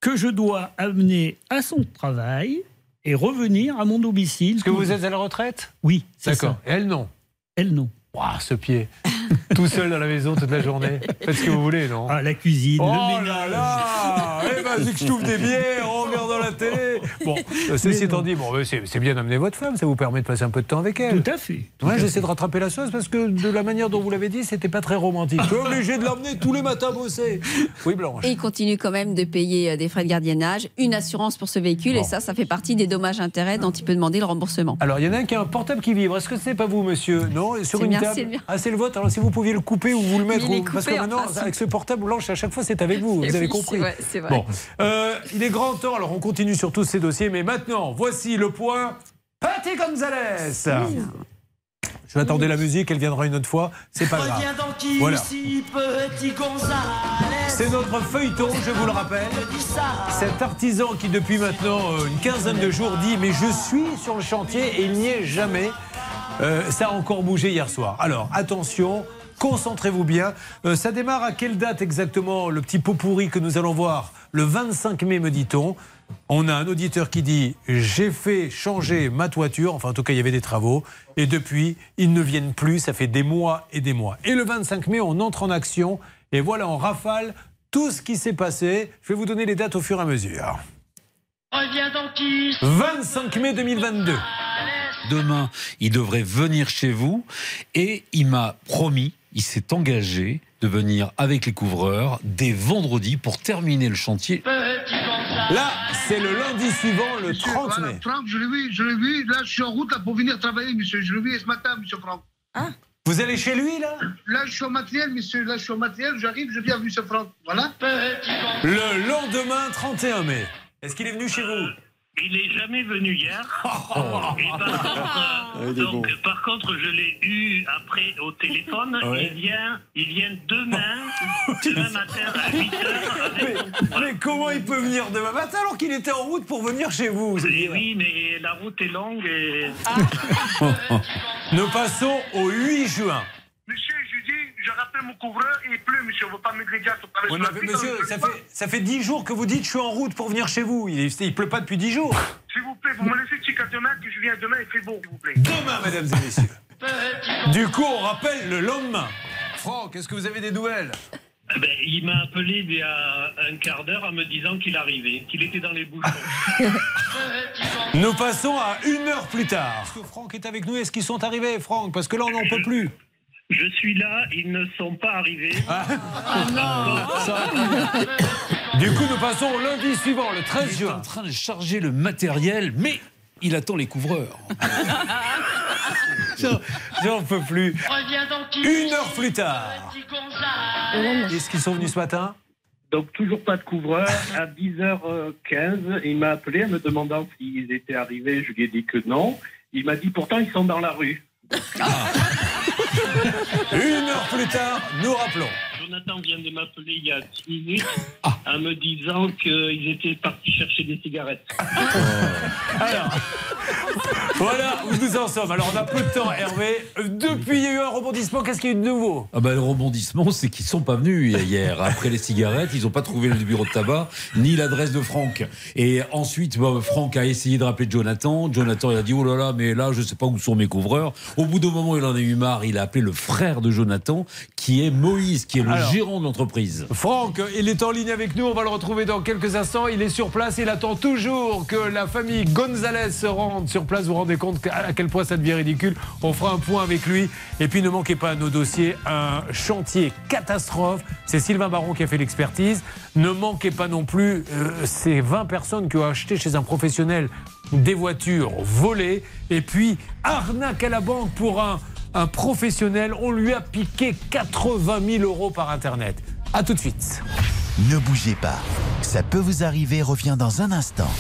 que je dois amener à son travail et revenir à mon domicile. Est-ce que vous êtes à la retraite? Oui, c'est D'accord. ça. Et elle, non? Elle, non. Waouh, ce pied. [laughs] Tout seul dans la maison toute la journée. Faites ce que vous voulez, non Ah, la cuisine, Oh le là ménage. là Eh ben, c'est que je trouve des bières en regardant la télé. Bon, euh, ceci étant dit, bon, c'est bien d'amener votre femme, ça vous permet de passer un peu de temps avec elle. Tout à fait. tout à j'essaie de rattraper la sauce parce que de la manière dont vous l'avez dit, c'était pas très romantique. Je suis obligé de l'emmener tous les matins bosser. Oui, Blanche. Et il continue quand même de payer euh, des frais de gardiennage, une assurance pour ce véhicule, Bon. et ça, ça fait partie des dommages-intérêts dont il peut demander le remboursement. Alors, il y en a un qui a un portable qui vibre. Est-ce que c'est pas vous, monsieur? Non Sur C'est une Ah, c'est le vôtre. Alors, si vous pouviez le couper ou vous le mettre. Il est ou- Parce que maintenant, avec ce portable blanche, à chaque fois, c'est avec vous. Vous avez compris. c'est vrai, c'est vrai. Bon. Euh, il est grand temps. Alors, on continue sur tous ces dossiers. Mais maintenant, voici le point. Patty Gonzalez. Je vais attendre la musique. Elle viendra une autre fois. C'est pas grave. Voilà. petit Gonzales. C'est notre feuilleton, je vous le rappelle. Cet artisan qui, depuis maintenant euh, une quinzaine de jours, dit Mais je suis sur le chantier et il n'y est jamais. Euh, ça a encore bougé hier soir. Alors, attention. Concentrez-vous bien. Euh, ça démarre à quelle date exactement le petit pot pourri que nous allons voir Le 25 mai, me dit-on? On a un auditeur qui dit J'ai fait changer ma toiture. Enfin, en tout cas, il y avait des travaux. Et depuis, ils ne viennent plus. Ça fait des mois et des mois. Et le 25 mai, on entre en action. Et voilà en rafale tout ce qui s'est passé. Je vais vous donner les dates au fur et à mesure. Reviens donc ici. 25 mai 2022. Demain, il devrait venir chez vous et il m'a promis, il s'est engagé de venir avec les couvreurs dès vendredi pour terminer le chantier. Là, c'est le lundi suivant, le 30 Voilà, mai. Franck, je l'ai vu, je l'ai vu. Là, je suis en route là, pour venir travailler, monsieur. Je l'ai vu ce matin, monsieur Franck. Vous allez chez lui, là? Là, je suis au matériel, monsieur. Là, je suis au matériel. J'arrive, je viens, monsieur Franck. Voilà. Le lendemain, 31 mai. Est-ce qu'il est venu chez vous? Il n'est jamais venu hier. [laughs] Et par, contre, euh, il est donc, par contre, je l'ai eu après au téléphone. [laughs] Ouais. Il, vient, il vient demain, [laughs] demain matin à 8 mais, mais comment il peut venir demain matin alors qu'il était en route pour venir chez vous Et oui, mais la route est longue et. Nous passons au 8 juin. Monsieur, je rappelle mon couvreur et il pleut, monsieur. On ne veut pas mettre les Oui, mais piste, monsieur, ça fait, ça fait 10 jours que vous dites je suis en route pour venir chez vous. Il ne pleut pas depuis 10 jours. S'il vous plaît, vous me laissez jusqu'à demain, que je viens demain, il fait beau, s'il vous plaît. Demain, mesdames et messieurs. Du coup, on rappelle le lendemain. Franck, est-ce que vous avez des nouvelles? Eh ben, il m'a appelé il y a un quart d'heure en me disant qu'il arrivait, qu'il était dans les bouchons. [laughs] Nous passons à une heure plus tard. Est-ce que Franck est avec nous? Est-ce qu'ils sont arrivés, Franck? Parce que là, on n'en peut plus. Je suis là, ils ne sont pas arrivés. Ah. Du coup, nous passons au lundi suivant, le 13 Il est juin. en train de charger le matériel, mais il attend les couvreurs. [laughs] J'en- peux plus. Reviens donc ici, Une heure plus tard. Est-ce qu'ils sont venus ce matin? Donc toujours pas de couvreur. À 10h15, il m'a appelé en me demandant s'ils étaient arrivés. Je lui ai dit que non. Il m'a dit pourtant ils sont dans la rue. Une heure plus tard, nous rappelons. Jonathan vient de m'appeler il y a 10 minutes en me disant qu'ils étaient partis chercher des cigarettes. Alors, voilà où nous en sommes. Alors, on a peu de temps, Hervé. Depuis, il y a eu un rebondissement. Qu'est-ce qu'il y a eu de nouveau? Ah bah, le rebondissement, c'est qu'ils sont pas venus hier. Après les cigarettes, ils n'ont pas trouvé le bureau de tabac ni l'adresse de Franck. Et ensuite, bah, Franck a essayé de rappeler Jonathan. Jonathan, il a dit oh là là, mais là, je sais pas où sont mes couvreurs. Au bout d'un moment, il en a eu marre. Il a appelé le frère de Jonathan, qui est Moïse, qui est le Alors. Gérant de l'entreprise. Franck, il est en ligne avec nous. On va le retrouver dans quelques instants. Il est sur place. Il attend toujours que la famille Gonzalez se rende sur place. Vous vous rendez compte à quel point ça devient ridicule. On fera un point avec lui. Et puis, ne manquez pas à nos dossiers un chantier catastrophe. C'est Sylvain Baron qui a fait l'expertise. Ne manquez pas non plus euh, ces 20 personnes qui ont acheté chez un professionnel des voitures volées. Et puis, arnaque à la banque pour un, un professionnel. On lui a piqué 80 000 euros par Internet. A tout de suite. Ne bougez pas. Ça peut vous arriver revient dans un instant.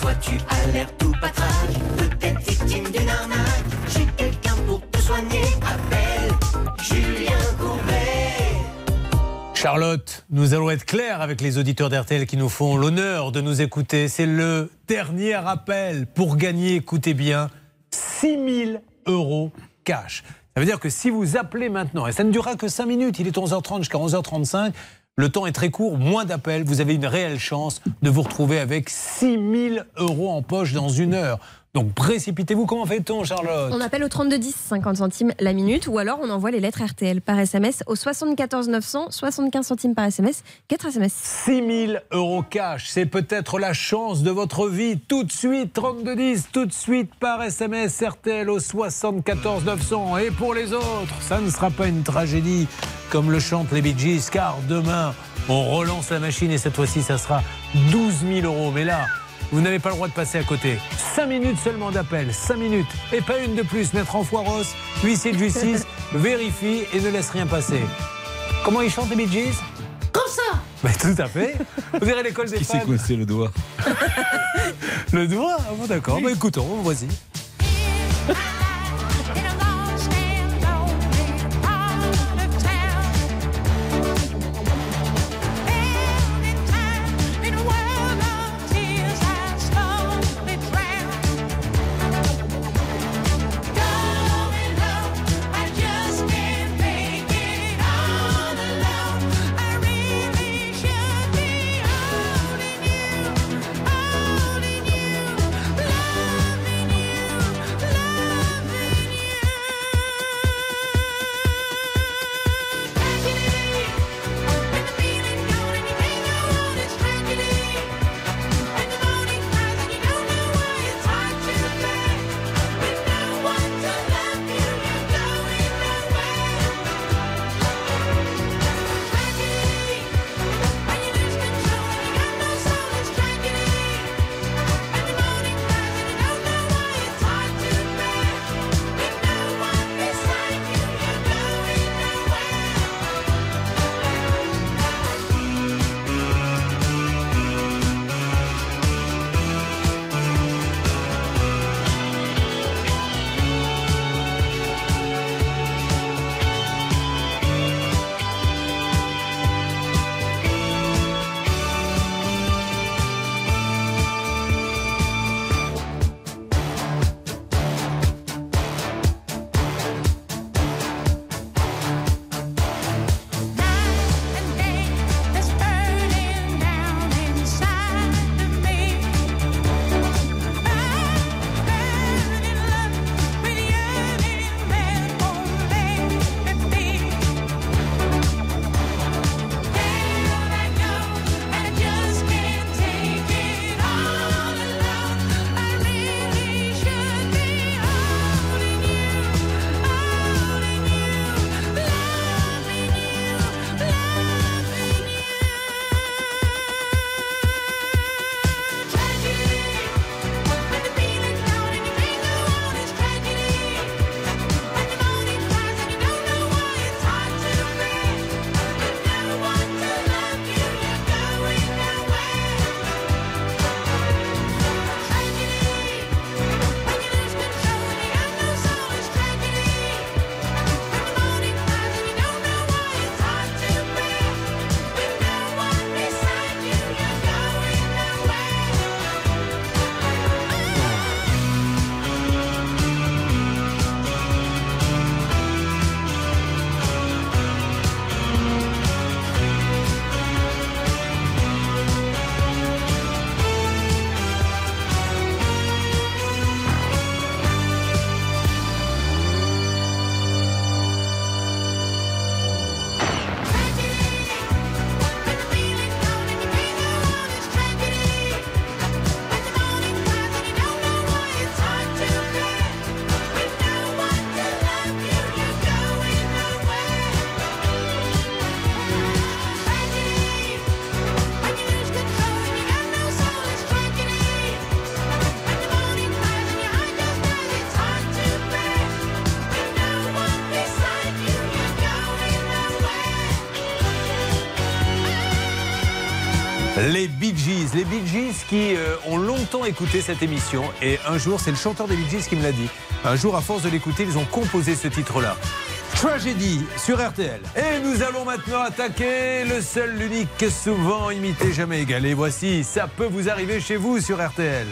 Toi tu as l'air tout patraque, peut-être victime d'une arnaque. J'ai quelqu'un pour te soigner. Appelle Julien. Charlotte, nous allons être clairs avec les auditeurs d'RTL qui nous font l'honneur de nous écouter. C'est le dernier appel pour gagner, écoutez bien, 6 000 euros cash. Ça veut dire que si vous appelez maintenant, et ça ne durera que 5 minutes, il est 11h30 jusqu'à 11h35, le temps est très court, moins d'appels, vous avez une réelle chance de vous retrouver avec 6 000 euros en poche dans une heure. Donc précipitez-vous, comment fait-on Charlotte On appelle au 3210, 50 centimes la minute, ou alors on envoie les lettres RTL par SMS au 74 900, 75 centimes par SMS, 4 SMS. 6 000 euros cash, c'est peut-être la chance de votre vie. Tout de suite, 3210, tout de suite par SMS RTL au 74 900. Et pour les autres, ça ne sera pas une tragédie comme le chantent les Bee Gees, car demain, on relance la machine et cette fois-ci, ça sera 12 000 euros. Mais là, vous n'avez pas le droit de passer à côté. 5 minutes seulement d'appel, 5 minutes. Et pas une de plus. Maître Enfoiros, huissier de justice, [laughs] vérifie et ne laisse rien passer. Comment ils chantent les Bee Gees? Comme ça Bah, Tout à fait. Vous verrez l'école des Qui s'est coincé le doigt? [laughs] Le doigt? Ah bon, D'accord, bah, écoutons, vas-y. [laughs] Les Bee Gees qui euh, ont longtemps écouté cette émission et un jour, c'est le chanteur des Bee Gees qui me l'a dit. Un jour, à force de l'écouter, ils ont composé ce titre-là. Tragedy sur RTL. Et nous allons maintenant attaquer le seul, l'unique, souvent imité, jamais égalé. Voici, ça peut vous arriver chez vous sur RTL.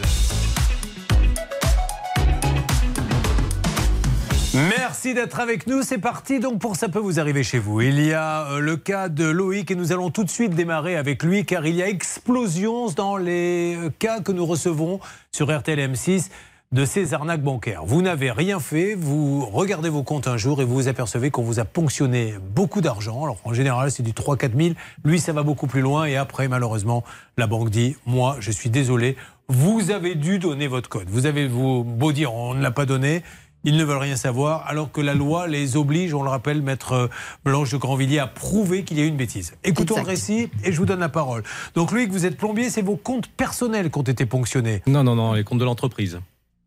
Merci d'être avec nous. C'est parti donc pour ça peut vous arriver chez vous. Il y a euh, le cas de Loïc et nous allons tout de suite démarrer avec lui car il y a explosion dans les euh, cas que nous recevons sur RTL M6 de ces arnaques bancaires. Vous n'avez rien fait, vous regardez vos comptes un jour et vous vous apercevez qu'on vous a ponctionné beaucoup d'argent. Alors en général, c'est du 3-4 000. Lui, ça va beaucoup plus loin et après, malheureusement, la banque dit Moi, je suis désolé, vous avez dû donner votre code. Vous avez vous, beau dire On ne l'a pas donné. Ils ne veulent rien savoir, alors que la loi les oblige, on le rappelle, maître Blanche de Grandvilliers, à prouver qu'il y a eu une bêtise. Écoutons le récit et je vous donne la parole. Donc, Loïc, vous êtes plombier, c'est vos comptes personnels qui ont été ponctionnés. Non, non, non, les comptes de l'entreprise.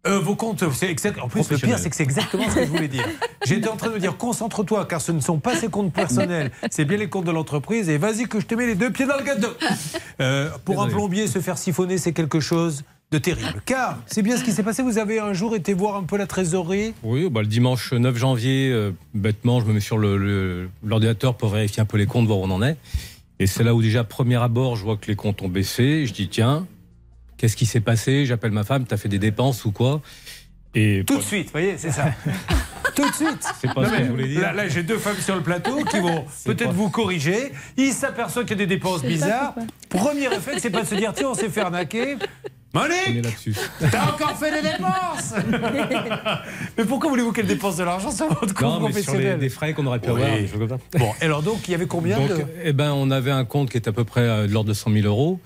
Euh, vos comptes, c'est exact. En plus, le pire, c'est que c'est exactement ce que je voulais dire. J'étais en train de me dire, concentre-toi, car ce ne sont pas ces comptes personnels, c'est bien les comptes de l'entreprise. Et vas-y que je te mets les deux pieds dans le gâteau. Euh, pour un plombier, se faire siphonner, c'est quelque chose de terrible. Car c'est bien ce qui s'est passé. Vous avez un jour été voir un peu la trésorerie. Oui, bah, le dimanche 9 janvier, euh, bêtement, je me mets sur le- le- l'ordinateur pour vérifier un peu les comptes, voir où on en est. Et c'est là où déjà, premier abord, je vois que les comptes ont baissé. Je dis, tiens, qu'est-ce qui s'est passé? J'appelle ma femme, t'as fait des dépenses ou quoi? Et Tout de suite, vous voyez, c'est ça. [laughs] Tout de suite. C'est pas Non, ce que je voulais dire. Là, là, j'ai deux femmes sur le plateau qui vont [laughs] peut-être pas- vous corriger. Ils s'aperçoivent qu'il y a des dépenses bizarres. Premier réflexe, c'est pas de se dire tiens, on s'est fait arnaquer. Monique. T'as encore fait des dépenses [laughs] Mais pourquoi voulez-vous qu'elle dépense de l'argent sur votre compte Non, mais sur les, professionnel des frais qu'on aurait pu Oui. avoir, des choses comme ça. Bon, et alors donc, il y avait combien Donc, de... eh ben, on avait un compte qui était à peu près euh, de l'ordre de 100 000 euros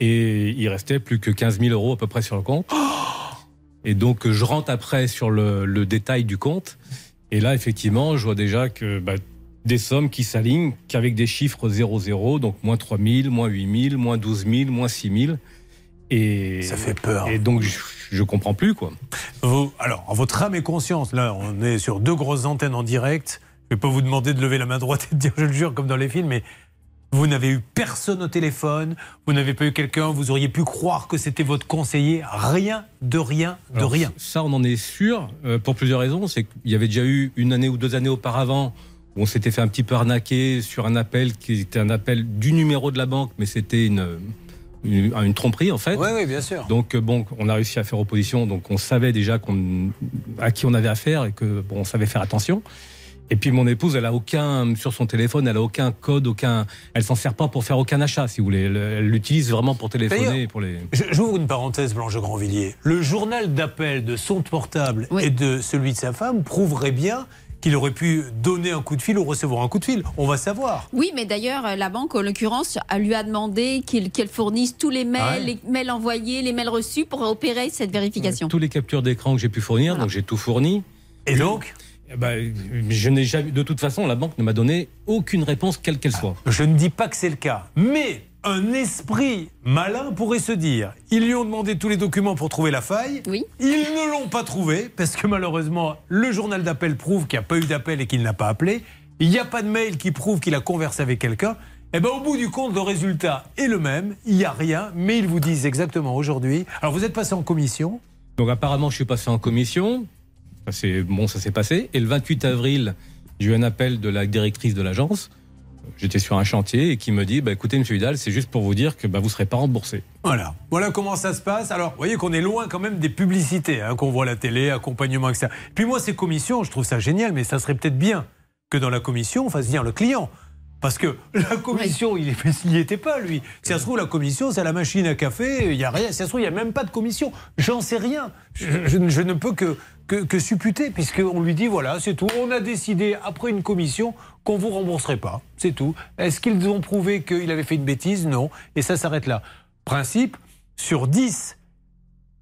et il restait plus que 15 000 euros à peu près sur le compte. Et donc, je rentre après sur le, le détail du compte. Et là, effectivement, je vois déjà que bah, des sommes qui s'alignent qu'avec des chiffres 0,0, donc moins 3 000, moins 8 000, moins 12 000, moins 6 000. Et, Ça fait peur. Et donc, je, je comprends plus, quoi. Vous, alors, en votre âme et conscience, là, on est sur deux grosses antennes en direct. Je ne vais pas vous demander de lever la main droite [laughs] et de dire je le jure comme dans les films, mais vous n'avez eu personne au téléphone, vous n'avez pas eu quelqu'un, vous auriez pu croire que c'était votre conseiller. Rien, de rien, de Alors, rien. Ça, on en est sûr euh, pour plusieurs raisons. C'est qu'il y avait déjà eu une année ou deux années auparavant où on s'était fait un petit peu arnaquer sur un appel qui était un appel du numéro de la banque, mais c'était une, une, une tromperie en fait. Oui, oui, bien sûr. Donc euh, bon, on a réussi à faire opposition, donc on savait déjà qu'on, à qui on avait affaire et que bon, on savait faire attention. Et puis mon épouse, elle a aucun sur son téléphone, elle a aucun code, aucun, elle s'en sert pas pour faire aucun achat, si vous voulez. Elle elle l'utilise vraiment pour téléphoner, et pour les. Je- J'ouvre une parenthèse, Blanche Grandvilliers. Le journal d'appel de son portable et de celui de sa femme prouverait bien qu'il aurait pu donner un coup de fil ou recevoir un coup de fil. On va savoir. Oui, mais d'ailleurs, euh, la banque, en l'occurrence, a- lui a demandé qu'il- qu'elle fournisse tous les mails, Ah ouais. les mails envoyés, les mails reçus pour opérer cette vérification. tous les captures d'écran que j'ai pu fournir, donc j'ai tout fourni. Et donc Je n'ai jamais. De toute façon, la banque ne m'a donné aucune réponse, quelle qu'elle soit. Je ne dis pas que c'est le cas, mais un esprit malin pourrait se dire ils lui ont demandé tous les documents pour trouver la faille. Oui. Ils ne l'ont pas trouvé parce que malheureusement, le journal d'appel prouve qu'il n'y a pas eu d'appel et qu'il n'a pas appelé. Il n'y a pas de mail qui prouve qu'il a conversé avec quelqu'un. Et ben au bout du compte, le résultat est le même. Il n'y a rien, mais ils vous disent exactement aujourd'hui. Alors vous êtes passé en commission. Donc apparemment, je suis passé en commission. Ça, bon, ça s'est passé. Et le 28 avril, j'ai eu un appel de la directrice de l'agence. J'étais sur un chantier et qui me dit bah, écoutez, monsieur Vidal, c'est juste pour vous dire que bah, vous ne serez pas remboursé. Voilà. Voilà comment ça se passe. Alors, vous voyez qu'on est loin quand même des publicités hein, qu'on voit à la télé, accompagnement, etc. Puis moi, ces commissions, je trouve ça génial, mais ça serait peut-être bien que dans la commission, on fasse venir le client. Parce que la commission, il n'y [laughs] était pas, lui. Si ça se trouve, la commission, c'est la machine à café, il n'y a rien. Si ça se trouve, il n'y a même pas de commission. J'en sais rien. Je, je ne- je ne peux que, que, que supputer, puisqu'on lui dit voilà, c'est tout. On a décidé, après une commission, qu'on vous rembourserait pas. C'est tout. Est-ce qu'ils ont prouvé qu'il avait fait une bêtise? Non. Et ça s'arrête là. Principe, sur 10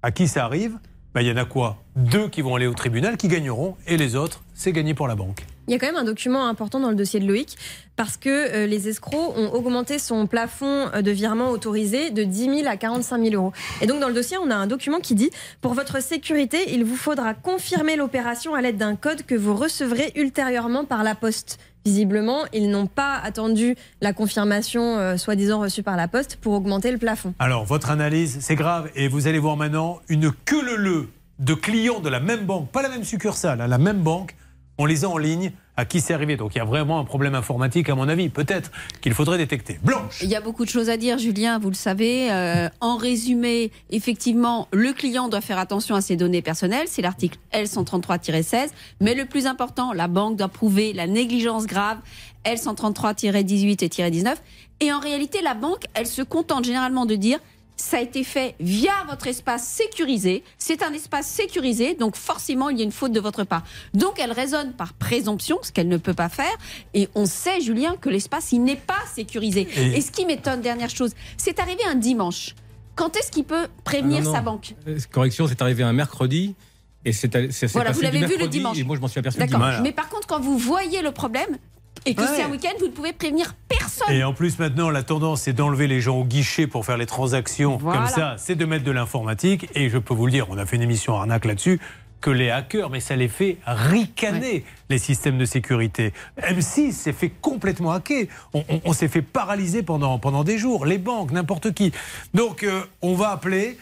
à qui ça arrive, bah, il y en a quoi? Deux qui vont aller au tribunal, qui gagneront, et les autres, c'est gagné pour la banque. Il y a quand même un document important dans le dossier de Loïc parce que euh, les escrocs ont augmenté son plafond euh, de virement autorisé de 10 000 à 45 000 euros. Et donc dans le dossier, on a un document qui dit pour votre sécurité, il vous faudra confirmer l'opération à l'aide d'un code que vous recevrez ultérieurement par la poste. Visiblement, ils n'ont pas attendu la confirmation euh, soi-disant reçue par la Poste pour augmenter le plafond. Alors, votre analyse, c'est grave. Et vous allez voir maintenant une queue le de clients de la même banque, pas la même succursale, hein, la même banque. On les a en ligne. À qui c'est arrivé? Donc, il y a vraiment un problème informatique, à mon avis, peut-être qu'il faudrait détecter. Blanche Il y a beaucoup de choses à dire, Julien, vous le savez. Euh, en résumé, effectivement, le client doit faire attention à ses données personnelles. C'est l'article L133-16. Mais le plus important, la banque doit prouver la négligence grave. L133-18 et 19. Et en réalité, la banque, elle se contente généralement de dire ça a été fait via votre espace sécurisé. C'est un espace sécurisé, donc forcément, il y a une faute de votre part. Donc, elle raisonne par présomption, ce qu'elle ne peut pas faire. Et on sait, Julien, que l'espace, il n'est pas sécurisé. Et- Et, ce qui m'étonne, dernière chose, c'est arrivé un dimanche. Quand est-ce qu'il peut prévenir Ah, non, non. sa banque? Euh, Correction, c'est arrivé un mercredi. Et c'est c'est- c'est Voilà, vous l'avez vu le dimanche. Et moi, je m'en suis aperçu D'accord. Mais par contre, quand vous voyez le problème et que Ouais. c'est un week-end, vous ne pouvez prévenir personne. Et en plus, maintenant, la tendance, c'est d'enlever les gens au guichet pour faire les transactions Voilà. comme ça. C'est de mettre de l'informatique. Et je peux vous le dire, on a fait une émission arnaque là-dessus, que les hackers, mais ça les fait ricaner, les systèmes de sécurité. M6 s'est fait complètement hacker. On, on- on s'est fait paralyser pendant, pendant des jours. Les banques, n'importe qui. Donc, euh, on va appeler.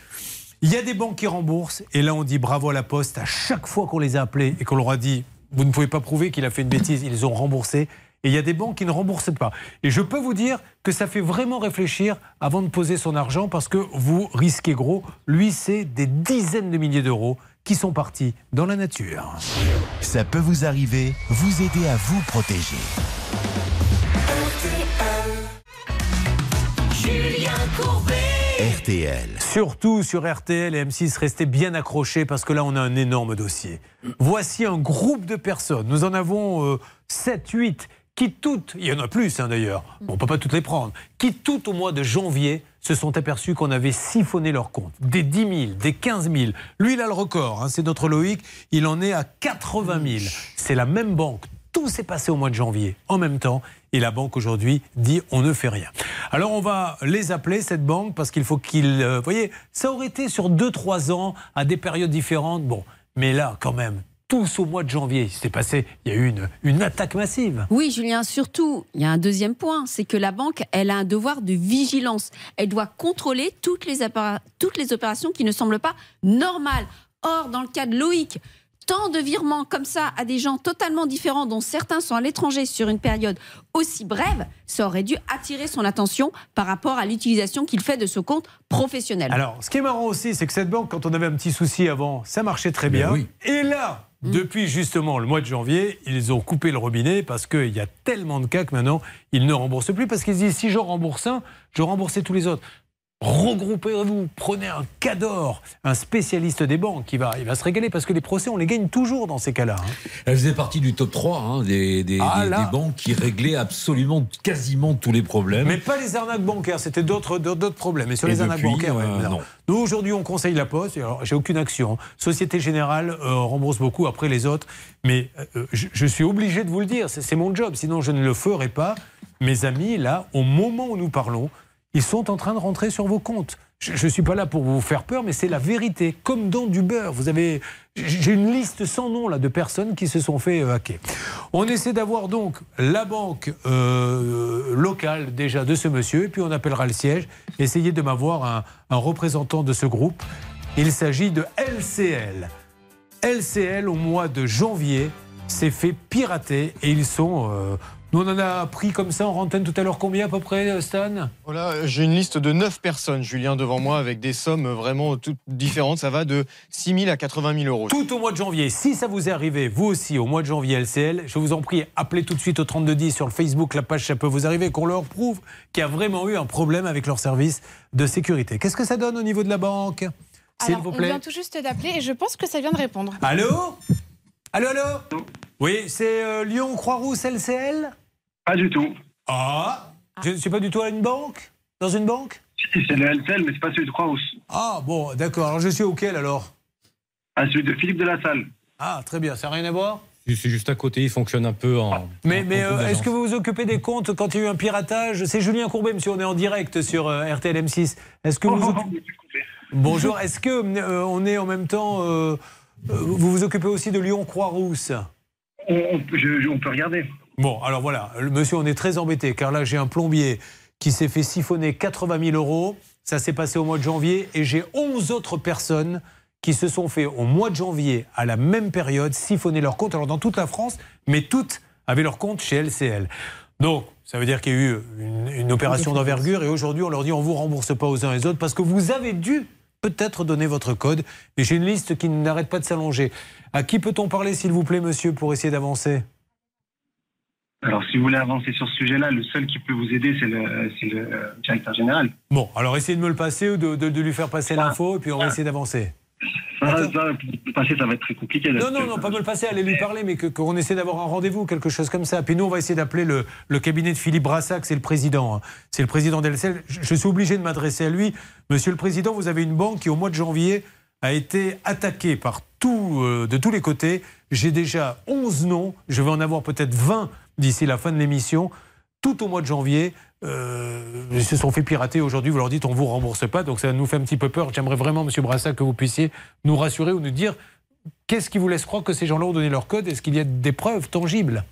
Il y a des banques qui remboursent. Et là, on dit bravo à la Poste. À chaque fois qu'on les a appelés et qu'on leur a dit vous ne pouvez pas prouver qu'il a fait une bêtise, ils ont remboursé. Et il y a des banques qui ne remboursent pas. Et je peux vous dire que ça fait vraiment réfléchir avant de poser son argent parce que vous risquez gros. Lui, c'est des dizaines de milliers d'euros qui sont partis dans la nature. Ça peut vous arriver, vous aider à vous protéger. Julien Courbet. RTL. Surtout sur RTL et M6, restez bien accrochés parce que là, on a un énorme dossier. Voici un groupe de personnes. Nous en avons 7, 8, qui toutes, il y en a plus hein, d'ailleurs, on ne peut pas toutes les prendre, qui toutes au mois de janvier se sont aperçus qu'on avait siphonné leur compte. Des 10 000, des 15 000. Lui, il a le record, hein, c'est notre Loïc, il en est à 80 000. C'est la même banque. Tout s'est passé au mois de janvier en même temps et la banque aujourd'hui dit on ne fait rien. Alors on va les appeler cette banque parce qu'il faut qu'ils... euh, Vous voyez, ça aurait été sur 2-3 ans à des périodes différentes. Bon, mais là quand même, tous au mois de janvier, il s'est passé, il y a eu une, une attaque massive. Oui, Julien, surtout, il y a un deuxième point, c'est que la banque, elle a un devoir de vigilance. Elle doit contrôler toutes les, toutes les opérations qui ne semblent pas normales. Or, dans le cas de Loïc, tant de virements comme ça à des gens totalement différents, dont certains sont à l'étranger sur une période aussi brève, ça aurait dû attirer son attention par rapport à l'utilisation qu'il fait de ce compte professionnel. Alors, ce qui est marrant aussi, c'est que cette banque, quand on avait un petit souci avant, ça marchait très bien. Et là, depuis justement le mois de janvier, ils ont coupé le robinet parce qu'il y a tellement de cas que maintenant, ils ne remboursent plus parce qu'ils se disent si je rembourse un, je rembourse tous les autres. Regroupez-vous, prenez un cador, un spécialiste des banques qui va, il va se régaler parce que les procès, on les gagne toujours dans ces cas-là. hein. Elle faisait partie du top 3 hein, des, des- Ah, des- banques qui réglaient absolument, quasiment tous les problèmes. Mais pas les arnaques bancaires, c'était d'autres d'autres problèmes. Mais sur Et les arnaques depuis, bancaires, ouais, euh, non. non. Nous, aujourd'hui, on conseille la Poste. et Alors, j'ai aucune action. Société Générale euh, rembourse beaucoup après les autres. Mais euh, je, je suis obligé de vous le dire. C'est c'est mon job. Sinon, je ne le ferai pas. Mes amis, là, au moment où nous parlons, ils sont en train de rentrer sur vos comptes. Je ne suis pas là pour vous faire peur, mais c'est la vérité. Comme dans du beurre. Vous avez, j'ai une liste sans nom là de personnes qui se sont fait euh, hacker. On essaie d'avoir donc la banque euh, locale déjà de ce monsieur, et puis on appellera le siège. Essayez de m'avoir un, représentant de ce groupe. Il s'agit de LCL. LCL au mois de janvier s'est fait pirater et ils sont. euh, nous on en a pris comme ça en antenne tout à l'heure combien à peu près, Stan? Voilà, j'ai une liste de 9 personnes, Julien, devant moi, avec des sommes vraiment toutes différentes. Ça va de 6 000 à 80 000 euros. Tout au mois de janvier. Si ça vous est arrivé, vous aussi, au mois de janvier LCL, je vous en prie, appelez tout de suite au 3210 sur le Facebook, la page Ça peut vous arriver, qu'on leur prouve qu'il y a vraiment eu un problème avec leur service de sécurité. Qu'est-ce que ça donne au niveau de la banque? S'il Alors, vous on plaît. vient tout juste d'appeler et je pense que ça vient de répondre. Allô? Allô, allô? Oui, c'est euh, Lyon Croix-Rousse LCL Pas du tout. Ah Je ne suis pas du tout à une banque? Dans une banque? Si, c'est le LCL, mais c'est pas celui de Croix-Rousse. Ah bon, d'accord. Alors je suis auquel alors? Ah, celui de Philippe de la Salle. Ah, très bien. Ça n'a rien à voir? C'est juste à côté, il fonctionne un peu en. Mais, en- mais en euh, est-ce que vous vous occupez des comptes quand il y a eu un piratage? C'est Julien Courbet, monsieur, on est en direct sur euh, RTL M6. Est-ce que vous vous occupez... Bonjour, est-ce que euh, on est en même temps... euh, euh, vous vous occupez aussi de Lyon Croix-Rousse? On, on peut- je- je- on peut regarder. Bon, alors voilà, monsieur, on est très embêté, car là, j'ai un plombier qui s'est fait siphonner 80 000 euros. Ça s'est passé au mois de janvier, et j'ai 11 autres personnes qui se sont fait au mois de janvier, à la même période, siphonner leur compte, alors dans toute la France, mais toutes avaient leur compte chez LCL. Donc, ça veut dire qu'il y a eu une, une opération d'envergure, et aujourd'hui, on leur dit on vous rembourse pas aux uns et aux autres, parce que vous avez dû peut-être donner votre code. Mais j'ai une liste qui n'arrête pas de s'allonger. À qui peut-on parler, s'il vous plaît, monsieur, pour essayer d'avancer? Alors, si vous voulez avancer sur ce sujet-là, le seul qui peut vous aider, c'est le, euh, directeur général. Bon, alors essayez de me le passer ou de, de- de lui faire passer l'info, et puis on va essayer d'avancer. Ça, ça, passer, ça va être très compliqué. Non, non, non, pas me le passer, allez lui parler, mais qu'on essaie d'avoir un rendez-vous, quelque chose comme ça. Puis nous, on va essayer d'appeler le, le cabinet de Philippe Brassac, c'est le président. hein. C'est le président. Je, je suis obligé de m'adresser à lui. Monsieur le président, vous avez une banque qui, au mois de janvier, a été attaquée par tout, euh, de tous les côtés. J'ai déjà 11 noms, je vais en avoir peut-être 20 d'ici la fin de l'émission. Tout au mois de janvier, euh, ils se sont fait pirater. Aujourd'hui, vous leur dites on vous rembourse pas, donc ça nous fait un petit peu peur. J'aimerais vraiment, Monsieur Brassac, que vous puissiez nous rassurer ou nous dire qu'est-ce qui vous laisse croire que ces gens-là ont donné leur code? Est-ce qu'il y a des preuves tangibles?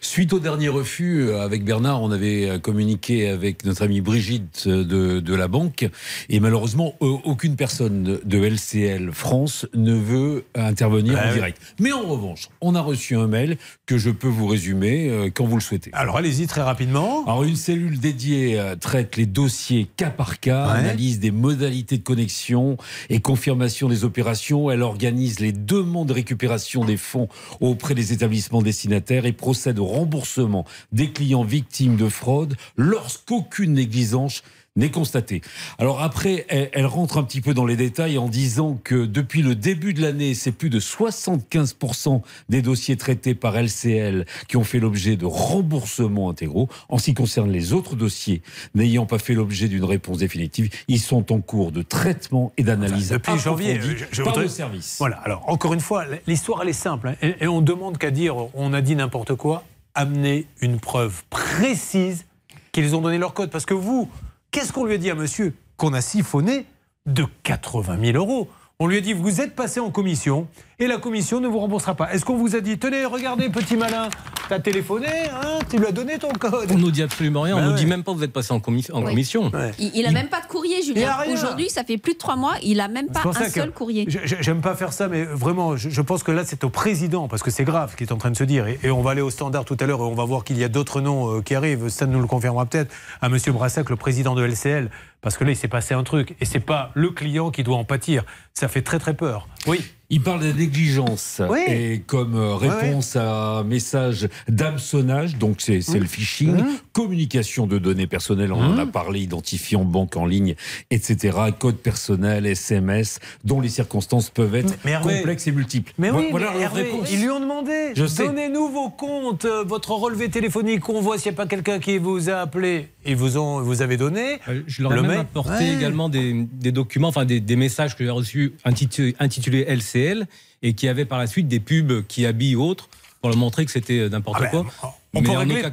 Suite au dernier refus, euh, avec Bernard, on avait euh, communiqué avec notre amie Brigitte euh, de, de la banque. Et malheureusement, aucune personne de- de LCL France ne veut intervenir Bah en direct. Mais en revanche, on a reçu un mail que je peux vous résumer quand vous le souhaitez. Alors allez-y très rapidement. Alors une cellule dédiée traite les dossiers cas par cas, Ouais. analyse des modalités de connexion et confirmation des opérations. Elle organise les demandes de récupération des fonds auprès des établissements destinataires et procède au remboursement des clients victimes de fraude lorsqu'aucune négligence n'est constatée. Alors après, elle, elle rentre un petit peu dans les détails en disant que depuis le début de l'année, c'est plus de 75% des dossiers traités par LCL qui ont fait l'objet de remboursements intégraux. En ce qui concerne les autres dossiers n'ayant pas fait l'objet d'une réponse définitive, ils sont en cours de traitement et d'analyse Depuis janvier, je, je par voudrais- le service. Voilà. Alors encore une fois, l'histoire elle est simple hein, et, et on demande qu'à dire on a dit n'importe quoi. Amener une preuve précise qu'ils ont donné leur code. Parce que vous, qu'est-ce qu'on lui a dit à monsieur qu'on a siphonné de 80 000 euros? On lui a dit vous êtes passé en commission et la commission ne vous remboursera pas. Est-ce qu'on vous a dit tenez regardez petit malin, t'as téléphoné, hein, tu lui as donné ton code. On nous dit absolument rien. Bah on nous ouais. dit même pas que vous êtes passé en, commis- en Oui. commission. Il, il a même pas de courrier, Julien. a rien. Aujourd'hui, ça fait plus de trois mois, il a même pas un seul courrier. J'aime pas faire ça, mais vraiment, je, je pense que là, c'est au président, parce que c'est grave ce qui est en train de se dire. Et, et on va aller au standard tout à l'heure et on va voir qu'il y a d'autres noms euh, qui arrivent. Ça nous le confirmera peut-être à Monsieur Brassac, le président de LCL, parce que là, il s'est passé un truc. Et c'est pas le client qui doit en pâtir. Ça fait très, très peur. Oui. Il parle de négligence Oui. et comme euh, réponse à un message d'hameçonnage, donc c'est c'est le phishing, communication de données personnelles, on en a parlé, identifiant banque en ligne, etc., code personnel, SMS, dont les circonstances peuvent être Mais Hervé- complexes et multiples. Mais oui, voilà mais Hervé, ils lui ont demandé. Je sais. Donnez-nous vos comptes, euh, votre relevé téléphonique, qu'on voit s'il n'y a pas quelqu'un qui vous a appelé. Ils vous, ont, vous avez donné. Euh, Je leur ai Le même apporté Ouais. également des, des documents, enfin des, des messages que j'ai reçus intitulés, intitulés LCL et qui avaient par la suite des pubs qui habillent autres pour leur montrer que c'était euh, n'importe Ah ben, quoi. on peut régler- cas,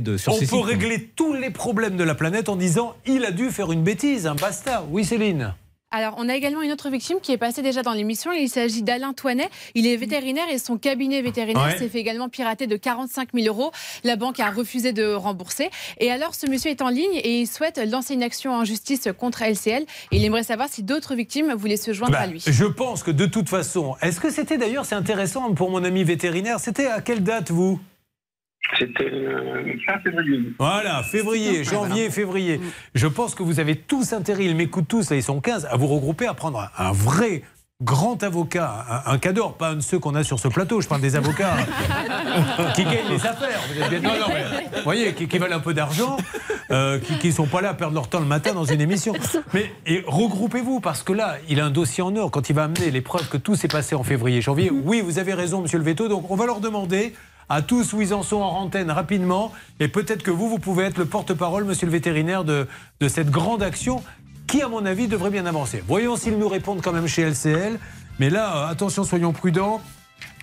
de- sur On ces peut régler tous les problèmes de la planète en disant il a dû faire une bêtise, un basta. Oui, Céline. Alors, on a également une autre victime qui est passée déjà dans l'émission. Il s'agit d'Alain Toinet. Il est vétérinaire et son cabinet vétérinaire Ouais. s'est fait également pirater de 45 000 euros. La banque a refusé de rembourser. Et alors, ce monsieur est en ligne et il souhaite lancer une action en justice contre LCL. Il aimerait savoir si d'autres victimes voulaient se joindre Bah, à lui. je pense que de toute façon, est-ce que c'était d'ailleurs, c'est intéressant pour mon ami vétérinaire, c'était à quelle date vous? C'était euh, fin février. Voilà, février, janvier, février. Je pense que vous avez tous intérêt, ils m'écoutent tous, là ils sont 15, à vous regrouper, à prendre un, vrai grand avocat, un, un cador, pas un de ceux qu'on a sur ce plateau, je parle des avocats [laughs] qui gagnent les affaires. Vous êtes bien non, non, mais, vous voyez, qui, qui valent un peu d'argent, euh, qui ne sont pas là à perdre leur temps le matin dans une émission. Mais et regroupez-vous, parce que là, il a un dossier en or. Quand il va amener les preuves que tout s'est passé en février, janvier, oui, vous avez raison, monsieur le veto, donc on va leur demander à tous où ils en sont en antenne rapidement. Et peut-être que vous, vous pouvez être le porte-parole, monsieur le vétérinaire, de, de cette grande action qui, à mon avis, devrait bien avancer. Voyons s'ils nous répondent quand même chez LCL. Mais là, euh, attention, soyons prudents.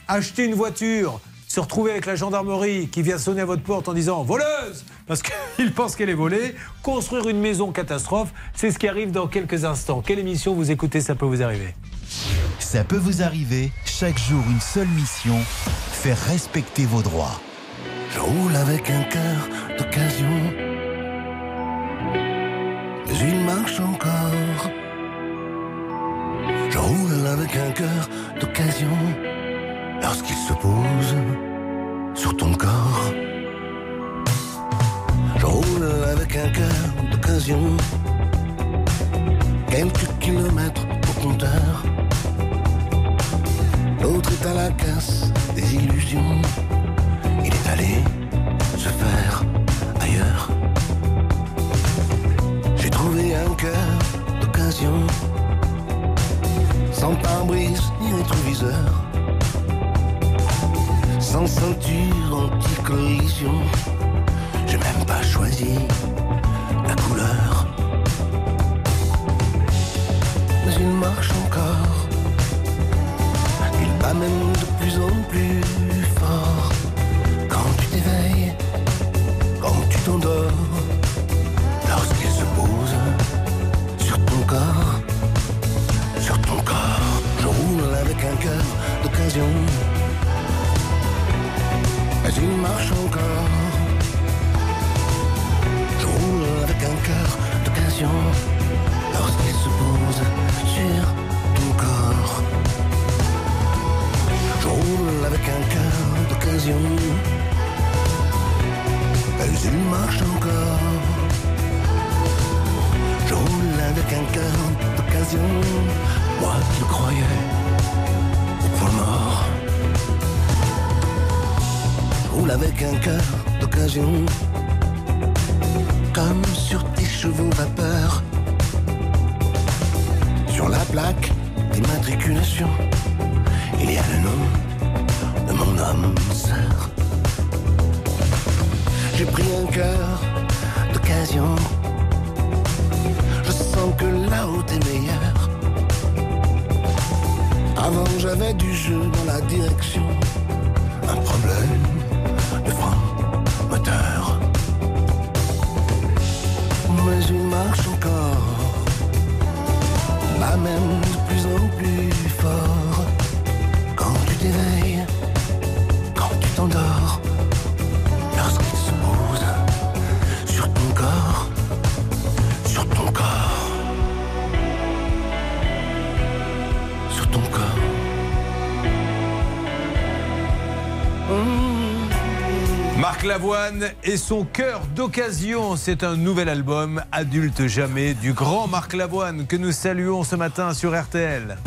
Acheter une voiture, se retrouver avec la gendarmerie qui vient sonner à votre porte en disant voleuse parce qu'il [laughs] pense qu'elle est volée, construire une maison catastrophe, c'est ce qui arrive dans quelques instants. Quelle émission vous écoutez, ça peut vous arriver Ça peut vous arriver, chaque jour une seule mission, faire respecter vos droits. Je roule avec un cœur d'occasion. Mais il marche encore. Je roule avec un cœur d'occasion. Lorsqu'il se pose sur ton corps. Je roule avec un cœur d'occasion. Quelques kilomètres au compteur. L'autre est à la casse des illusions. Il est allé se faire ailleurs. J'ai trouvé un cœur d'occasion. Sans pare-brise ni rétroviseur. Sans ceinture anti-collision. J'ai même pas choisi la couleur. Mais il marche. De plus en plus fort. Quand tu t'éveilles, quand tu t'endors, lorsqu'il se pose sur ton corps, sur ton corps, je roule avec un cœur d'occasion. Mais il marche encore. Je roule avec un cœur d'occasion lorsqu'il se pose sur ton corps. Roule avec un cœur d'occasion. Mais il marche encore. Je roule avec un cœur d'occasion. Moi qui le croyais au mort. Je roule avec un cœur d'occasion. Comme sur tes chevaux vapeur. Sur la plaque d'immatriculation, il y a le nom J'ai pris un cœur d'occasion. Je sens que la route est meilleure. Avant j'avais du jeu dans la direction. Un problème de frein moteur. Mais il marche encore. Là même de plus en plus fort. Lavoine et son cœur d'occasion. C'est un nouvel album, Adulte Jamais, du grand Marc Lavoine que nous saluons ce matin sur RTL.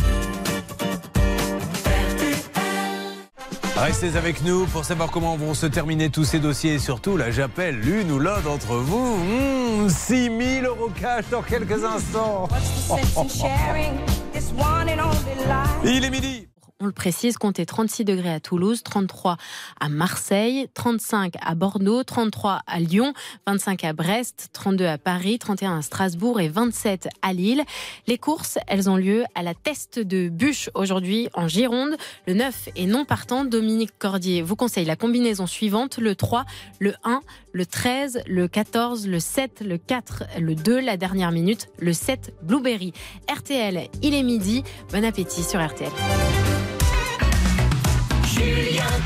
Restez avec nous pour savoir comment vont se terminer tous ces dossiers et surtout, là j'appelle l'une ou l'autre d'entre vous. 6 000 euros cash dans quelques instants. Il est midi. On le précise, comptez 36 degrés à Toulouse, 33 à Marseille, 35 à Bordeaux, 33 à Lyon, 25 à Brest, 32 à Paris, 31 à Strasbourg et 27 à Lille. Les courses, elles ont lieu à la Teste de Bûche aujourd'hui en Gironde. Le 9 est non partant. Dominique Cordier vous conseille la combinaison suivante le 3, le 1, le 13, le 14, le 7, le 4, le 2, la dernière minute, le 7 Blueberry. RTL, il est midi. Bon appétit sur RTL.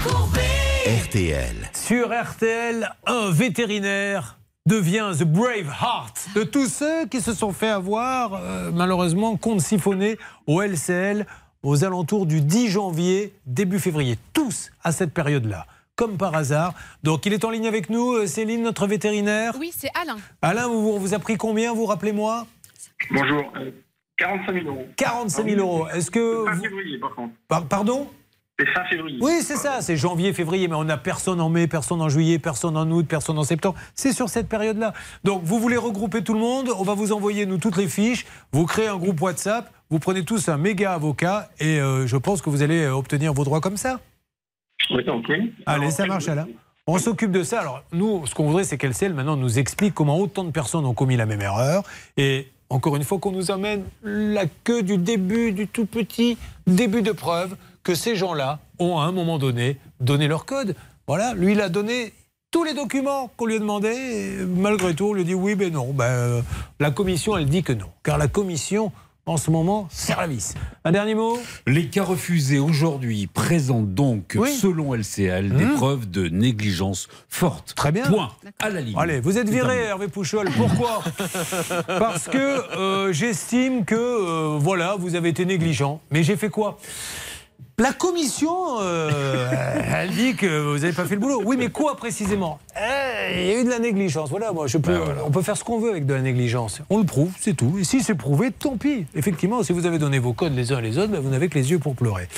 RTL. Sur RTL, un vétérinaire devient The Brave Heart de tous ceux qui se sont fait avoir, euh, malheureusement, compte siphonné au LCL aux alentours du 10 janvier, début février. Tous à cette période-là, comme par hasard. Donc il est en ligne avec nous, euh, Céline, notre vétérinaire. Oui, c'est Alain. Alain, vous, on vous a pris combien, vous rappelez-moi? Bonjour. euh, 45 000 euros. 45 000 euros. Est-ce que. Vous- février, par contre. Par- pardon? C'est fin février. Oui, c'est ça, c'est janvier, février, mais on n'a personne en mai, personne en juillet, personne en août, personne en septembre. C'est sur cette période-là. Donc, vous voulez regrouper tout le monde, on va vous envoyer, nous, toutes les fiches, vous créez un groupe WhatsApp, vous prenez tous un méga avocat, et euh, je pense que vous allez euh, obtenir vos droits comme ça. Oui, ok. Allez, ça marche, Alain. On s'occupe de ça. Alors, nous, ce qu'on voudrait, c'est qu'elle maintenant nous explique comment autant de personnes ont commis la même erreur. Et encore une fois, qu'on nous amène la queue du début, du tout petit début de preuve que ces gens-là ont, à un moment donné, donné leur code. Voilà, lui, il a donné tous les documents qu'on lui a demandé. Et malgré tout, on lui dit oui, mais non. Ben, euh, la commission, elle dit que non. Car la commission en ce moment vis. Un dernier mot? Les cas refusés aujourd'hui présentent donc, Oui. selon LCL, des Mmh. preuves de négligence forte. Très bien. Point. À la ligne. Allez, vous êtes viré. Hervé Pouchol. Pourquoi? [laughs] Parce que euh, j'estime que, euh, voilà, vous avez été négligent. Mais j'ai fait quoi? La commission, euh, elle dit que vous n'avez pas fait le boulot. Oui, mais quoi précisément Eh, Il y a eu de la négligence. Voilà, moi, je peux, on peut faire ce qu'on veut avec de la négligence. On le prouve, c'est tout. Et si c'est prouvé, tant pis. Effectivement, si vous avez donné vos codes les uns et les autres, ben, vous n'avez que les yeux pour pleurer.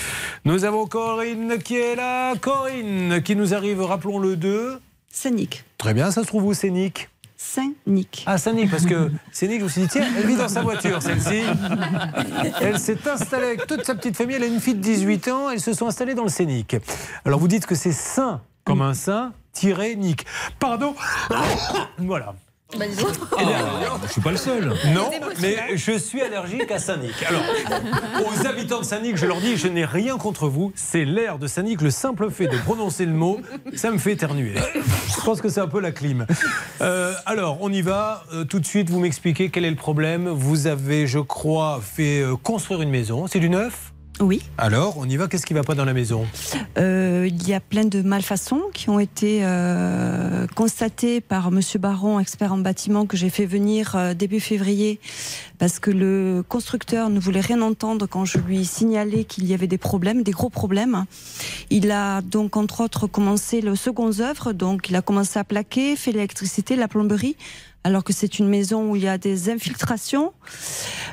Nous avons Corinne qui est là. Corinne qui nous arrive, rappelons-le, de. Saint-Nic. Très bien, ça se trouve où, Saint-Nic Saint-Nic. Ah, Saint-Nic, parce que Saint-Nic, je me suis dit, tiens, elle vit dans sa voiture, celle-ci. Elle s'est installée avec toute sa petite famille, elle a une fille de 18 ans, elles se sont installées dans le Saint-Nic. Alors vous dites que c'est saint comme un saint, tiré Nic. Pardon Voilà. Bah, dis donc. Eh Je suis pas le seul. non, mais je suis allergique à Saint-Nic. Alors, aux habitants de Saint-Nic, je leur dis, je n'ai rien contre vous. C'est l'air de Saint-Nic, le simple fait de prononcer le mot, ça me fait éternuer. Je pense que c'est un peu la clim. Euh, alors, on y va. Euh, tout de suite, vous m'expliquez quel est le problème. Vous avez, je crois, fait euh, construire une maison. C'est du neuf? Oui. Alors, on y va. Qu'est-ce qui ne va pas dans la maison? Euh, il y a plein de malfaçons qui ont été euh, constatées par Monsieur Baron, expert en bâtiment, que j'ai fait venir euh, début février, parce que le constructeur ne voulait rien entendre quand je lui signalais qu'il y avait des problèmes, des gros problèmes. Il a donc entre autres commencé le second œuvre, donc il a commencé à plaquer, fait l'électricité, la plomberie. Alors que c'est une maison où il y a des infiltrations,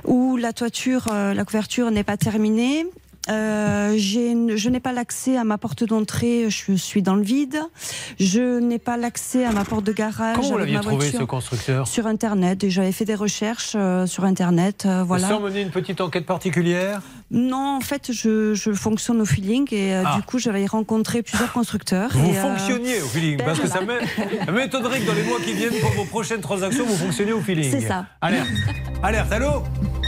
où la toiture, euh, la couverture n'est pas terminée, euh, je n'ai pas l'accès à ma porte d'entrée, je suis dans le vide. Je n'ai pas l'accès à ma porte de garage. Comment vous trouvé, ce constructeur? Sur Internet. Et j'avais fait des recherches euh, sur Internet. euh, voilà. Sans mener une petite enquête particulière? Non, en fait, je, je fonctionne au feeling et euh, Ah. du coup, j'avais rencontré plusieurs constructeurs. Vous et, euh, fonctionniez au feeling, ben parce que voilà. ça m'é- ça m'étonnerait que dans les mois qui viennent, pour vos prochaines transactions, vous fonctionniez au feeling. C'est ça. Alerte. Alerte, allô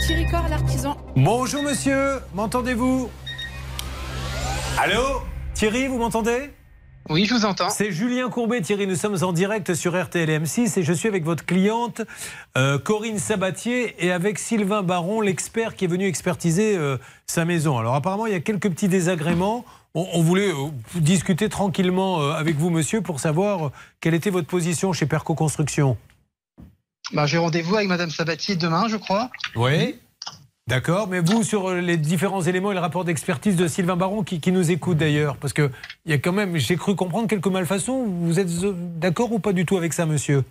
Thierry Cor, l'artisan. Bonjour monsieur, m'entendez-vous Allô Thierry, vous m'entendez Oui, je vous entends. C'est Julien Courbet, Thierry. Nous sommes en direct sur RTL et M6 et je suis avec votre cliente euh, Corinne Sabatier et avec Sylvain Baron, l'expert qui est venu expertiser euh, sa maison. Alors apparemment, il y a quelques petits désagréments. On, on voulait euh, discuter tranquillement avec vous, monsieur, pour savoir quelle était votre position chez Perco Construction. Bah, J'ai rendez-vous avec Madame Sabatier demain, je crois. Oui. D'accord, mais vous, sur euh, les différents éléments et le rapport d'expertise de Sylvain Baron, qui, nous écoute d'ailleurs, parce qu'il y a quand même, j'ai cru comprendre quelques malfaçons. Vous êtes euh, d'accord ou pas du tout avec ça, monsieur?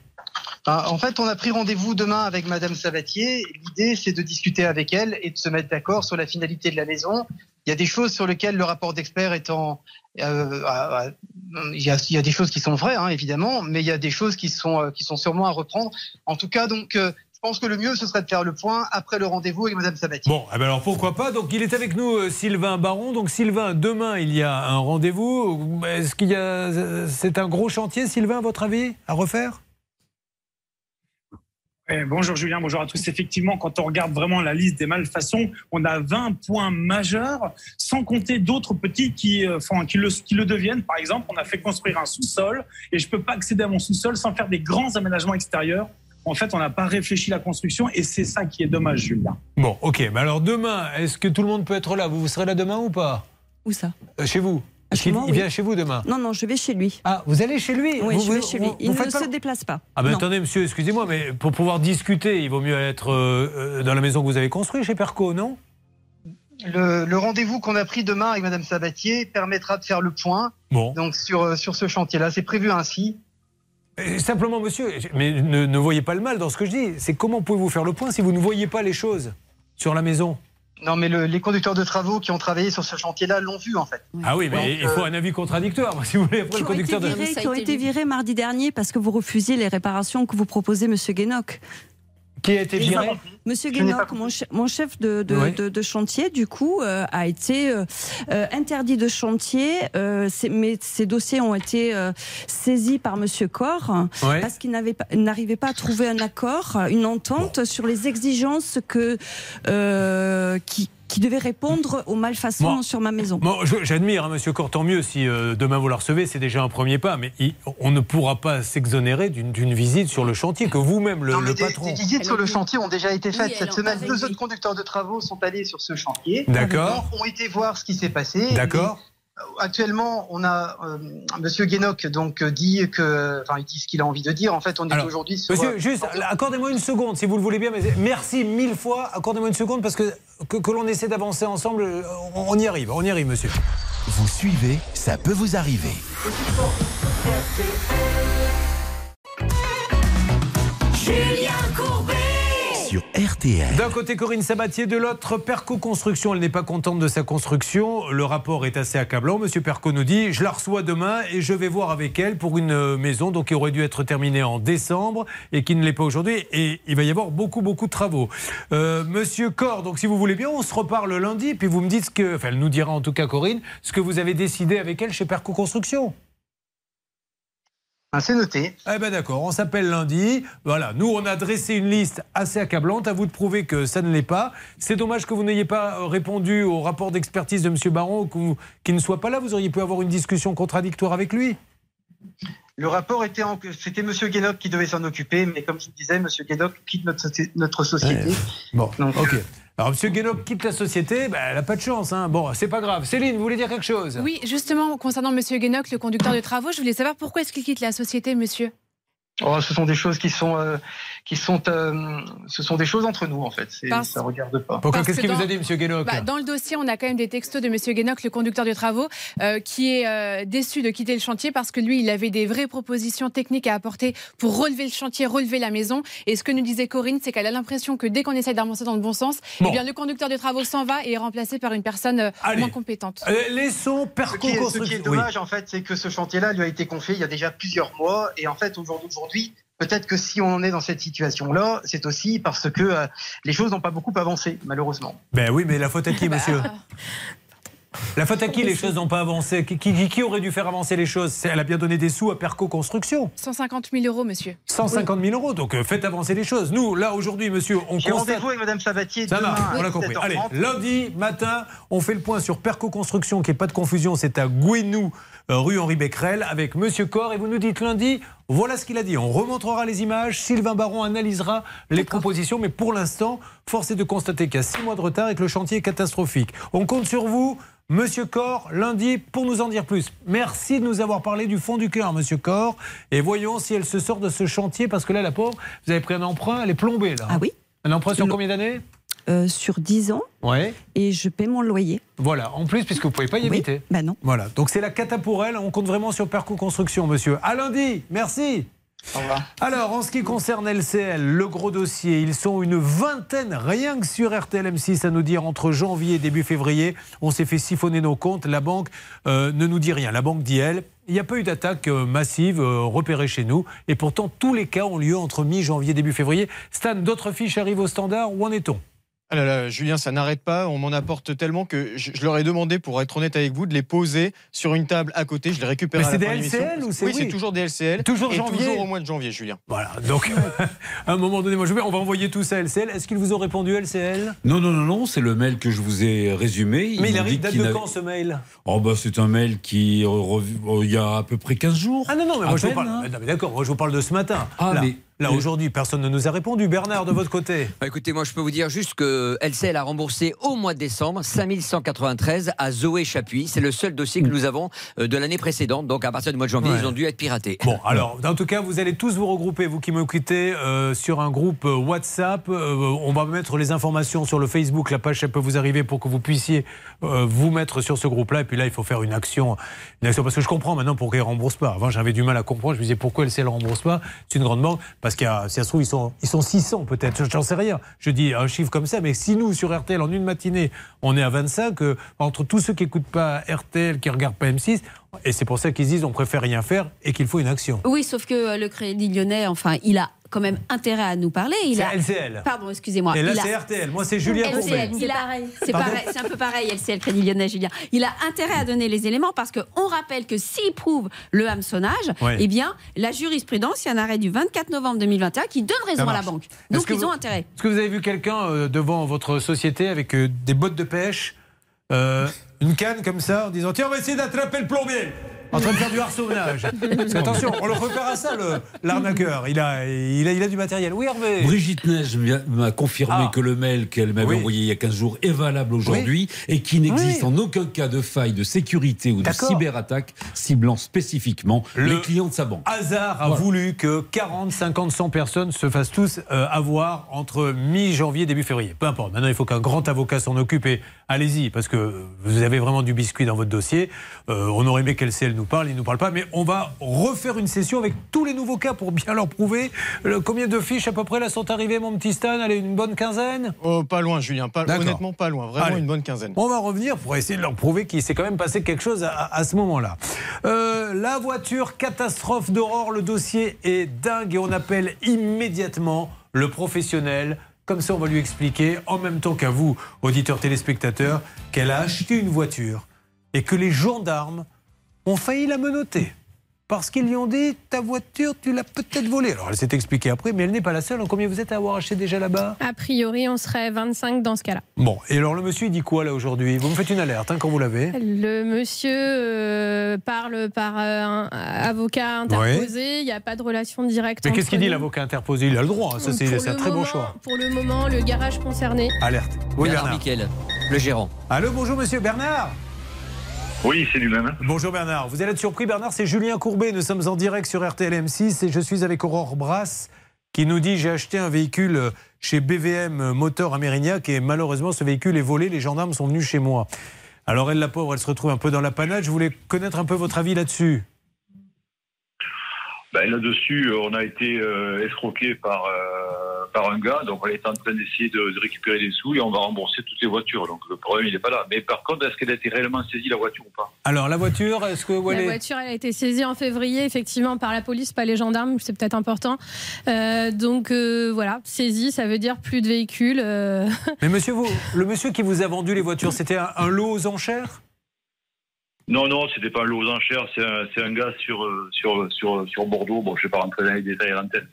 Ah, en fait, on a pris rendez-vous demain avec Madame Sabatier. L'idée, c'est de discuter avec elle et de se mettre d'accord sur la finalité de la maison. Il y a des choses sur lesquelles le rapport d'expert étant... euh, ah, ah, il, y a, des choses qui sont vraies, hein, évidemment, mais il y a des choses qui sont, euh, qui sont sûrement à reprendre. En tout cas, donc, euh, pense que le mieux, ce serait de faire le point après le rendez-vous avec Madame Sabatier. Bon, eh ben alors pourquoi pas? Donc il est avec nous, euh, Sylvain Baron. Donc Sylvain, demain il y a un rendez-vous. Est-ce qu'il y a, euh, c'est un gros chantier, Sylvain, à votre avis, à refaire? Eh, bonjour Julien, bonjour à tous. Effectivement, quand on regarde vraiment la liste des malfaçons, on a 20 points majeurs, sans compter d'autres petits qui, euh, qui, le, qui le deviennent. Par exemple, on a fait construire un sous-sol et je ne peux pas accéder à mon sous-sol sans faire des grands aménagements extérieurs. En fait, on n'a pas réfléchi la construction et c'est ça qui est dommage, Julien. Bon, ok. Mais alors demain, est-ce que tout le monde peut être là? Vous, vous serez là demain ou pas? Où ça? Euh, Chez vous moi, il oui. vient chez vous demain? Non, non, je vais chez lui. Ah, vous allez chez lui? Oui, Vous- je vais vous- chez lui. vous Il ne se déplace pas. Ah ben Non. attendez monsieur, excusez-moi, mais pour pouvoir discuter, il vaut mieux être euh, euh, dans la maison que vous avez construite chez Perco, non? Le, le rendez-vous qu'on a pris demain avec Madame Sabatier permettra de faire le point. Bon. Donc sur, sur ce chantier-là, c'est prévu ainsi. Euh, Simplement monsieur, mais ne, ne voyez pas le mal dans ce que je dis. C'est comment pouvez-vous faire le point si vous ne voyez pas les choses sur la maison? Non, mais le- les conducteurs de travaux qui ont travaillé sur ce chantier-là l'ont vu en fait. Ah oui, mais Donc, il faut euh, un avis contradictoire. Si vous voulez, après le Qui ont, été conducteur de... virés, qui ont été virés mardi dernier parce que vous refusiez les réparations que vous proposez, Monsieur Guénoc. Qui a été viré Monsieur pas mon, che- mon chef de, de, Oui. de- de chantier, du coup, euh, a été euh, euh, interdit de chantier. Euh, mais ces dossiers ont été euh, saisis par Monsieur Corr parce qu'il n'avait pas- n'arrivait pas à trouver un accord, une entente sur les exigences que euh, qui qui devait répondre aux malfaçons Moi- sur ma maison. J'admire, hein, monsieur Cor, tant mieux si euh, demain vous la recevez, c'est déjà un premier pas, mais il- on ne pourra pas s'exonérer d'une visite sur le chantier que vous-même, le, Non, mais le des, patron. des visites sur le chantier ont déjà été faites Oui, cette semaine. Deux autres conducteurs de travaux sont allés sur ce chantier. D'accord. Ont été voir ce qui s'est passé. D'accord. Euh, Actuellement, on a euh, Monsieur Guénoc donc euh, dit que, enfin, il dit ce qu'il a envie de dire. En fait, on est aujourd'hui sur. Monsieur, juste, accordez-moi une seconde, si vous le voulez bien. Mais merci mille fois. Accordez-moi une seconde parce que que, que l'on essaie d'avancer ensemble, euh, on, on y arrive, on y arrive, monsieur. Vous suivez, ça peut vous arriver. Julien D'un côté, Corinne Sabatier, de l'autre, Perco Construction. Elle n'est pas contente de sa construction. Le rapport est assez accablant. Monsieur Perco nous dit Je la reçois demain et je vais voir avec elle pour une euh, maison donc, qui aurait dû être terminée en décembre et qui ne l'est pas aujourd'hui. Et il va y avoir beaucoup, beaucoup de travaux. Euh, Monsieur Cor, donc si vous voulez bien, on se reparle lundi. Puis vous me dites ce que. Enfin, elle nous dira en tout cas, Corinne, ce que vous avez décidé avec elle chez Perco Construction. Ah, C'est noté. Eh ben d'accord, on s'appelle lundi. Voilà, nous on a dressé une liste assez accablante. À vous de prouver que ça ne l'est pas. C'est dommage que vous n'ayez pas euh, répondu au rapport d'expertise de M. Baron, qu'il ne soit pas là. Vous auriez pu avoir une discussion contradictoire avec lui. Le rapport était en... c'était Monsieur Guénoc qui devait s'en occuper, mais comme je le disais, Monsieur Guénoc quitte notre, soci- notre société. Bon, ok. Alors M. Guénoc quitte la société, ben, elle n'a pas de chance. Hein. Bon, c'est pas grave. Céline, vous voulez dire quelque chose? Oui, justement, concernant Monsieur Guénoc, le conducteur de travaux, je voulais savoir pourquoi est-ce qu'il quitte la société, monsieur? Oh, ce sont des choses qui sont, euh, qui sont, euh, ce sont des choses entre nous en fait. Parce- Ça regarde pas. Pourquoi Qu'est-ce que qu'il vous dans- a dit, M. Guénoc Bah, Dans le dossier, on a quand même des textos de Monsieur Guénoc, le conducteur de travaux, euh, qui est euh, déçu de quitter le chantier parce que lui, il avait des vraies propositions techniques à apporter pour relever le chantier, relever la maison. Et ce que nous disait Corinne, c'est qu'elle a l'impression que dès qu'on essaie d'avancer dans le bon sens, Bon. eh bien, le conducteur de travaux s'en va et est remplacé par une personne Allez. moins compétente. Laissons Perco est, ce qui Construction. est dommage, en fait, c'est que ce chantier-là lui a été confié il y a déjà plusieurs mois. Et en fait, aujourd'hui, aujourd'hui, peut-être que si on est dans cette situation-là, c'est aussi parce que euh, les choses n'ont pas beaucoup avancé, malheureusement. Ben oui, mais la faute à qui, [laughs] monsieur? La faute à qui les choses n'ont pas avancé? Qui, qui- qui aurait dû faire avancer les choses? Elle a bien donné des sous à Perco Construction. 150 000 euros, monsieur. 150 000 euros, donc euh, faites avancer les choses. Nous, là, aujourd'hui, monsieur, on constate... rendez-vous avec Madame Sabatier Ça demain marche, on l'a compris. 17h30. Allez, lundi matin, on fait le point sur Perco Construction, qui n'est pas de confusion, c'est à Gouenou, rue Henri Becquerel, avec Monsieur Cor. Et vous nous dites lundi, voilà ce qu'il a dit. On remontrera les images, Sylvain Baron analysera les propositions, mais pour l'instant, force est de constater qu'il y a six mois de retard et que le chantier est catastrophique. On compte sur vous. Monsieur Cor, lundi, pour nous en dire plus. Merci de nous avoir parlé du fond du cœur, Monsieur Cor. Et voyons si elle se sort de ce chantier, parce que là, la pauvre, vous avez pris un emprunt, elle est plombée, là. Ah oui Un emprunt sur combien d'années? Euh, sur 10 ans Ouais. et je paie mon loyer. Voilà, en plus, puisque vous ne pouvez pas y Oui. habiter. Bah non. Voilà, donc c'est la cata pour elle. On compte vraiment sur Perco Construction, monsieur. À lundi, merci. Au revoir. Alors, en ce qui concerne LCL, le gros dossier, ils sont une vingtaine, rien que sur RTL M6, à nous dire entre janvier et début février. On s'est fait siphonner nos comptes. La banque euh, ne nous dit rien. La banque dit, elle, il n'y a pas eu d'attaque euh, massive euh, repérée chez nous. Et pourtant, tous les cas ont lieu entre mi-janvier et début février. Stan, d'autres fiches arrivent au standard. Où en est-on? Ah là là, Julien, ça n'arrête pas. On m'en apporte tellement que je, je leur ai demandé, pour être honnête avec vous, de les poser sur une table à côté. Je les récupère Mais à la c'est des. LCL ou c'est- Oui, oui. c'est toujours des LCL. Toujours et janvier toujours au mois de janvier, Julien. Voilà, donc [laughs] à un moment donné, moi je vais, on va envoyer tout ça à LCL. Est-ce qu'ils vous ont répondu LCL Non, non, non, non, c'est le mail que je vous ai résumé. Mais il arrive dit date de quand ce mail? Oh bah c'est un mail qui euh, rev- il y a à peu près 15 jours. Ah non, non, mais moi je vous parle. hein. Non, mais d'accord, moi je vous parle de ce matin. Ah, là, mais- là aujourd'hui, personne ne nous a répondu. Bernard, de votre côté Bah, écoutez, moi je peux vous dire juste que LCL a remboursé au mois de décembre 5193 à Zoé Chapuis. C'est le seul dossier que nous avons euh, de l'année précédente. Donc à partir du mois de janvier, Ouais. ils ont dû être piratés. Bon, alors, en tout cas, vous allez tous vous regrouper, vous qui m'écoutez, euh, sur un groupe euh, WhatsApp. Euh, on va mettre les informations sur le Facebook. La page, ça peut vous arriver pour que vous puissiez euh, vous mettre sur ce groupe-là. Et puis là, il faut faire une action, une action. Parce que je comprends maintenant pourquoi ils ne remboursent pas. Avant, j'avais du mal à comprendre. Je me disais pourquoi LCL ne rembourse pas? C'est une grande banque. Parce qu'il y a, si ça se trouve, ils sont, ils sont 600 peut-être. J'en sais rien. Je dis un chiffre comme ça. Mais si nous, sur RTL, en une matinée, on est à 25, euh, entre tous ceux qui n'écoutent pas RTL, qui ne regardent pas M6, et c'est pour ça qu'ils disent on préfère rien faire et qu'il faut une action. Oui, sauf que euh, le Crédit Lyonnais, enfin, il a quand même intérêt à nous parler. Il C'est a... LCL. Pardon, excusez-moi. Et là, Il a- c'est RTL. Moi, c'est Julien LCL, Courbet. il a- C'est pareil, c'est un peu pareil, LCL, Crédit Lyonnais, Julien. Il a intérêt à donner les éléments parce qu'on rappelle que s'il prouve le hameçonnage, Ouais. eh bien, la jurisprudence, il y a un arrêt du 24 novembre 2021 qui donne raison à la banque. Donc, ils vous- ont intérêt. Est-ce que vous avez vu quelqu'un euh, devant votre société avec euh, des bottes de pêche, euh, une canne comme ça, en disant Tiens, on va essayer d'attraper le plombier? En train de faire du harcèlement. [laughs] Parce qu'attention, on le repère à ça, l'arnaqueur. Il a, il, a, il a du matériel. Oui, Hervé Brigitte Neige m'a confirmé Ah. que le mail qu'elle m'avait Oui. envoyé il y a 15 jours est valable aujourd'hui et qu'il n'existe Oui. en aucun cas de faille de sécurité ou de cyberattaque ciblant spécifiquement Le les clients de sa banque. hasard a Voilà. voulu que 40, 50, 100 personnes se fassent tous euh, avoir entre mi-janvier et début février. Peu importe. Maintenant, il faut qu'un grand avocat s'en occupe et allez-y, parce que vous avez vraiment du biscuit dans votre dossier. Euh, on aurait aimé qu'LCL nous parle, il ne nous parle pas, mais on va refaire une session avec tous les nouveaux cas pour bien leur prouver. Euh, combien de fiches à peu près là sont arrivées, mon petit Stan? Allez, une bonne quinzaine? Oh, pas loin, Julien. Pas, honnêtement, pas loin. Vraiment Allez. une bonne quinzaine. On va revenir pour essayer de leur prouver qu'il s'est quand même passé quelque chose à, à ce moment-là. Euh, la voiture catastrophe d'Aurore, le dossier est dingue et on appelle immédiatement le professionnel. Comme ça, on va lui expliquer, en même temps qu'à vous, auditeurs téléspectateurs, qu'elle a acheté une voiture et que les gendarmes ont failli la menotter. Parce qu'ils lui ont dit ta voiture, tu l'as peut-être volée. Alors elle s'est expliquée après, mais elle n'est pas la seule. En combien vous êtes à avoir acheté déjà là-bas? A priori, on serait 25 dans ce cas-là. Bon, et alors le monsieur, il dit quoi là aujourd'hui? Vous me faites une alerte hein, quand vous l'avez. Le monsieur euh, parle par euh, un avocat interposé. Il n'y a pas de relation directe. Mais qu'est-ce qu'il dit l'avocat interposé? Il a le droit, hein, ça c'est un très bon moment- choix. Pour le moment, le garage concerné. Alerte. Oui, Bernard Bernard. Miquel, le gérant. Allô, bonjour monsieur Bernard. Oui, c'est lui-même. Bonjour Bernard. Vous allez être surpris, Bernard, c'est Julien Courbet. Nous sommes en direct sur RTL M6 et je suis avec Aurore Brasse qui nous dit j'ai acheté un véhicule chez BVM Motor à Mérignac et malheureusement ce véhicule est volé. Les gendarmes sont venus chez moi. Alors elle, la pauvre, elle se retrouve un peu dans la panade. Je voulais connaître un peu votre avis là-dessus. Ben, Là-dessus, euh, on a été euh, escroqué par, euh, par un gars, donc on est en train d'essayer de, de récupérer les sous et on va rembourser toutes les voitures. Donc le problème, il n'est pas là. Mais par contre, est-ce qu'elle a été réellement saisie, la voiture ou pas? Alors la voiture, est-ce que où elle La est? voiture, elle a été saisie en février, effectivement, par la police, pas les gendarmes, c'est peut-être important. Euh, donc euh, voilà, saisie, ça veut dire plus de véhicules. euh. Mais monsieur, vous, [laughs] le monsieur qui vous a vendu les voitures, c'était un, un lot aux enchères? Non, non, c'était pas un lot aux enchères, c'est un, un gars sur, euh, sur, sur, sur Bordeaux. Bon, je vais pas rentrer dans les détails à l'antenne.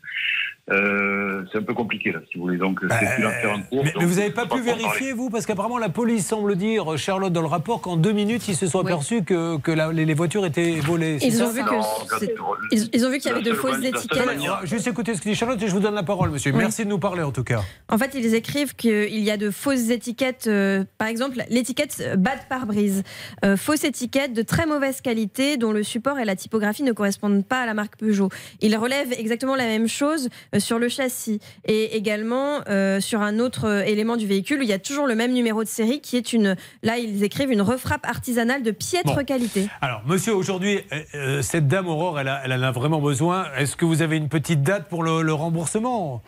Euh, c'est un peu compliqué, là, si vous voulez. Donc, c'est plus l'affaire en cours. Mais, donc mais vous n'avez pas pu vérifier, vous Parce qu'apparemment, la police semble dire, Charlotte, dans le rapport, qu'en deux minutes, ils se sont aperçus que, que la- les, les voitures étaient volées. Ils ont vu que c'est- ils, ils ont vu qu'il y avait de fausses étiquettes. Alors, Juste écoutez ce que dit Charlotte et je vous donne la parole, monsieur. Oui. Merci de nous parler, en tout cas. En fait, ils écrivent qu'il y a de fausses étiquettes. euh, par exemple, l'étiquette euh, bas de pare-brise. Euh, fausse étiquette de très mauvaise qualité dont le support et la typographie ne correspondent pas à la marque Peugeot. Ils relèvent exactement la même chose euh, sur le châssis et également euh, sur un autre euh, élément du véhicule où il y a toujours le même numéro de série qui est une. Là, ils écrivent une refrappe artisanale de piètre Bon. qualité. Alors, monsieur, aujourd'hui, euh, cette dame Aurore, elle, a- elle en a vraiment besoin. Est-ce que vous avez une petite date pour le, le remboursement?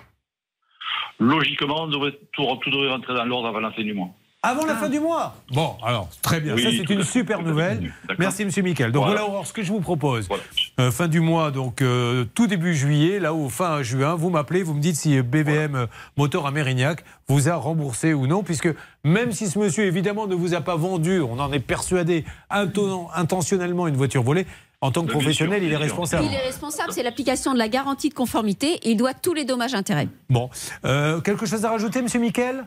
Logiquement, on devrait, tout, tout devrait rentrer dans l'ordre avant la fin du mois. Avant la fin du mois Bon, alors, très bien. Oui, ça, c'est une super [laughs] nouvelle. Merci, monsieur Michael. Donc, Voilà. voilà, Aurore, ce que je vous propose. Euh, fin du mois, donc euh, tout début juillet, là où fin juin, vous m'appelez, vous me dites si BVM euh, Moteur à Mérignac vous a remboursé ou non, puisque même si ce monsieur, évidemment, ne vous a pas vendu, on en est persuadé, inten- intentionnellement une voiture volée, en tant que professionnel, il est responsable. Il est responsable, c'est l'application de la garantie de conformité et il doit tous les dommages intérêts. Bon, Euh, quelque chose à rajouter, monsieur Michael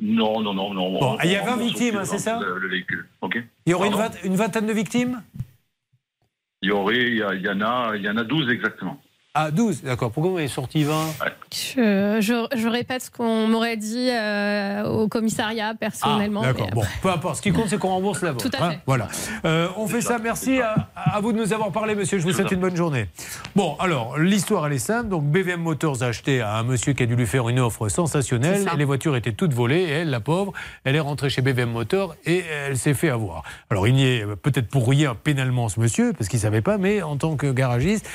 Non, non, non, non. Bon, On- il y a on 20 rembourse victimes, hein, c'est ça le, le véhicule. Ok. Il y aurait une, une vingtaine de victimes? Il y aurait, il y, a- il y en a, il y en a 12 exactement. Ah, 12, d'accord. Pourquoi vous avez sorti 20 Je, je- je répète ce qu'on m'aurait dit euh, au commissariat personnellement. Ah, d'accord. Bon, peu importe. Ce qui compte, c'est qu'on rembourse la vôtre. Tout à fait. Voilà. Euh, on fait ça. Merci à, à vous de nous avoir parlé, monsieur. Je vous souhaite une bonne journée. Bon, alors, l'histoire, elle est simple. Donc, BVM Motors a acheté à un monsieur qui a dû lui faire une offre sensationnelle. Les voitures étaient toutes volées. Et elle, la pauvre, elle est rentrée chez BVM Motors et elle s'est fait avoir. Alors, il n'y est peut-être pour rien pénalement, ce monsieur, parce qu'il ne savait pas, mais en tant que garagiste,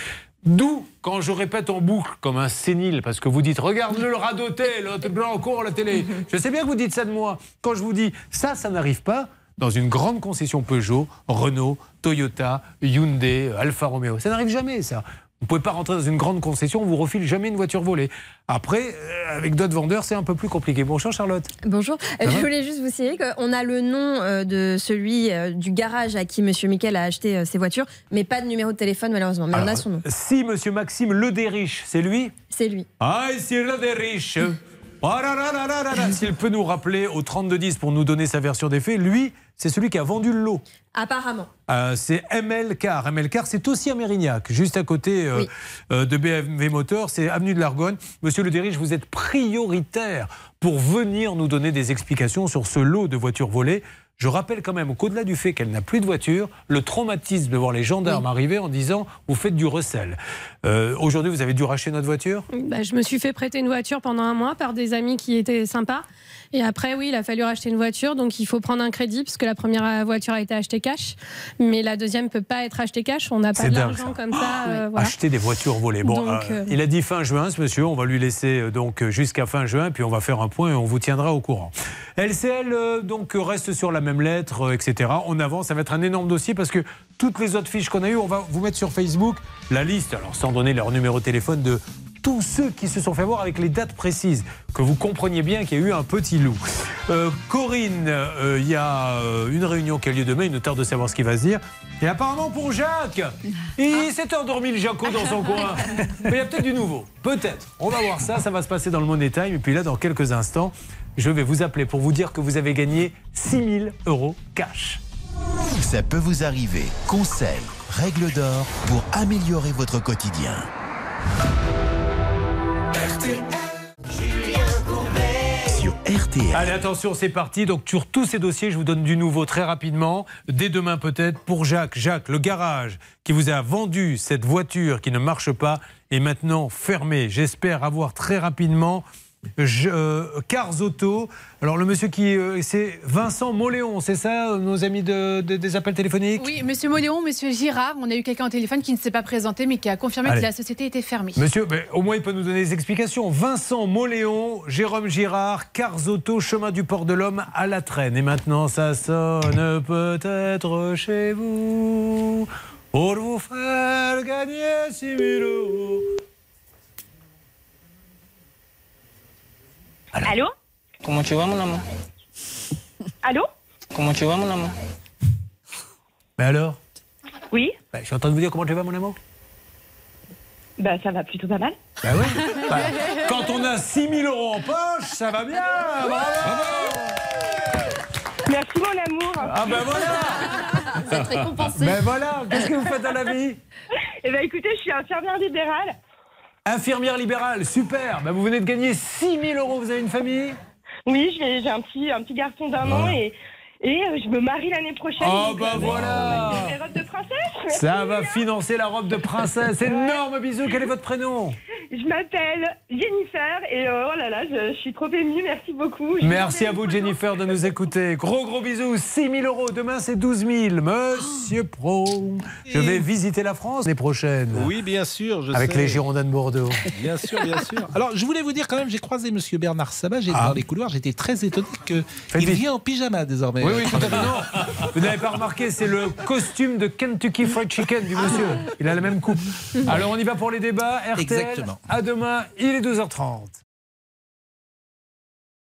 D'où, quand je répète en boucle comme un sénile, parce que vous dites regarde-le le radoté, l'autre blanc court la télé. Je sais bien que vous dites ça de moi. Quand je vous dis ça, ça n'arrive pas dans une grande concession Peugeot, Renault, Toyota, Hyundai, Alfa Romeo. Ça n'arrive jamais, ça. Vous pouvez pas rentrer dans une grande concession, on vous refile jamais une voiture volée. Après, euh, avec d'autres vendeurs, c'est un peu plus compliqué. Bonjour Charlotte. Bonjour. Ça Euh, Je voulais juste vous signaler qu'on a le nom euh, de celui du garage à qui Monsieur Miquel a acheté ses voitures, mais pas de numéro de téléphone malheureusement. Mais on a son nom. Si Monsieur Maxime Ledériche, c'est lui C'est lui. Ah, c'est. Ah là là là. S'il peut nous rappeler au 3210 pour nous donner sa version des faits, lui, c'est celui qui a vendu le lot. Apparemment. Euh, c'est ML Car. ML Car, c'est aussi à Mérignac, juste à côté euh, euh, de BMW Motor, c'est avenue de l'Argonne. Monsieur Le Dirige, vous êtes prioritaire pour venir nous donner des explications sur ce lot de voitures volées. Je rappelle quand même qu'au-delà du fait qu'elle n'a plus de voiture, le traumatisme de voir les gendarmes arriver en disant vous faites du recel. Euh, Aujourd'hui, vous avez dû racheter notre voiture? Bah, je me suis fait prêter une voiture pendant un mois par des amis qui étaient sympas. Et après, oui, il a fallu racheter une voiture. Donc, il faut prendre un crédit parce que la première voiture a été achetée cash. Mais la deuxième peut pas être achetée cash. On n'a pas ça. comme ça. euh, voilà. Acheter des voitures volées. Bon, Donc, euh, euh, il a dit fin juin, ce monsieur. On va lui laisser euh, donc euh, jusqu'à fin juin, puis on va faire un point et on vous tiendra au courant. LCL euh, donc euh, reste sur la même lettre, euh, etc. On avance. Ça va être un énorme dossier parce que toutes les autres fiches qu'on a eues, on va vous mettre sur Facebook la liste. Alors sans donner leur numéro de téléphone de tous ceux qui se sont fait voir avec les dates précises, que vous compreniez bien qu'il y a eu un petit loup. Euh, Corinne, euh, il y a euh, une réunion qui a lieu demain, il nous tarde de savoir ce qui va se dire. Et apparemment pour Jacques, il s'est endormi le Jaco dans son [laughs] coin. Mais il y a peut-être du nouveau. Peut-être. On va voir ça, ça va se passer dans le Money Time. Et puis là, dans quelques instants, je vais vous appeler pour vous dire que vous avez gagné 6 000 euros cash. Ça peut vous arriver. Conseils, règles d'or pour améliorer votre quotidien. RTL. Allez, attention, c'est parti. Donc, sur tous ces dossiers, je vous donne du nouveau très rapidement. Dès demain, peut-être, pour Jacques. Jacques, le garage qui vous a vendu cette voiture qui ne marche pas est maintenant fermé. J'espère avoir très rapidement. Je, euh, Cars Auto. Alors, le monsieur qui. euh, c'est Vincent Moléon, c'est ça, euh, nos amis de, de- des appels téléphoniques? Oui, monsieur Moléon, monsieur Girard, on a eu quelqu'un au téléphone qui ne s'est pas présenté mais qui a confirmé Allez. que la société était fermée. Monsieur, ben, au moins il peut nous donner des explications. Vincent Moléon, Jérôme Girard, Cars Auto, chemin du port de l'Homme à la traîne. Et maintenant ça sonne peut-être chez vous pour vous faire gagner 6 000 euros. Allô Comment tu vas, mon amour Allô Comment tu vas, mon amour Mais alors Oui Ben, Je suis en train de vous dire comment tu vas mon amour Bah ça va plutôt pas mal. Ben oui. Ben, quand on a 6 000 euros en poche, ça va bien. Bravo Merci mon amour. Ah ben voilà Vous êtes récompensé. Ben voilà, qu'est-ce que vous faites dans la vie? Eh ben écoutez, je suis infirmière libérale. Infirmière libérale, super. Ben, vous venez de gagner 6 000 euros. Vous avez une famille? Oui, j'ai j'ai un petit, un petit garçon d'un an et, et euh, je me marie l'année prochaine. Oh, bah euh, voilà. Les robes de princesse Ça va financer la robe de princesse. Énorme bisou. Quel est votre prénom Je m'appelle Jennifer et euh, oh là là, je, je suis trop émue. Merci beaucoup. Je Merci à vous, Jennifer, de nous écouter. Gros, gros bisous. 6 000 euros. Demain, c'est 12 000. Monsieur Pro, je vais visiter la France les prochaines. Oui, bien sûr. Je Avec sais. les Girondins de Bordeaux. Bien sûr, bien sûr. Alors, je voulais vous dire quand même, j'ai croisé Monsieur Bernard Sabat j'ai- Ah. dans les couloirs. J'étais très étonné qu'il vient en pyjama désormais. Oui, oui, tout à fait. Non, vous n'avez pas remarqué, c'est le costume de Kentucky Fried Chicken du monsieur. Il a la même coupe. Alors, on y va pour les débats. RTL, Exactement. À demain, il est 12h30.